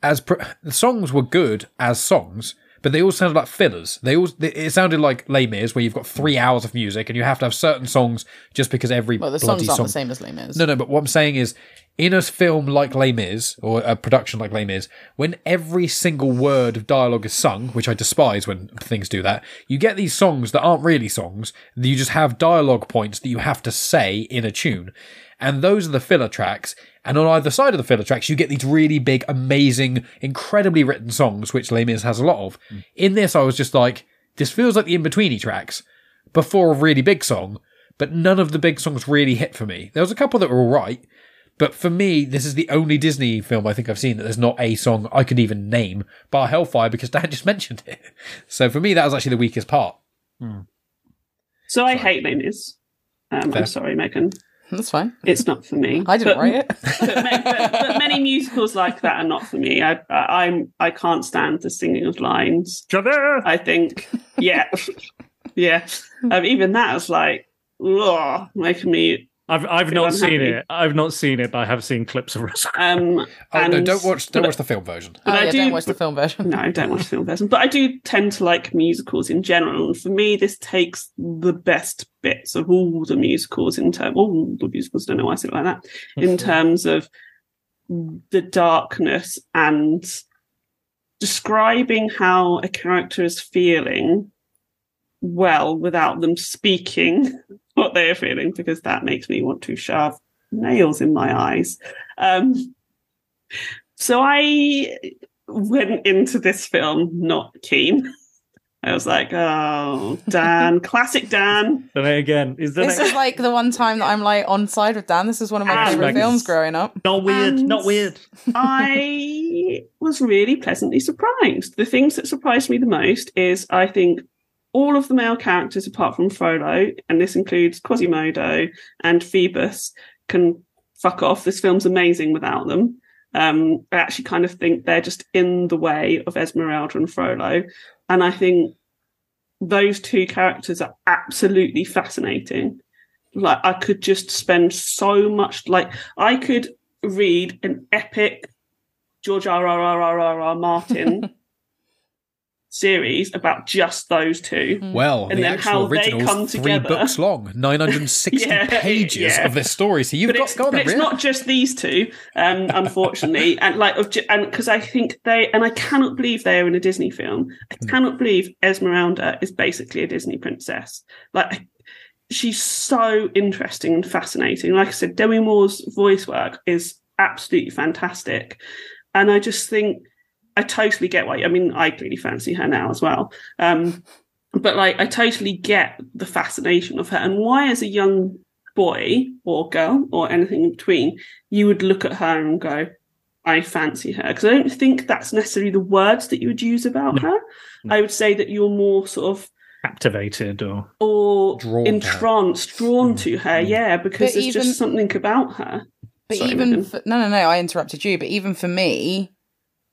Speaker 4: as pr- the songs were good as songs, but they all sounded like fillers. They all it sounded like Les Mis, where you've got three hours of music and you have to have certain songs just because every
Speaker 3: well, the songs aren't
Speaker 4: song
Speaker 3: the same as Les Mis.
Speaker 4: no, no, but what I'm saying is, in a film like Les Mis, or a production like Les Mis, when every single word of dialogue is sung, which I despise when things do that, you get these songs that aren't really songs. You just have dialogue points that you have to say in a tune. And those are the filler tracks. And on either side of the filler tracks, you get these really big, amazing, incredibly written songs, which Les Mis has a lot of. In this, I was just like, this feels like the in-betweeny tracks before a really big song, but none of the big songs really hit for me. There was a couple that were all right, but for me, this is the only Disney film I think I've seen that there's not a song I could even name, bar Hellfire, because Dan [LAUGHS] just mentioned it. So for me, that was actually the weakest part.
Speaker 1: So I hate Les Mis. Um, I'm sorry, Megan.
Speaker 3: That's fine.
Speaker 1: It's not for me.
Speaker 3: I didn't
Speaker 1: But-
Speaker 3: write it. [LAUGHS]
Speaker 1: but, ma- but, but many musicals like that are not for me. I, I I'm I can't stand the singing of lines.
Speaker 5: Javert!
Speaker 1: I think, yeah, [LAUGHS] yeah. Um, even that is like, ugh, making me.
Speaker 5: I've I've
Speaker 1: Feel
Speaker 5: not seen it. I've not seen it, but I have seen clips of it.
Speaker 1: Um,
Speaker 4: Oh no, don't watch don't
Speaker 1: but-
Speaker 4: watch the film version.
Speaker 3: Oh,
Speaker 1: But I
Speaker 3: yeah,
Speaker 1: do-
Speaker 3: don't watch the film version.
Speaker 1: No, I don't watch the film version, but I do tend to like musicals in general. And for me, this takes the best bits of all the musicals in terms, all the musicals. Don't know why I said it like that. In terms of the darkness and describing how a character is feeling well without them speaking what they are feeling, because that makes me want to shove nails in my eyes. Um, so I went into this film not keen. I was like, oh, Dan, classic Dan.
Speaker 5: Then again, is that
Speaker 3: This is like the one time that I'm like on side with Dan. This is one of my
Speaker 1: Ah,
Speaker 3: favorite films growing up.
Speaker 5: not weird?
Speaker 1: And-
Speaker 5: Not weird.
Speaker 1: I was really pleasantly surprised. The things that surprised me the most is I think all of the male characters, apart from Frollo, and this includes Quasimodo and Phoebus, can fuck off. This film's amazing without them. Um, I actually kind of think they're just in the way of Esmeralda and Frollo. And I think those two characters are absolutely fascinating. Like, I could just spend so much, like, I could read an epic George R. R. R. R. R. R. Martin [LAUGHS] series about just those two.
Speaker 4: Well,
Speaker 1: And
Speaker 4: the
Speaker 1: then
Speaker 4: actual
Speaker 1: how they
Speaker 4: original's
Speaker 1: come
Speaker 4: three
Speaker 1: together.
Speaker 4: books long, [LAUGHS] 960
Speaker 1: Yeah,
Speaker 4: pages
Speaker 1: yeah.
Speaker 4: of this story. So you've
Speaker 1: but
Speaker 4: got
Speaker 1: it's,
Speaker 4: go
Speaker 1: but it's
Speaker 4: really.
Speaker 1: not just these two, um, unfortunately, [LAUGHS] and like, of ju- and because I think they, and I cannot believe they are in a Disney film. I
Speaker 4: Hmm.
Speaker 1: cannot believe Esmeralda is basically a Disney princess. Like, she's so interesting and fascinating. Like I said, Demi Moore's voice work is absolutely fantastic, and I just think I totally get why. I mean, I clearly fancy her now as well. Um, but like, I totally get the fascination of her and why, as a young boy or girl or anything in between, you would look at her and go, I fancy her. Because I don't think that's necessarily the words that you would use about her. I would say that you're more sort of
Speaker 5: Captivated or
Speaker 1: or
Speaker 4: Drawn to her.
Speaker 1: entranced, drawn to her, yeah, because
Speaker 3: But
Speaker 1: there's
Speaker 3: even-
Speaker 1: just something about her.
Speaker 3: But
Speaker 1: Sorry,
Speaker 3: even for, no, no, no, I interrupted you. But even for me,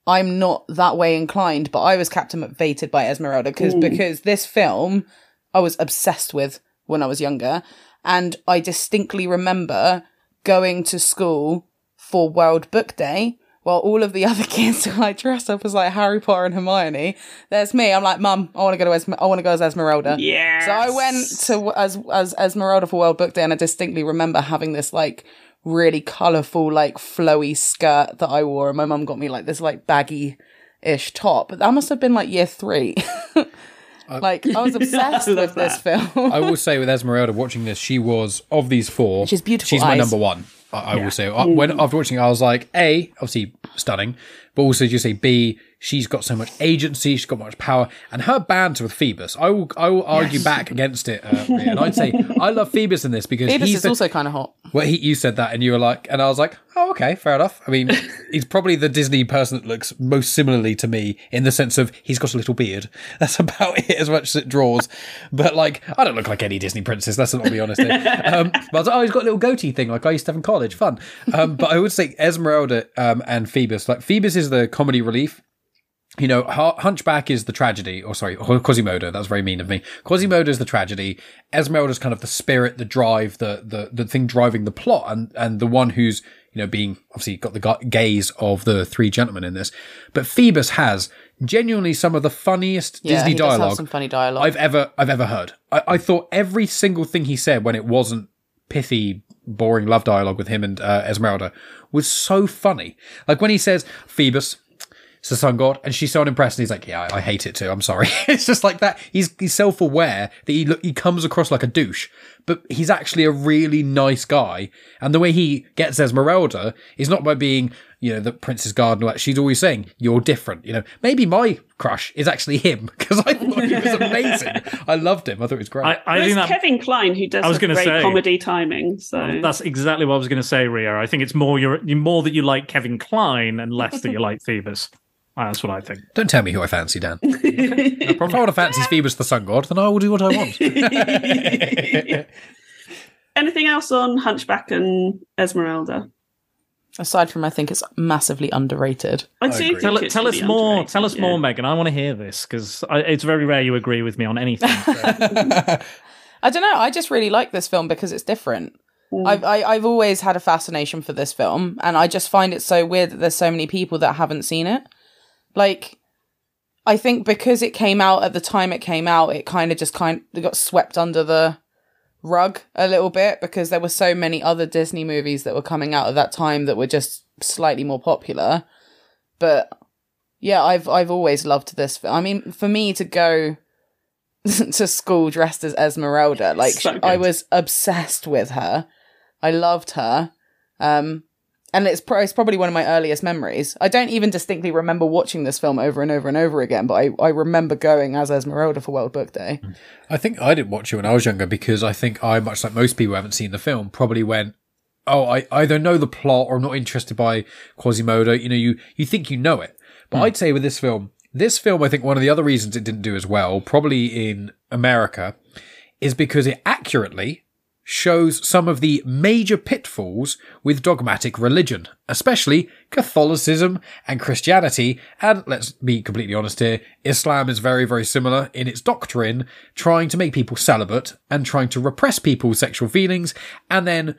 Speaker 3: I'm not that way inclined. But I was captivated by Esmeralda because
Speaker 1: Mm.
Speaker 3: because this film I was obsessed with when I was younger, And I distinctly remember going to school for World Book Day while all of the [LAUGHS] other kids are like dressed up as like Harry Potter and Hermione. There's me. I'm like, Mum, I want to go to Esmer- I want to go as Esmeralda.
Speaker 1: Yes.
Speaker 3: So I went to as as Esmeralda for World Book Day, and I distinctly remember having this like really colourful, like flowy skirt that I wore, and my mum got me like this like baggy ish top. But that must have been like year three. [LAUGHS] like I was [LAUGHS] obsessed
Speaker 1: I
Speaker 3: with this film.
Speaker 4: I will say with Esmeralda watching this, she was of these four.
Speaker 3: She's beautiful
Speaker 4: She's my
Speaker 3: eyes.
Speaker 4: number one. I, I will say. I, when after watching, it, I was like, a obviously stunning, but also just say b. She's got so much agency. She's got much power, and her banter with Phoebus. I will. I will argue back against it, uh, and I'd say I love Phoebus in this because
Speaker 3: Phoebus
Speaker 4: he's
Speaker 3: is
Speaker 4: the,
Speaker 3: also kind of hot.
Speaker 4: well, he, you said that, and you were like, and I was like, oh, okay, fair enough. I mean, [LAUGHS] he's probably the Disney person that looks most similarly to me in the sense of he's got a little beard. [LAUGHS] That's about it as much as it draws. But like, I don't look like any Disney princess. Let's not be honest. [LAUGHS] Um, but I was like, oh, he's got a little goatee thing like I used to have in college. Fun. Um, but I would say Esmeralda um, and Phoebus. Like Phoebus is the comedy relief you know, Hunchback is the tragedy, or sorry, Quasimodo. That's very mean of me. Quasimodo is the tragedy. Esmeralda is kind of the spirit, the drive, the the the thing driving the plot, and and the one who's you know being obviously got the gaze of the three gentlemen in this. But Phoebus has genuinely some of the funniest
Speaker 3: Yeah,
Speaker 4: Disney dialogue
Speaker 3: some funny dialogue.
Speaker 4: I've ever I've ever heard. I, I thought every single thing he said when it wasn't pithy, boring love dialogue with him and uh, Esmeralda was so funny. Like when he says Phoebus. It's the sun god, and she's so unimpressed, and he's like, "Yeah, I, I hate it too. I'm sorry." [LAUGHS] it's just like that. He's he's self aware that he look he comes across like a douche, but he's actually a really nice guy. And the way he gets Esmeralda is not by being, you know, the Prince's Guard and all that. She's always saying, "You're different." You know, maybe my crush is actually him [LAUGHS] because I thought he was amazing. I loved him. I thought he was great.
Speaker 5: I, I think
Speaker 1: it's
Speaker 5: that
Speaker 1: Kevin Kline who does
Speaker 5: I was gonna
Speaker 1: great
Speaker 5: say.
Speaker 1: comedy timing. So
Speaker 5: that's exactly what I was going to say, Ria. I think it's more you're, you're more that you like Kevin Kline and less that you [LAUGHS] like Phoebus. That's what I think.
Speaker 4: Don't tell me who I fancy, Dan. [LAUGHS] if I want to fancy um, Phoebus the sun god, then I will do what I want. [LAUGHS]
Speaker 1: anything else on Hunchback and Esmeralda?
Speaker 3: Aside from, I think it's massively underrated.
Speaker 1: I do
Speaker 4: agree.
Speaker 1: think
Speaker 5: Tell,
Speaker 1: it's
Speaker 5: tell us more. Tell us
Speaker 1: yeah.
Speaker 5: more, Megan. I want to hear this because it's very rare you agree with me on anything. so- [LAUGHS]
Speaker 3: I don't know. I just really like this film because it's different. Mm. I've I, I've always had a fascination for this film, and I just find it so weird that there's so many people that haven't seen it. Like, I think because it came out at the time it came out, it kind of just kind of got swept under the rug a little bit because there were so many other Disney movies that were coming out at that time that were just slightly more popular. But yeah, I've I've always loved this. I mean, for me to go [LAUGHS] to school dressed as Esmeralda, like
Speaker 1: So
Speaker 3: I was obsessed with her. I loved her. Um, and it's, pro- it's probably one of my earliest memories. I don't even distinctly remember watching this film over and over and over again, but I, I remember going as Esmeralda for World Book Day.
Speaker 4: I think I didn't watch it when I was younger because I think I, much like most people who haven't seen the film, probably went, "Oh, I either know the plot or I'm not interested by Quasimodo." You know, you you think you know it, but hmm. I'd say with this film, this film, I think one of the other reasons it didn't do as well, probably in America, is because it accurately shows some of the major pitfalls with dogmatic religion, especially Catholicism and Christianity. And let's be completely honest here, Islam is very, very similar in its doctrine, trying to make people celibate and trying to repress people's sexual feelings and then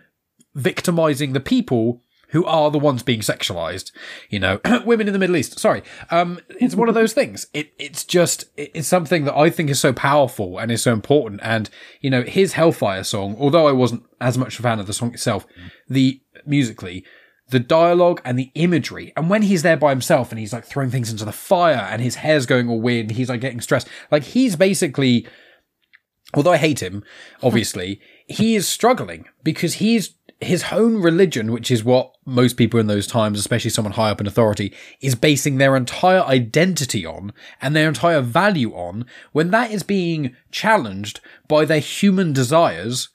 Speaker 4: victimizing the people who are the ones being sexualized. You know, [CLEARS THROAT] women in the Middle East. Sorry. Um, it's one of those things. It, it's just, it- it's something that I think is so powerful and is so important. And, you know, his Hellfire song, although I wasn't as much a fan of the song itself, the musically, the dialogue and the imagery. And when he's there by himself and he's like throwing things into the fire and his hair's going all weird and he's like getting stressed, like he's basically, although I hate him, obviously, [LAUGHS] he is struggling because he's his own religion, which is what most people in those times, especially someone high up in authority, is basing their entire identity on and their entire value on. When that is being challenged by their human desires,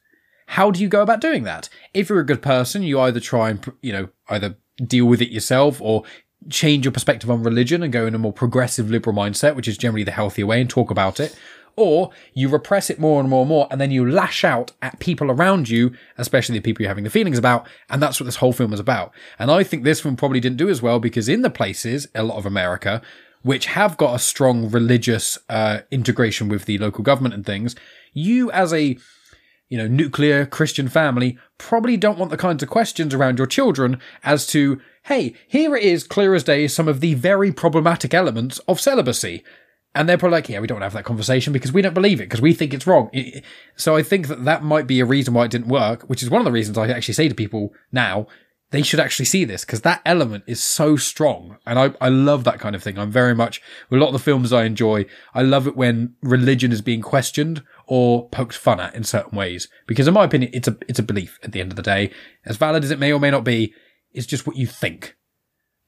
Speaker 4: how do you go about doing that? If you're a good person, you either try and, you know, either deal with it yourself or change your perspective on religion and go in a more progressive liberal mindset, which is generally the healthier way and talk about it. Or you repress it more and more and more, and then you lash out at people around you, especially the people you're having the feelings about, and that's what this whole film is about. And I think this film probably didn't do as well because in the places, a lot of America, which have got a strong religious uh, integration with the local government and things, you as a you know, nuclear Christian family probably don't want the kinds of questions around your children as to, hey, here it is, clear as day, some of the very problematic elements of celibacy. And they're probably like, yeah, we don't want to have that conversation because we don't believe it because we think it's wrong. So I think that that might be a reason why it didn't work, which is one of the reasons I actually say to people now, they should actually see this because that element is so strong. And I, I love that kind of thing. I'm very much, a lot of the films I enjoy, I love it when religion is being questioned or poked fun at in certain ways. Because in my opinion, it's a, it's a belief at the end of the day. As valid as it may or may not be, it's just what you think.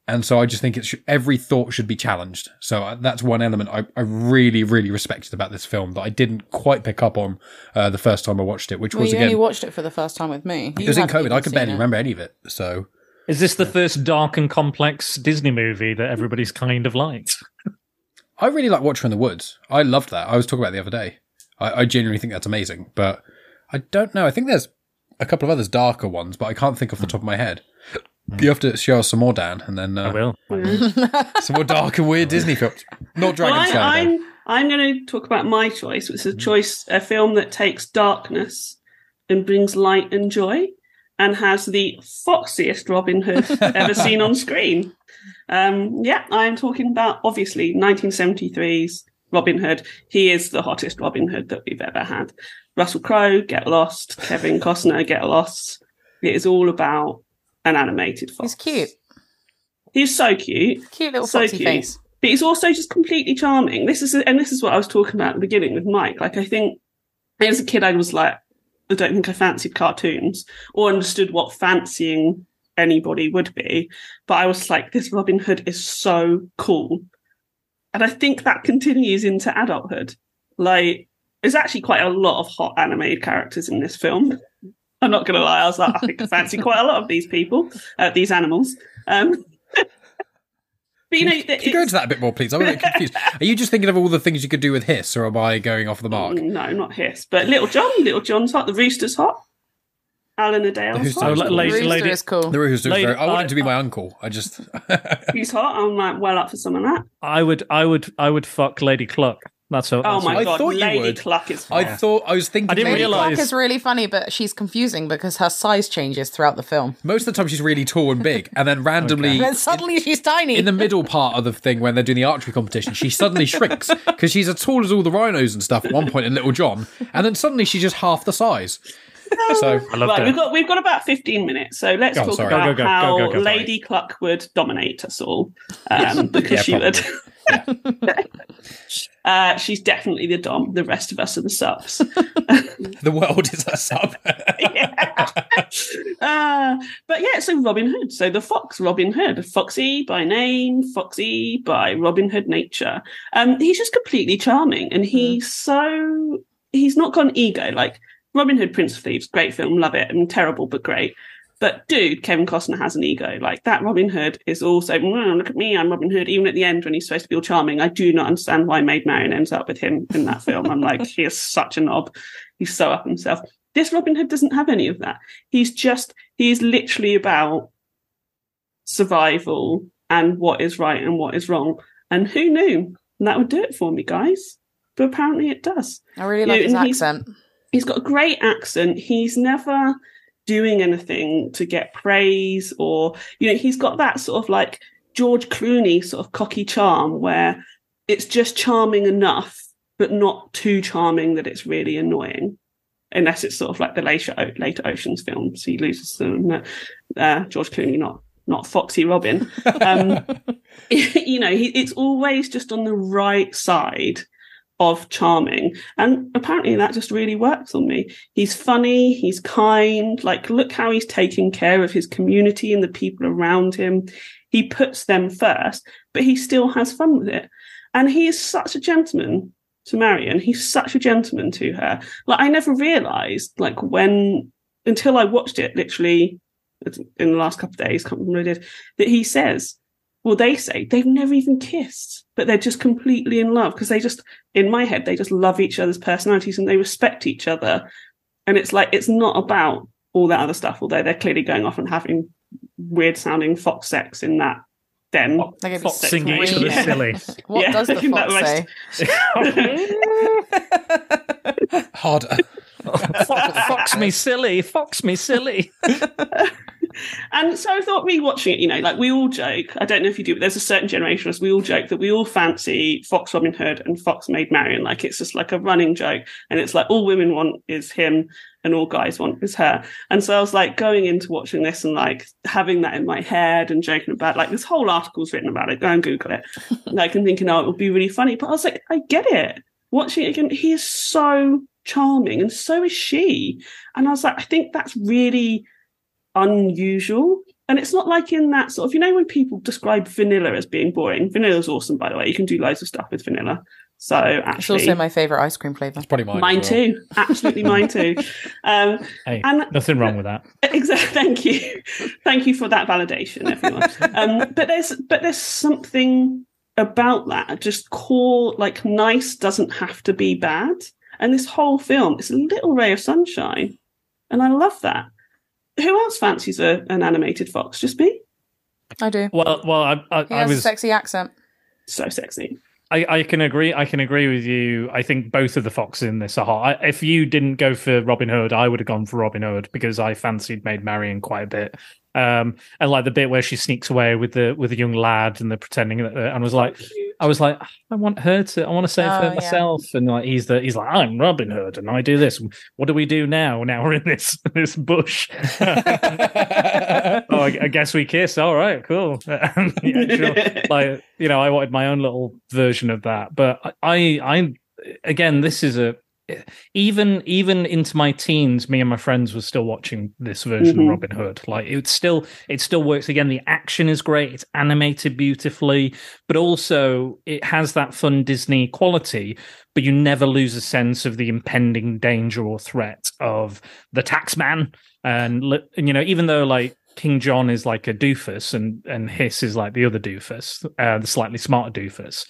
Speaker 4: And so I just think it's every thought should be challenged. So uh, that's one element I, I really, really respected about this film that I didn't quite pick up on uh, the first time I watched it, which
Speaker 3: Well,
Speaker 4: was
Speaker 3: you
Speaker 4: again,
Speaker 3: only watched it for the first time with me.
Speaker 4: it was in COVID. I could barely
Speaker 3: it.
Speaker 4: remember any of it. So
Speaker 5: Is this the first dark and complex Disney movie that everybody's kind of liked?
Speaker 4: I really like Watcher in the Woods. I loved that. I was talking about it the other day. I, I genuinely think that's amazing. But I don't know. I think there's a couple of others darker ones, but I can't think off the top of my head. You have to show us some more, Dan, and then
Speaker 5: I
Speaker 4: uh,
Speaker 5: will. [LAUGHS]
Speaker 4: some more dark and weird Disney films. Not
Speaker 1: Well,
Speaker 4: Dragonslayer.
Speaker 1: I,
Speaker 4: though.
Speaker 1: I'm I'm going to talk about my choice, which is a choice, a film that takes darkness and brings light and joy, and has the foxiest Robin Hood [LAUGHS] ever seen on screen. Um, yeah, I'm talking about obviously 1973's Robin Hood. He is the hottest Robin Hood that we've ever had. Russell Crowe, Get Lost. Kevin Costner, Get Lost. It is all about an animated fox.
Speaker 3: He's cute.
Speaker 1: He's so cute
Speaker 3: Cute little
Speaker 1: so
Speaker 3: foxy
Speaker 1: cute.
Speaker 3: face.
Speaker 1: but he's also just completely charming. This is, and this is what I was talking about at the beginning with Mike. Like, I think as a kid, I was like, I don't think I fancied cartoons or understood what fancying anybody would be. But I was like, this Robin Hood is so cool. And I think that continues into adulthood. Like, there's actually quite a lot of hot animated characters in this film. [LAUGHS] I'm not going to lie. I was like, I think I fancy quite a lot of these people, uh, these animals. Um, [LAUGHS] but you know,
Speaker 4: Can you go into that a bit more, please? I'm a bit [LAUGHS] confused. Are you just thinking of all the things you could do with Hiss, or am I going off the mark?
Speaker 1: No, not Hiss, but Little John. Little John's hot. The Rooster's hot. Alan-a-Dale's
Speaker 4: Rooster's
Speaker 1: hot.
Speaker 5: Oh,
Speaker 4: hot.
Speaker 5: la- lady,
Speaker 3: Rooster
Speaker 5: lady,
Speaker 3: is cool.
Speaker 4: The Rooster's
Speaker 5: Lady-
Speaker 4: very. I want
Speaker 5: I-
Speaker 4: him to be my uncle. I just.
Speaker 1: He's hot. I'm like well up for some of that.
Speaker 5: I would, I would, I would fuck Lady Cluck. That's what.
Speaker 1: Oh
Speaker 5: that's
Speaker 1: my
Speaker 5: what-
Speaker 4: I
Speaker 1: god,
Speaker 4: thought you
Speaker 1: Lady
Speaker 4: would.
Speaker 1: Cluck is
Speaker 4: I thought I was thinking.
Speaker 5: I didn't
Speaker 3: Lady
Speaker 5: realise-
Speaker 3: Clark is really funny, but she's confusing because her size changes throughout the film.
Speaker 4: Most of the time, she's really tall and big, and then randomly.
Speaker 3: And then suddenly she's tiny.
Speaker 4: In the middle part of the thing, when they're doing the archery competition, she suddenly shrinks because she's as tall as all the rhinos and stuff at one point in Little John, and then suddenly she's just half the size. So
Speaker 5: I love
Speaker 1: right,
Speaker 5: that.
Speaker 1: we've got we've got about 15 minutes, so let's
Speaker 4: Go on,
Speaker 1: talk
Speaker 4: sorry.
Speaker 1: about
Speaker 5: Go, go, go,
Speaker 1: how
Speaker 5: go, go, go.
Speaker 1: Lady Cluck would dominate us all. Um, because
Speaker 4: Yeah,
Speaker 1: she would. [LAUGHS] uh, she's definitely the dom. The rest of us are the subs. [LAUGHS]
Speaker 4: the world is a sub. [LAUGHS]
Speaker 1: yeah. uh, but yeah, so Robin Hood. So the fox, Robin Hood, Foxy by name, Foxy by Robin Hood nature. Um, he's just completely charming, and he's so he's not got an ego. Like Robin Hood, Prince of Thieves, great film, love it. I mean, terrible but great. But dude, Kevin Costner has an ego. Like that Robin Hood is also, "Mm, look at me, I'm Robin Hood. Even at the end when he's supposed to be all charming, I do not understand why Maid Marian ends up with him in that film. I'm like, he is such a knob. He's so up himself. This Robin Hood doesn't have any of that. He's just, he's literally about survival and what is right and what is wrong. And who knew that would do it for me, guys? But apparently it does.
Speaker 3: I really like his
Speaker 1: and he's-
Speaker 3: accent.
Speaker 1: He's got a great accent. He's never doing anything to get praise or, you know, he's got that sort of like George Clooney sort of cocky charm where it's just charming enough, but not too charming that it's really annoying. Unless it's sort of like the later later Ocean's films, he loses them. Uh, uh, George Clooney, not not Foxy Robin. Um, [LAUGHS] [LAUGHS] you know, he, it's always just on the right side of charming. And apparently that just really works on me. He's funny, he's kind, like look how he's taking care of his community and the people around him. He puts them first, but he still has fun with it. And he is such a gentleman to Marion. He's such a gentleman to her. Like I never realized, like when until I watched it literally in the last couple of days, can't remember I did, that he says, well, they say they've never even kissed, but they're just completely in love because they just, in my head, they just love each other's personalities and they respect each other. And it's like, it's not about all that other stuff, although they're clearly going off and having weird sounding fox sex in that den.
Speaker 3: They're
Speaker 5: Fox singing each
Speaker 3: screaming.
Speaker 5: other silly.
Speaker 3: What [LAUGHS]
Speaker 1: Yeah,
Speaker 3: does the fox
Speaker 1: was-
Speaker 3: say? [LAUGHS]
Speaker 4: Harder.
Speaker 5: Fo- Fox me [LAUGHS] silly, fox me silly.
Speaker 1: And so I thought rewatching it, you know, like we all joke. I don't know if you do, but there's a certain generation of us. We all joke that we all fancy Fox Robin Hood and Fox Maid Marian. Like it's just like a running joke, and it's like all women want is him, and all guys want is her. And so I was like going into watching this and like having that in my head and joking about like this whole article's written about it. Go and Google it. [LAUGHS] like and thinking, oh, it would be really funny. But I was like, I get it. Watching it again, he is so charming, and so is she. And I was like, I think that's really unusual. And it's not like in that sort of, you know, when people describe vanilla as being boring. Vanilla's awesome, by the way. You can do loads of stuff with vanilla. So
Speaker 3: It's also my favorite ice cream flavor.
Speaker 4: Probably mine. as
Speaker 1: mine
Speaker 4: well.
Speaker 1: too. Absolutely mine too. [LAUGHS] Um,
Speaker 5: Hey,
Speaker 1: And-
Speaker 5: nothing wrong with that. [LAUGHS]
Speaker 1: exactly. Thank you. Thank you for that validation, everyone. um, but there's, but there's something about that. Just core, like nice doesn't have to be bad. And this whole film is a little ray of sunshine. And I love that. Who else fancies a, an animated fox? Just me?
Speaker 3: I do.
Speaker 5: Well, well, I, I,
Speaker 3: He
Speaker 5: I
Speaker 3: has a sexy accent.
Speaker 1: So sexy.
Speaker 5: I, I can agree. I can agree with you. I think both of the foxes in this are hot. I, if you didn't go for Robin Hood, I would have gone for Robin Hood because I fancied Maid Marian quite a bit. Um, and like the bit where she sneaks away with the with the young lad and they're pretending that, and was like, I was like, I want her to, I want to save
Speaker 3: Oh,
Speaker 5: her
Speaker 3: yeah.
Speaker 5: myself. And like he's the, he's like, I'm Robin Hood and I do this. What do we do now? Now we're in this [LAUGHS] this bush. [LAUGHS] oh, I, I guess we kiss. All right, cool. [LAUGHS] yeah, sure like you know i wanted my own little version of that but i i again this is a even even into my teens me and my friends were still watching this version
Speaker 1: Mhm.
Speaker 5: of robin hood. Like it still it still works. Again the action is great. It's animated beautifully but also it has that fun disney quality but you never lose a sense of the impending danger or threat of the taxman and and, you know even though like King John is like a doofus, and and Hiss is like the other doofus, uh, the slightly smarter doofus,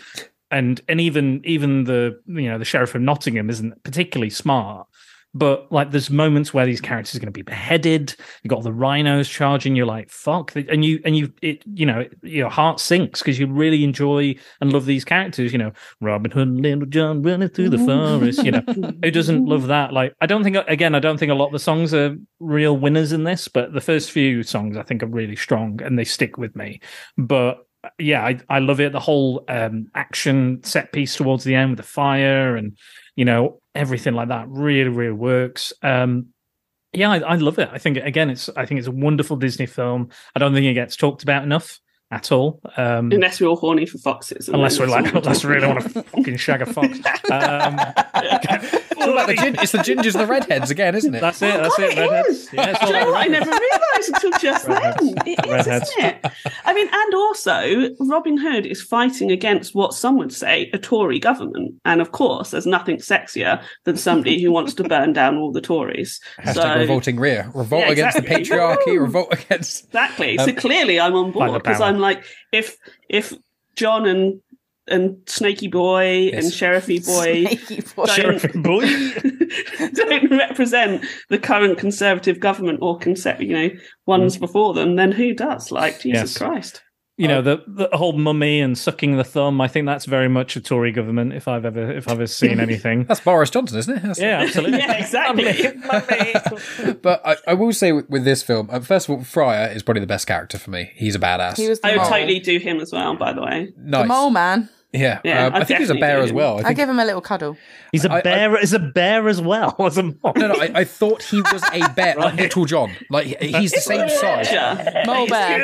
Speaker 5: and and even even the you know the sheriff of Nottingham isn't particularly smart, but like there's moments where these characters are going to be beheaded. You got the rhinos charging. You're like fuck, and you and you it you know your heart sinks because you really enjoy and love these characters. You know Robin Hood, and Little John running through the forest. You know [LAUGHS] who doesn't love that? Like, I don't think, again, I don't think a lot of the songs are real winners in this, but the first few songs I think are really strong and they stick with me. But yeah, I, I love it. The whole um, action set piece towards the end with the fire and, you know, everything like that really, really works. Um, yeah, I, I love it. I think again, it's I think it's a wonderful Disney film. I don't think it gets talked about enough at all. Um,
Speaker 1: Unless we're all horny for foxes.
Speaker 5: unless we're like, [LAUGHS] [LAUGHS] unless we really want to fucking shag a fox. [LAUGHS] Um,
Speaker 4: all about the gin- it's the gingers and the redheads again, isn't it?
Speaker 5: That's it.
Speaker 1: Oh,
Speaker 5: That's
Speaker 1: God,
Speaker 5: it.
Speaker 1: it
Speaker 5: Redheads.
Speaker 1: is.
Speaker 5: Yeah, it's
Speaker 1: Do you know what? I never realised until just
Speaker 5: Redheads.
Speaker 1: then. It is,
Speaker 5: Redheads.
Speaker 1: isn't it? I mean, and also, Robin Hood is fighting against what some would say a Tory government. And of course, there's nothing sexier than somebody who wants to burn down all the Tories.
Speaker 4: Hashtag
Speaker 1: so,
Speaker 4: revolting rear. Revolt
Speaker 1: Yeah,
Speaker 4: against the patriarchy. Revolt against.
Speaker 1: Exactly. so
Speaker 4: Um,
Speaker 1: clearly, I'm on board because. I'm like, if if John and and Snaky Boy and
Speaker 4: Yes.
Speaker 1: Sheriffy Boy
Speaker 3: Snaky boy.
Speaker 1: don't-
Speaker 5: Sheriff boy. [LAUGHS]
Speaker 1: don't represent the current conservative government or concept, you know, ones before them, then who does? Like Jesus
Speaker 5: Yes.
Speaker 1: Christ.
Speaker 5: You know the the whole mummy and sucking the thumb. I think that's very much a Tory government. If I've ever if I've ever seen [LAUGHS] anything.
Speaker 4: That's Boris Johnson, isn't it? That's-
Speaker 5: Yeah, absolutely. [LAUGHS]
Speaker 1: Yeah, exactly.
Speaker 4: But I, I will say with, with this film, uh, first of all, Friar is probably the best character for me. He's a badass.
Speaker 3: He was the
Speaker 1: I would
Speaker 3: mole.
Speaker 1: totally do him as well, by the way.
Speaker 4: nice.
Speaker 3: The mole man.
Speaker 4: Yeah,
Speaker 1: Yeah,
Speaker 4: um, I think he's a bear as well. I
Speaker 3: I give him a little cuddle.
Speaker 5: He's a
Speaker 4: I- I-
Speaker 5: bear. Is a bear as well [LAUGHS] as a mole.
Speaker 4: no, no, I, I thought he was a [LAUGHS] bear, like
Speaker 5: Right.
Speaker 4: Little John. Like he's the same size.
Speaker 1: Badger.
Speaker 3: Mole bear.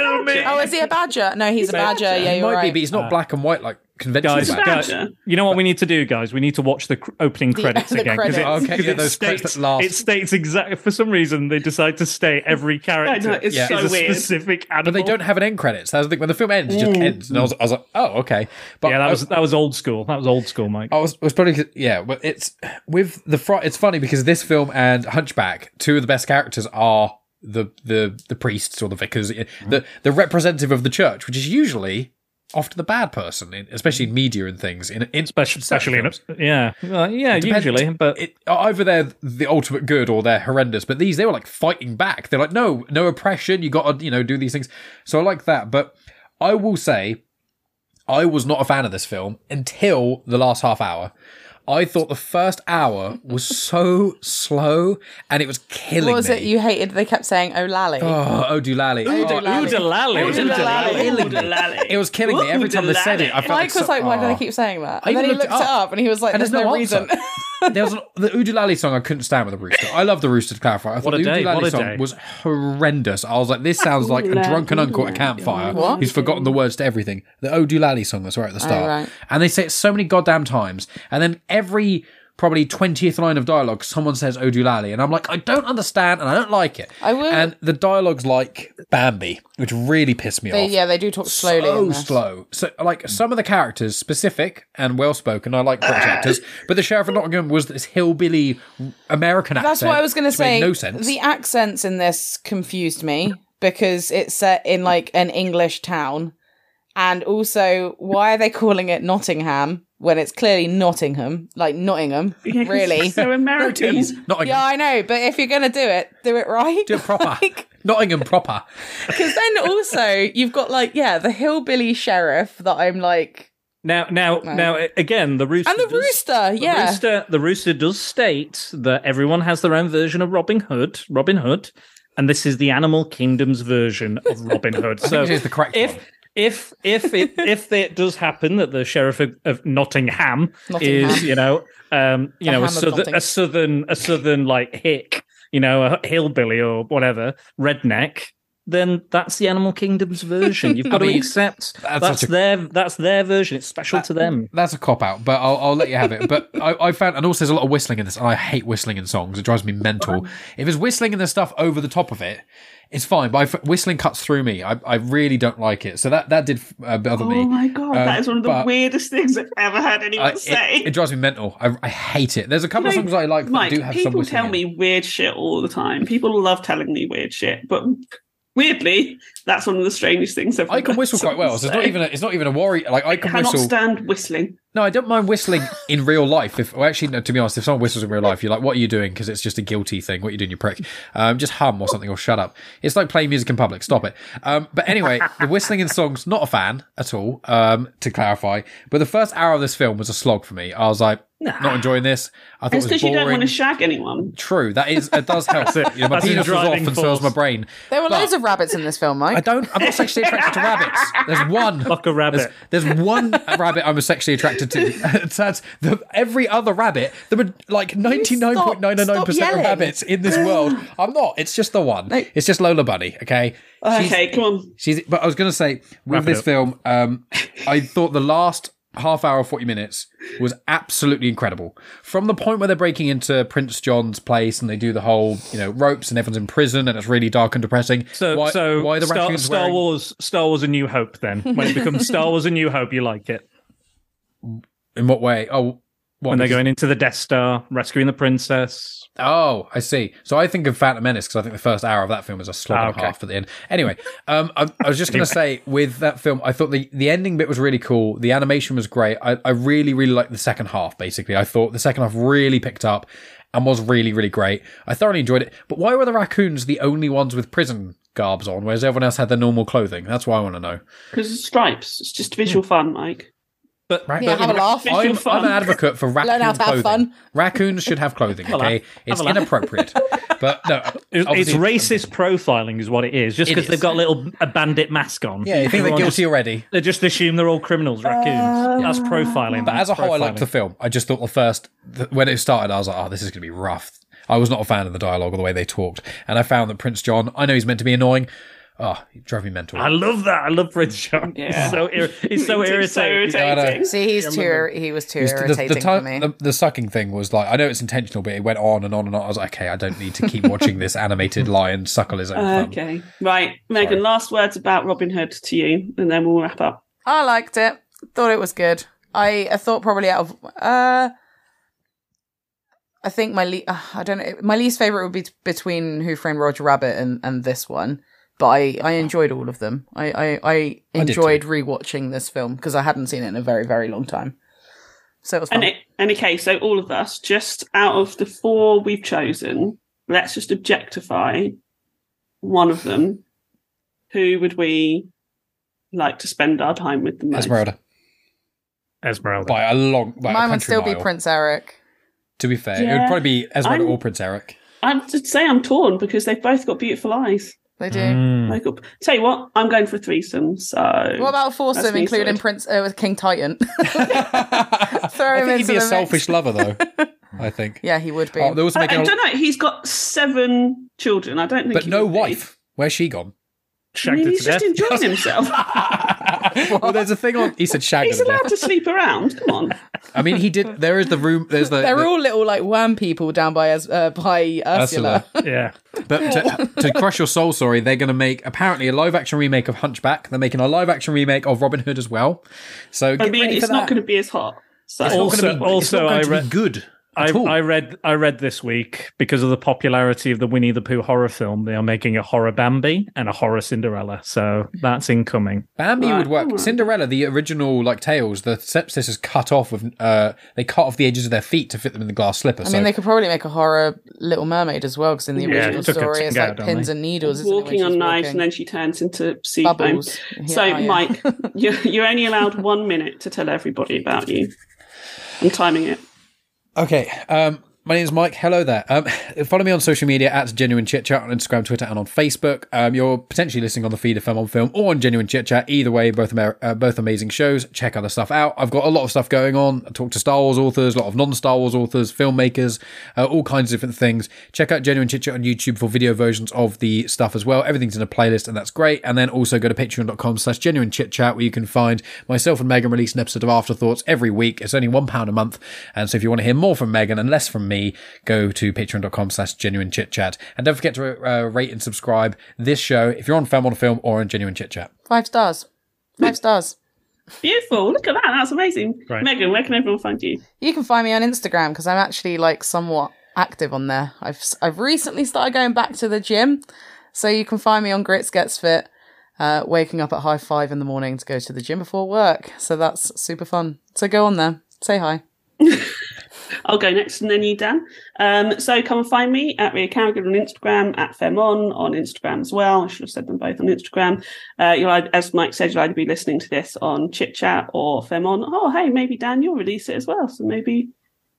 Speaker 3: Oh, is he a badger? No, he's a badger. Yeah,
Speaker 4: He
Speaker 3: you're
Speaker 4: might
Speaker 3: right.
Speaker 4: be, but he's not black and white like conventional.
Speaker 5: Guys,
Speaker 1: He's a
Speaker 4: badger.
Speaker 5: guys,
Speaker 1: badger.
Speaker 5: you know what we need to do, guys? We need to watch the cr- opening
Speaker 3: The-
Speaker 5: credits
Speaker 3: the
Speaker 5: again because it,
Speaker 3: credits.
Speaker 4: Okay,
Speaker 5: 'cause
Speaker 4: yeah,
Speaker 5: it states it states exactly for some reason they decide to state every [LAUGHS] character
Speaker 1: know, it's
Speaker 4: Yeah.
Speaker 1: so
Speaker 5: is a
Speaker 1: weird.
Speaker 5: specific animal.
Speaker 4: But they don't have an end credits. That's the thing. When the film ends, it just ends, and I was, I was like, oh, okay. But
Speaker 5: Yeah, that
Speaker 4: I-
Speaker 5: was that was old school. That was old school, Mike.
Speaker 4: I was, was probably yeah, but it's with the fr- It's funny because this film and Hunchback, two of the best characters are the the the priests or the vicars, the mm-hmm. the representative of the church, which is usually often the bad person, in, especially in media and things. In, in
Speaker 5: Especially, especially in yeah, Well, yeah,
Speaker 4: Depends-
Speaker 5: usually, but
Speaker 4: it, uh, either they're the ultimate good or they're horrendous. But these, they were like fighting back. They're like, no, no oppression. You got to, you know, do these things. So I like that. But I will say, I was not a fan of this film until the last half hour. I thought the first hour was so slow and it was killing me.
Speaker 3: What was
Speaker 4: me.
Speaker 3: it you hated? They kept saying "Oh lally."
Speaker 4: Oh, oh Odulali.
Speaker 3: Oodalali.
Speaker 5: Oh, Oodalali.
Speaker 3: Oodalali.
Speaker 1: Oodalali.
Speaker 4: It was killing me every time they said it. I felt
Speaker 3: Mike
Speaker 4: so-
Speaker 3: was like, "Why do they keep saying that?"
Speaker 4: I
Speaker 3: And then he looked
Speaker 4: looked
Speaker 3: it
Speaker 4: it up.
Speaker 3: up, and he was like,
Speaker 4: And
Speaker 3: "There's
Speaker 4: there's
Speaker 3: no,
Speaker 4: no
Speaker 3: reason." [LAUGHS]
Speaker 4: answer. there was a, the Udulali song I couldn't stand with the rooster. I love the rooster to clarify. I thought
Speaker 5: What a
Speaker 4: the
Speaker 5: day,
Speaker 4: Udulali song
Speaker 5: day.
Speaker 4: was horrendous. I was like, this sounds like a drunken uncle at a campfire
Speaker 3: What?
Speaker 4: who's forgotten the words to everything. The Odulali song that's right at the oh, start.
Speaker 3: right.
Speaker 4: And they say it so many goddamn times. And then every probably 20th line of dialogue, someone says Odulali. And I'm like, I don't understand and I don't like it.
Speaker 3: I will-
Speaker 4: And the dialogue's like Bambi, which really pissed me
Speaker 3: They,
Speaker 4: off
Speaker 3: yeah, they do talk slowly.
Speaker 4: so slow. So, like some of the characters, specific and well spoken. I like British actors, [COUGHS] but the sheriff of Nottingham was this hillbilly American accent.
Speaker 3: That's what I was going to say.
Speaker 4: No sense.
Speaker 3: The accents in this confused me because it's set in like an English town, and also why are they calling it Nottingham when it's clearly Nottingham, like Nottingham, [LAUGHS]
Speaker 1: Yeah, 'cause
Speaker 3: really?
Speaker 1: They're American.
Speaker 4: Nottingham.
Speaker 3: Yeah, I know, but if you're gonna do it, do it right.
Speaker 4: Do it [LAUGHS] proper. Nottingham proper.
Speaker 3: Because then also you've got like yeah, the hillbilly sheriff that I'm like,
Speaker 5: Now, now, now, again, the rooster
Speaker 3: and the
Speaker 5: does-
Speaker 3: rooster,
Speaker 5: The rooster, the rooster does state that everyone has their own version of Robin Hood. Robin Hood, and this is the Animal Kingdom's version of Robin Hood. [LAUGHS] So,
Speaker 4: this is the correct
Speaker 5: if
Speaker 4: one.
Speaker 5: If if it [LAUGHS] if it does happen that the sheriff of, of Nottingham,
Speaker 3: Nottingham.
Speaker 5: is you know um you
Speaker 3: The
Speaker 5: know a southern, a southern a southern like hick, you know a hillbilly or whatever redneck. Then that's the Animal Kingdom's version. You've got to [LAUGHS]
Speaker 4: mean,
Speaker 5: accept
Speaker 4: that's
Speaker 5: that's,
Speaker 4: a-
Speaker 5: their that's their version. It's special to them.
Speaker 4: That's a cop out, but I'll, I'll let you have it. But I, I found, and also there's a lot of whistling in this, and I hate whistling in songs. It drives me mental. If there's whistling and there's stuff over the top of it, it's fine. But I whistling cuts through me. I, I really don't like it. So that that did uh, bother me.
Speaker 1: Oh my god, that
Speaker 4: Um,
Speaker 1: is one of the weirdest things I've ever heard anyone
Speaker 4: I- it,
Speaker 1: say.
Speaker 4: it drives me mental. I, I hate it. There's a couple
Speaker 1: You know,
Speaker 4: of songs I like that do have some
Speaker 1: people
Speaker 4: whistling.
Speaker 1: tell
Speaker 4: in.
Speaker 1: me weird shit all the time. People love telling me weird shit, but weirdly, that's one of the strangest things I've
Speaker 4: I can whistle quite well, so it's not even a, it's not even a worry. Like I can
Speaker 1: cannot
Speaker 4: whistle.
Speaker 1: stand whistling.
Speaker 4: No, I don't mind whistling in real life. If well, actually, no, to be honest, if someone whistles in real life, you're like, "What are you doing?" Because it's just a guilty thing. What are you doing, you prick? Um, just hum or something, or shut up. It's like playing music in public. Stop it. Um, but anyway, the whistling in songs, not a fan at all. Um, to clarify, but the first hour of this film was a slog for me. I was like, not enjoying this. I thought
Speaker 1: It's
Speaker 4: it was
Speaker 1: because you don't want to shag anyone.
Speaker 4: True, that is it. Does help. [LAUGHS] You know, my
Speaker 5: That's
Speaker 4: penis was off,
Speaker 5: driving
Speaker 4: and so was my brain.
Speaker 3: There were
Speaker 4: But-
Speaker 3: loads of rabbits in this film, Mike.
Speaker 4: I don't. I'm not sexually attracted to rabbits. There's one.
Speaker 5: Fuck a rabbit.
Speaker 4: There's, there's one rabbit I'm sexually attracted to. [LAUGHS] That's the every other rabbit. There were like 99.999 percent of rabbits in this world. [GASPS] I'm not. It's just the one. It's just Lola Bunny. Okay. She's-
Speaker 1: Okay, come on.
Speaker 4: She's. But I was going to say with
Speaker 5: Wrap
Speaker 4: this film, um, I thought the last half hour, forty minutes was absolutely incredible. From the point where they're breaking into Prince John's place and they do the whole, you know, ropes and everyone's in prison and it's really dark and depressing.
Speaker 5: So,
Speaker 4: why,
Speaker 5: so
Speaker 4: why the
Speaker 5: Star, Star
Speaker 4: wearing-
Speaker 5: Wars, Star Wars: A New Hope. Then, when it becomes Star Wars: A New Hope, you like it
Speaker 4: In what way? Oh, what?
Speaker 5: when they're going into the Death Star, rescuing the princess.
Speaker 4: Oh, I see. So I think of Phantom Menace because I think the first hour of that film was a slog
Speaker 5: Ah,
Speaker 4: and a half at the end. Anyway, um, I, I was just going [LAUGHS] to say with that film, I thought the, the ending bit was really cool. The animation was great. I, I really, really liked the second half, basically. I thought the second half really picked up and was really, really great. I thoroughly enjoyed it. But why were the raccoons the only ones with prison garbs on, whereas everyone else had their normal clothing? That's why I want to know.
Speaker 1: Because of stripes. It's just visual fun, Mike.
Speaker 5: But
Speaker 4: Right?
Speaker 3: Yeah, have a laugh.
Speaker 4: I'm. I'm an advocate for raccoon [LAUGHS] Learn
Speaker 3: how to have
Speaker 4: clothing.
Speaker 3: fun.
Speaker 4: Raccoons should have clothing, [LAUGHS] okay? It's
Speaker 5: Have a laugh.
Speaker 4: inappropriate. [LAUGHS] but no,
Speaker 5: it- it's
Speaker 4: obviously-
Speaker 5: racist profiling, is what it is. Just because they've got a little a bandit mask on.
Speaker 4: Yeah, you think they're guilty
Speaker 5: just-
Speaker 4: already.
Speaker 5: They just assume they're all criminals, raccoons. Uh, that's profiling.
Speaker 4: But as a
Speaker 5: That's
Speaker 4: whole, I liked the film. I just thought the first, th- when it started, I was like, oh, this is going to be rough. I was not a fan of the dialogue or the way they talked. And I found that Prince John, I know he's meant to be annoying. Oh, he drove me mental.
Speaker 5: I love that. I love Prince John. [LAUGHS]
Speaker 1: Yeah.
Speaker 5: He's so ir- he's so [LAUGHS]
Speaker 1: It's so
Speaker 5: irritating.
Speaker 1: irritating.
Speaker 3: See, he's too. He was too
Speaker 4: It was- the,
Speaker 3: irritating
Speaker 4: the, time-
Speaker 3: for me.
Speaker 4: the, the sucking thing was like, I know it's intentional, but it went on and on and on. I was like, okay, I don't need to keep watching this animated lion suckle his own thumb.
Speaker 1: Okay. Right. Megan,
Speaker 4: Sorry.
Speaker 1: last words about Robin Hood to you, and then we'll wrap up.
Speaker 3: I liked it. Thought it was good. I, I thought probably out of uh I think my le- uh, I don't know my least favorite would be t- between Who Framed Roger Rabbit and and this one. But I, I enjoyed all of them. I, I, I
Speaker 4: I
Speaker 3: enjoyed
Speaker 4: too.
Speaker 3: rewatching this film because I hadn't seen it in a very, very long time. So it was fun.
Speaker 1: And it, and okay, so all of us, just out of the four we've chosen, let's just objectify one of them. Who would we like to spend our time with the most?
Speaker 4: Esmeralda.
Speaker 5: Esmeralda.
Speaker 4: by a long. By a
Speaker 3: Mine would
Speaker 4: country
Speaker 3: still be. Prince Eric.
Speaker 4: To be fair, it would probably be Esmeralda
Speaker 1: I'm-
Speaker 4: or Prince Eric.
Speaker 1: I'd say I'm torn because they've both got beautiful eyes.
Speaker 3: They do.
Speaker 5: Mm.
Speaker 1: They've Tell you what, I'm going for a threesome. So
Speaker 3: What about a
Speaker 1: That's
Speaker 3: foursome, including
Speaker 1: sorted.
Speaker 3: Prince uh, with King Triton? [LAUGHS] [LAUGHS]
Speaker 4: I
Speaker 3: Throw him
Speaker 4: think he'd be a
Speaker 3: mix.
Speaker 4: selfish lover, though. [LAUGHS] I think.
Speaker 3: Yeah, he would be.
Speaker 4: Oh, they're also
Speaker 1: I,
Speaker 4: making
Speaker 1: I
Speaker 4: a,
Speaker 1: don't know. He's got seven children. I don't think,
Speaker 4: but
Speaker 1: he
Speaker 4: no
Speaker 1: would be.
Speaker 4: wife. Where's she gone?
Speaker 1: I
Speaker 5: Shagged
Speaker 1: mean,
Speaker 5: her
Speaker 1: he's
Speaker 5: to
Speaker 1: just
Speaker 5: death.
Speaker 1: enjoying [LAUGHS] himself.
Speaker 4: well, there's a thing on. He said shagged
Speaker 1: He's
Speaker 4: her to
Speaker 1: allowed
Speaker 4: death.
Speaker 1: to sleep around. Come on.
Speaker 4: I mean, he did. There is the room. There's the.
Speaker 3: They're
Speaker 4: the-
Speaker 3: all little like wham people down by as uh, by Ursula.
Speaker 4: Ursula.
Speaker 5: yeah.
Speaker 4: But to, to crush your soul, sorry, they're going to make apparently a live action remake of Hunchback. They're making a live action remake of Robin Hood as well. So
Speaker 1: I mean, it's not going to be as hot. So
Speaker 4: It's not
Speaker 5: Also-
Speaker 4: gonna be,
Speaker 5: also,
Speaker 4: not going
Speaker 5: I
Speaker 4: to be
Speaker 5: read-
Speaker 4: good
Speaker 5: I,
Speaker 4: at all.
Speaker 5: I read I read this week because of the popularity of the Winnie the Pooh horror film, they are making a horror Bambi and a horror Cinderella. So that's incoming.
Speaker 4: Bambi
Speaker 1: Right,
Speaker 4: would work.
Speaker 1: alright.
Speaker 4: Cinderella, the original like tales, the stepsisters cut off of uh, they cut off the edges of their feet to fit them in the glass slipper.
Speaker 3: I
Speaker 4: so
Speaker 3: mean, they could probably make a horror Little Mermaid as well, because in the
Speaker 5: Yeah,
Speaker 3: original
Speaker 5: took a
Speaker 3: story, it's like
Speaker 5: don't
Speaker 3: pins and needles. Isn't it, when
Speaker 1: walking on knives,
Speaker 3: walking?
Speaker 1: and then she turns into sea foam.
Speaker 3: bubbles.
Speaker 1: So,
Speaker 3: Yeah, oh, yeah.
Speaker 1: Mike, [LAUGHS] you're, you're only allowed one minute to tell everybody about you. I'm timing it.
Speaker 4: Okay. Um, my name is Mike. Hello there. Um, [LAUGHS] follow me on social media at Genuine Chit Chat on Instagram, Twitter, and on Facebook. Um, you're potentially listening on the feed of Femme On Film or on Genuine Chit Chat. Either way, both Amer- uh, both amazing shows. Check other stuff out. I've got a lot of stuff going on. I talk to Star Wars authors, a lot of non-Star Wars authors, filmmakers, uh, all kinds of different things. Check out Genuine Chit Chat on YouTube for video versions of the stuff as well. Everything's in a playlist, and that's great. And then also go to patreon.com slash genuine chit chat where you can find myself and Megan release an episode of Afterthoughts every week. It's only one pound a month. And so if you want to hear more from Megan and less from me, go to patreon.com slash genuine chit chat. And don't forget to uh, rate and subscribe this show if you're on Femme On Film or on Genuine Chit Chat.
Speaker 3: Five stars. Five stars.
Speaker 1: Beautiful. Look at that. That's amazing.
Speaker 5: Right.
Speaker 1: Megan, where can everyone find you?
Speaker 3: You can find me on Instagram because I'm actually like somewhat active on there. I've I've recently started going back to the gym, so you can find me on Grits Gets Fit. Uh, waking up at high five in the morning to go to the gym before work, so that's super fun. So go on there, say hi. [LAUGHS]
Speaker 1: I'll go next and then you, Dan. Um, so come and find me at Ria Carrogan on Instagram, at Femon on Instagram as well. I should have said them both on Instagram. Uh, you'll, as Mike said, you'll either be listening to this on Chit Chat or Femme On. Oh, hey, maybe Dan, you'll release it as well. So maybe,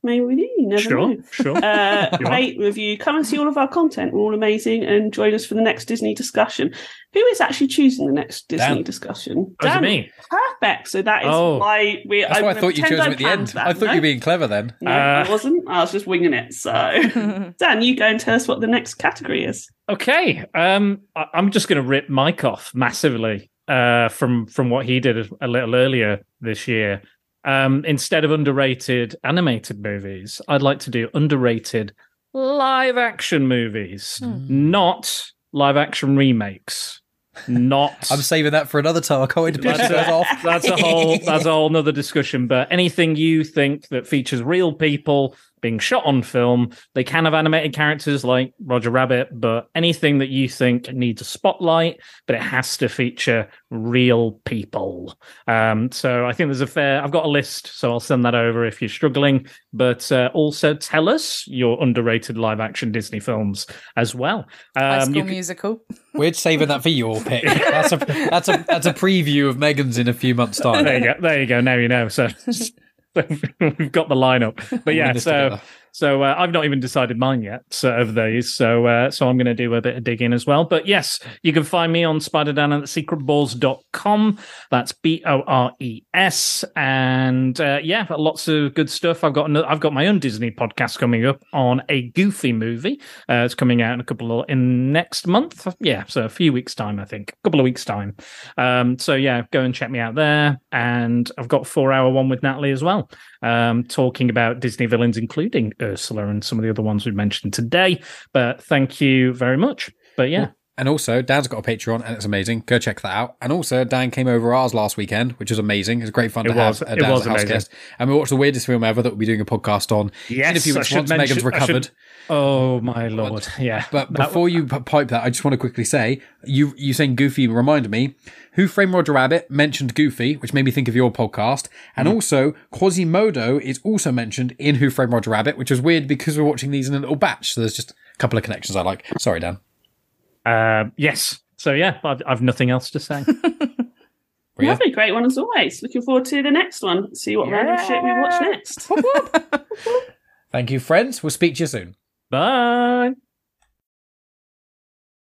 Speaker 1: maybe you never
Speaker 5: Sure,
Speaker 1: know.
Speaker 5: sure.
Speaker 1: Uh,
Speaker 5: You are.
Speaker 1: rate, review, come and see all of our content. We're all amazing and join us for the next Disney discussion. Who is actually choosing the next Disney
Speaker 4: Dan.
Speaker 1: discussion?
Speaker 5: Oh, is it me?
Speaker 1: Perfect. So that is
Speaker 5: Oh.
Speaker 1: why we.
Speaker 4: That's
Speaker 1: I'm
Speaker 4: why I thought you chose him at the end.
Speaker 1: that.
Speaker 4: I thought
Speaker 1: No?
Speaker 4: you were being clever then.
Speaker 1: No,
Speaker 5: Uh,
Speaker 1: I wasn't. I was just winging it. So, [LAUGHS] Dan, you go and tell us what the next category is.
Speaker 5: Okay, um, I- I'm just going to rip Mike off massively uh, from from what he did a little earlier this year. Um, instead of underrated animated movies, I'd like to do underrated live action movies, not live action remakes. Not [LAUGHS]
Speaker 4: I'm saving that for another time. I can't wait to piss
Speaker 5: that's a,
Speaker 4: off. [LAUGHS]
Speaker 5: that's a whole that's a whole nother discussion. But anything you think that features real people being shot on film, they can have animated characters like Roger Rabbit, but anything that you think needs a spotlight, but it has to feature real people. Um, so I think there's a fair. I've got a list, so I'll send that over if you're struggling. But uh, also tell us your underrated live action Disney films as well.
Speaker 3: High
Speaker 5: Um,
Speaker 3: School
Speaker 5: you can-
Speaker 3: Musical.
Speaker 4: We're saving that for your pick. That's a that's a that's a preview of Megan's in a few months' time.
Speaker 5: there you go. There you go. Now you know. So, so [LAUGHS] we've got the lineup. But yeah, so
Speaker 4: together.
Speaker 5: So uh, I've not even decided mine yet so, of these. So uh, so I'm going to do a bit of digging as well. But yes, you can find me on Spider spiderdan at secretbores.com. That's B O R E S. And uh, yeah, lots of good stuff. I've got another, I've got my own Disney podcast coming up on a Goofy movie. Uh, it's coming out in a couple of in next month. Yeah, so a few weeks time, I think, a couple of weeks time. Um, so yeah, go and check me out there. And I've got four hour one with Natalie as well, um, talking about Disney villains, including Ursula and some of the other ones we mentioned today. But thank you very much. But yeah,
Speaker 4: And also, Dan's got a Patreon, and it's amazing. Go check that out. And also, Dan came over ours last weekend, which was amazing. It was great fun
Speaker 5: It
Speaker 4: to
Speaker 5: was.
Speaker 4: have uh,
Speaker 5: It
Speaker 4: Dan
Speaker 5: was
Speaker 4: as a house
Speaker 5: amazing.
Speaker 4: guest. And we watched the weirdest film ever that we'll be doing a podcast on in a
Speaker 5: Yes,
Speaker 4: few weeks once
Speaker 5: mention-
Speaker 4: Megan's
Speaker 5: I should-
Speaker 4: recovered.
Speaker 5: oh my lord, yeah.
Speaker 4: But before you pipe that, I just want to quickly say you you saying Goofy reminded me. Who Framed Roger Rabbit mentioned Goofy, which made me think of your podcast, and
Speaker 5: Hmm.
Speaker 4: also Quasimodo is also mentioned in Who Framed Roger Rabbit, which is weird because we're watching these in a little batch. So there's just a couple of connections I like. Sorry, Dan.
Speaker 5: Uh, yes. So yeah, I've, I've nothing else to say. [LAUGHS]
Speaker 4: Bria?
Speaker 1: Lovely, great one as always. Looking forward to the next one. See what random shit we watch next. [LAUGHS]
Speaker 4: Thank you, friends. We'll speak to you soon.
Speaker 5: Bye.